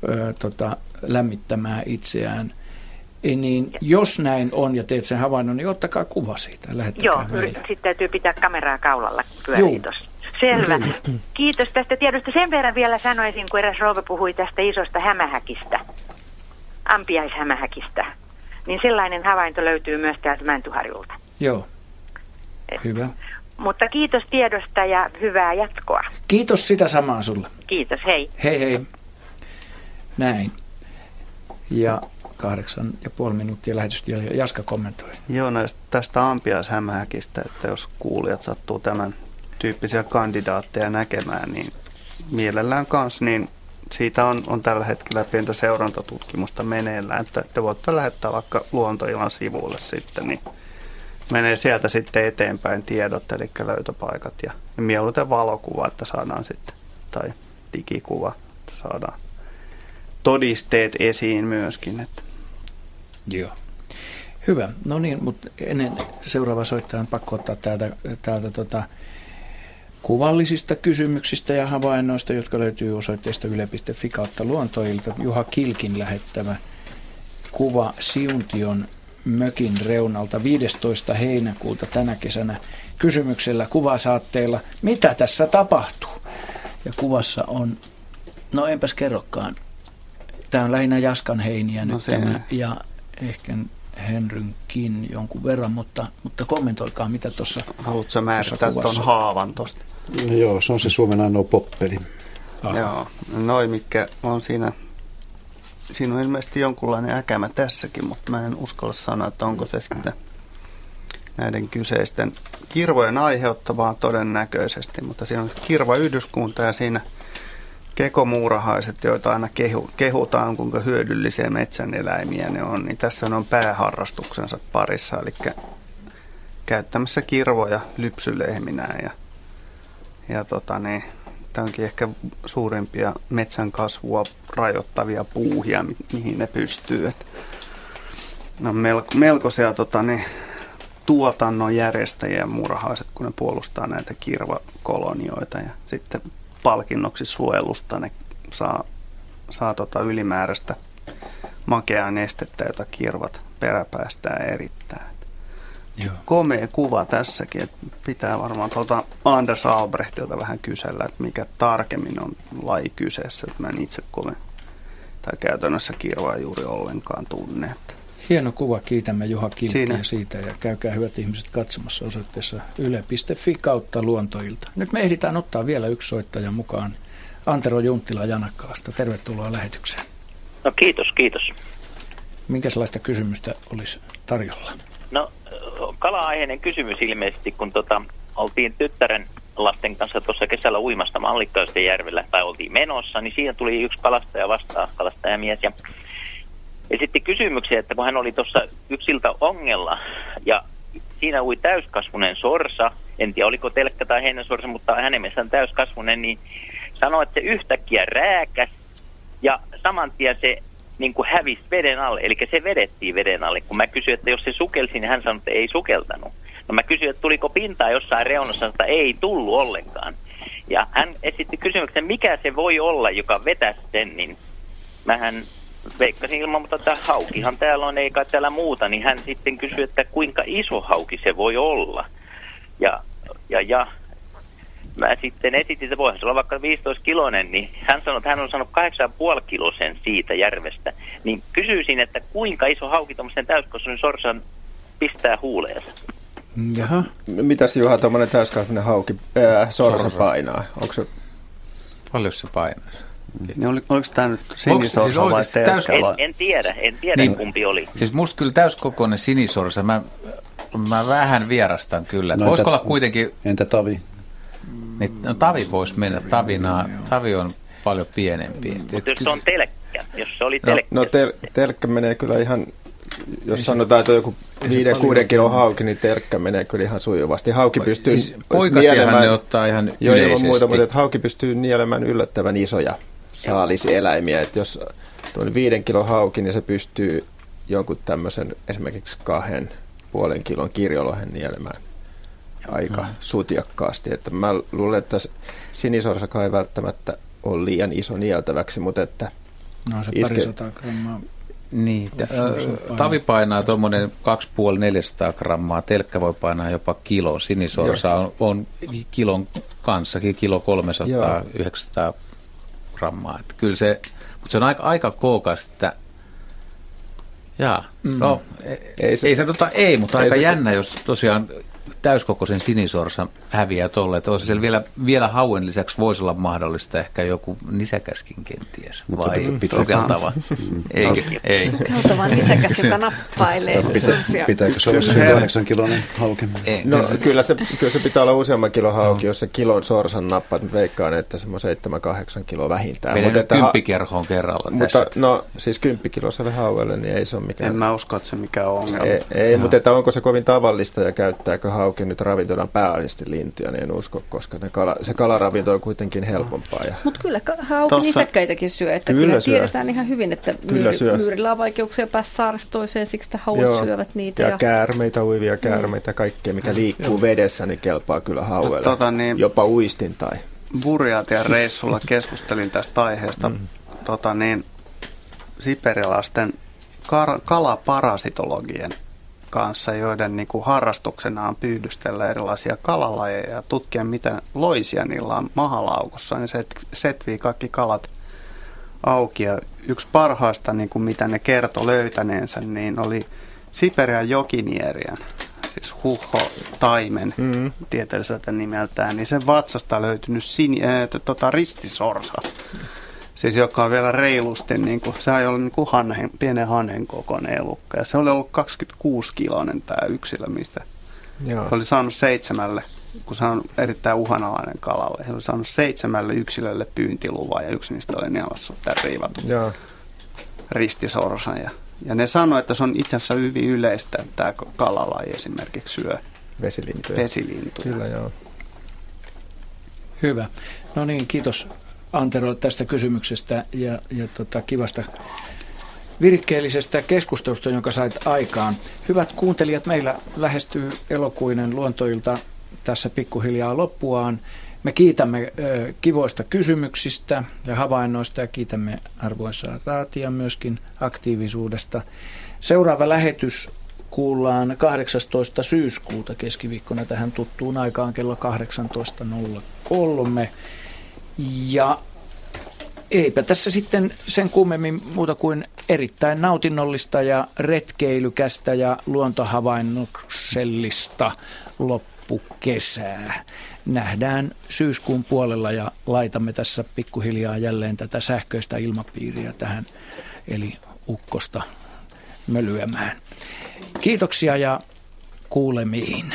ö, tota, lämmittämään itseään. E, niin jos näin on ja teet sen havainnon, niin ottakaa kuva siitä. Joo, sitten täytyy pitää kameraa kaulalla pyöriitossa. Selvä. Kiitos tästä tiedosta. Sen verran vielä sanoisin, kun eräs rouva puhui tästä isosta hämähäkistä, ampiaishämähäkistä niin sellainen havainto löytyy myös täältä Mäntyharjulta. Joo, hyvä. Mutta kiitos tiedosta ja hyvää jatkoa. Kiitos sitä samaa sulle. Kiitos, hei. Hei hei. Näin. Ja kahdeksan ja puoli minuuttia lähetystä ja Jaska kommentoi. Joo, näistä, tästä ampiaishämähäkistä, että jos kuulijat sattuu tämän tyyppisiä kandidaatteja näkemään, niin mielellään kanssa niin siitä on, on tällä hetkellä pientä seurantatutkimusta meneillään, että te voitte lähettää vaikka luontoilan sivulle sitten, niin menee sieltä sitten eteenpäin tiedot, eli löytöpaikat ja, ja mieluiten valokuva, että saadaan sitten, tai digikuva, että saadaan todisteet esiin myöskin. Että. Joo. Hyvä. No niin, mutta ennen seuraava soittajan pakko ottaa täältä, täältä tota, kuvallisista kysymyksistä ja havainnoista, jotka löytyy osoitteesta yle.fi kautta luontoilta. Juha Kilkin lähettävä kuva Siuntion mökin reunalta 15. heinäkuuta tänä kesänä kysymyksellä kuvasaatteella, mitä tässä tapahtuu? Ja kuvassa on, no enpäs kerrokaan, tämä on lähinnä Jaskan heiniä no nyt tämä, ja ehkä Henrynkin jonkun verran, mutta, mutta kommentoikaa, mitä tuossa Haluatko määrittää tuon haavan tuosta? No joo, se on se Suomen ainoa poppeli. Ah. Joo, noin mitkä on siinä, siinä on ilmeisesti jonkunlainen äkämä tässäkin, mutta mä en uskalla sanoa, että onko se sitten näiden kyseisten kirvojen aiheuttavaa todennäköisesti, mutta siinä on kirva-yhdyskunta ja siinä kekomuurahaiset, joita aina kehu, kehutaan, kuinka hyödyllisiä metsän eläimiä ne on, niin tässä on pääharrastuksensa parissa, eli käyttämässä kirvoja lypsylehminään ja ja tota, niin, tämä onkin ehkä suurimpia metsän kasvua rajoittavia puuhia, mi- mihin ne pystyy. Et ne on melko, melkoisia tota, niin, tuotannon järjestäjiä murhaiset, kun ne puolustaa näitä kirvakolonioita ja sitten palkinnoksi suojelusta ne saa, saa tota ylimääräistä makeaa nestettä, jota kirvat peräpäästään erittää. Joo. komea kuva tässäkin. Että pitää varmaan tuolta Anders Albrechtilta vähän kysellä, että mikä tarkemmin on laji kyseessä. Että mä en itse kovin tai käytännössä kirvaa juuri ollenkaan tunne. Hieno kuva, kiitämme Juha Kilkkiä siitä ja käykää hyvät ihmiset katsomassa osoitteessa yle.fi kautta luontoilta. Nyt me ehditään ottaa vielä yksi soittaja mukaan. Antero Junttila Janakkaasta, tervetuloa lähetykseen. No kiitos, kiitos. Minkälaista kysymystä olisi tarjolla? No kala-aiheinen kysymys ilmeisesti, kun tota, oltiin tyttären lasten kanssa tuossa kesällä uimasta Mallikkaisten järvellä, tai oltiin menossa, niin siinä tuli yksi kalastaja vastaan, kalastajamies, ja esitti kysymyksiä, että kun hän oli tuossa yksiltä ongella, ja siinä ui täyskasvunen sorsa, en tiedä oliko telkkä tai heinäsorsa, mutta hänen mielestään täyskasvunen, niin sanoi, että se yhtäkkiä rääkäs, ja saman tien se niin kuin hävisi veden alle, eli se vedettiin veden alle. Kun mä kysyin, että jos se sukelsi, niin hän sanoi, että ei sukeltanut. No mä kysyin, että tuliko pintaa jossain reunassa, että ei tullut ollenkaan. Ja hän esitti kysymyksen, mikä se voi olla, joka vetäisi sen, niin mähän veikkasin ilman, mutta että haukihan täällä on, eikä täällä muuta, niin hän sitten kysyi, että kuinka iso hauki se voi olla. Ja, ja, ja mä sitten esitin, että voihan se olla vaikka 15 kilonen, niin hän sanoi, että hän on saanut 8,5 kilosen siitä järvestä. Niin kysyisin, että kuinka iso hauki tuommoisen täyskossun sorsan pistää huuleensa? Jaha. Mitäs Juha, tuommoinen täyskasvinen hauki, äh, sorsa, sorsa painaa? Onko se... Paljon se painaa? Niin oli, oliko tämä nyt sinisorsa siis vai täys... en, en tiedä, en tiedä niin, kumpi oli. Siis musta kyllä täyskokoinen sinisorsa, mä, mä vähän vierastan kyllä. No, Voisiko olla kuitenkin... Entä tavi? Niin, no, tavi voisi mennä, tavina, tavi on paljon pienempi. Mutta jos se on telkkä, jos se oli telkkä. No, no tel, telkkä menee kyllä ihan jos sanotaan, että on joku 5-6 kilon hauki, niin terkkä menee kyllä ihan sujuvasti. Hauki pystyy siis nielemään, ne ottaa ihan jo ilman muuta, mutta että hauki pystyy nielemään yllättävän isoja saalisia Että jos tuo viiden kilon hauki, niin se pystyy jonkun tämmöisen esimerkiksi kahden puolen kilon kirjolohen nielemään aika mm. sutjakkaasti. Että mä luulen, että sinisorsakaan ei välttämättä ole liian iso nieltäväksi, mutta että No se iske... pari grammaa. Niin, t- tavi painaa tuommoinen 2,5-400 grammaa, telkkä voi painaa jopa kilo, sinisorsa on, on kilon kanssakin, kilo 300-900 grammaa. Että kyllä se, mutta se on aika, aika kookas, että Jaa, mm. no ei, ei, se, ei sanota ei, mutta ei aika se, jännä, jos tosiaan täyskokoisen sinisorsa häviää tolle. Että olisi siellä vielä, vielä hauen lisäksi voisi olla mahdollista ehkä joku nisäkäskin kenties. Mutta vai sukeltava? Eikö? Ei. Sukeltava nisäkäs, joka nappailee. Pitä, pitääkö se olla se 8 kilonen hauki? Ei, no, se, kyllä, se, kyllä se pitää olla useamman kilon hauki, no. jos se kilon sorsan nappaat. Veikkaan, että se on 7-8 kiloa vähintään. Menen mutta kymppikerhoon kerralla mutta, tässä. No siis kymppikiloselle hauelle, niin ei se ole mikään. En mä usko, että se mikään ongelma. Ei, ei mutta että onko se kovin tavallista ja käyttääkö hauki nyt ravintolan pääallisesti lintuja, niin en usko, koska ne kala, se kalaravinto on kuitenkin helpompaa. Ja... Mutta kyllä hauki Tossa... nisäkkäitäkin syö, että kyllä, kyllä syö. tiedetään ihan hyvin, että kyllä myyri, myyrillä on vaikeuksia päästä saaresta toiseen, siksi että haut Joo. syövät niitä. Ja, ja käärmeitä, uivia mm. käärmeitä, kaikkea mikä liikkuu Joo. vedessä, niin kelpaa kyllä hauelle. Tota, niin, Jopa uistin tai... Burjatian reissulla keskustelin tästä aiheesta. Mm. Tota, niin, siperialaisten kar- kalaparasitologien kanssa, joiden niin kuin harrastuksena on pyydystellä erilaisia kalalajeja ja tutkia, mitä loisia niillä on mahalaukussa, niin se setvii kaikki kalat auki. Ja yksi parhaista, niin kuin mitä ne kertoi löytäneensä, niin oli Siperian jokinierian, siis huho-taimen mm-hmm. tieteelliseltä nimeltään, niin sen vatsasta löytynyt sin- äh, tota, ristisorsa siis joka on vielä reilusti, niin kuin, se ei ole niin kuin hanhen, pienen hanhen kokoinen elukka. Ja se oli ollut 26 kiloinen tämä yksilö, mistä Joo. oli saanut seitsemälle, kun se on erittäin uhanalainen kalalle. Se oli saanut seitsemälle yksilölle pyyntiluvan ja yksi niistä oli nielassa tämä riivattu Joo. ristisorsa. Ja, ja ne sanoivat, että se on itse asiassa hyvin yleistä, että tämä kalalaji esimerkiksi syö vesilintuja. vesilintuja. Kyllä, joo. Hyvä. No niin, kiitos Antero tästä kysymyksestä ja, ja tota, kivasta virikkeellisestä keskustelusta, jonka sait aikaan. Hyvät kuuntelijat, meillä lähestyy elokuinen luontoilta tässä pikkuhiljaa loppuaan. Me kiitämme ö, kivoista kysymyksistä ja havainnoista ja kiitämme arvoisaa Raatia myöskin aktiivisuudesta. Seuraava lähetys kuullaan 18. syyskuuta keskiviikkona tähän tuttuun aikaan kello 18.03. Ja eipä tässä sitten sen kummemmin muuta kuin erittäin nautinnollista ja retkeilykästä ja luontohavainnoksellista loppukesää. Nähdään syyskuun puolella ja laitamme tässä pikkuhiljaa jälleen tätä sähköistä ilmapiiriä tähän, eli ukkosta mölyämään. Kiitoksia ja kuulemiin.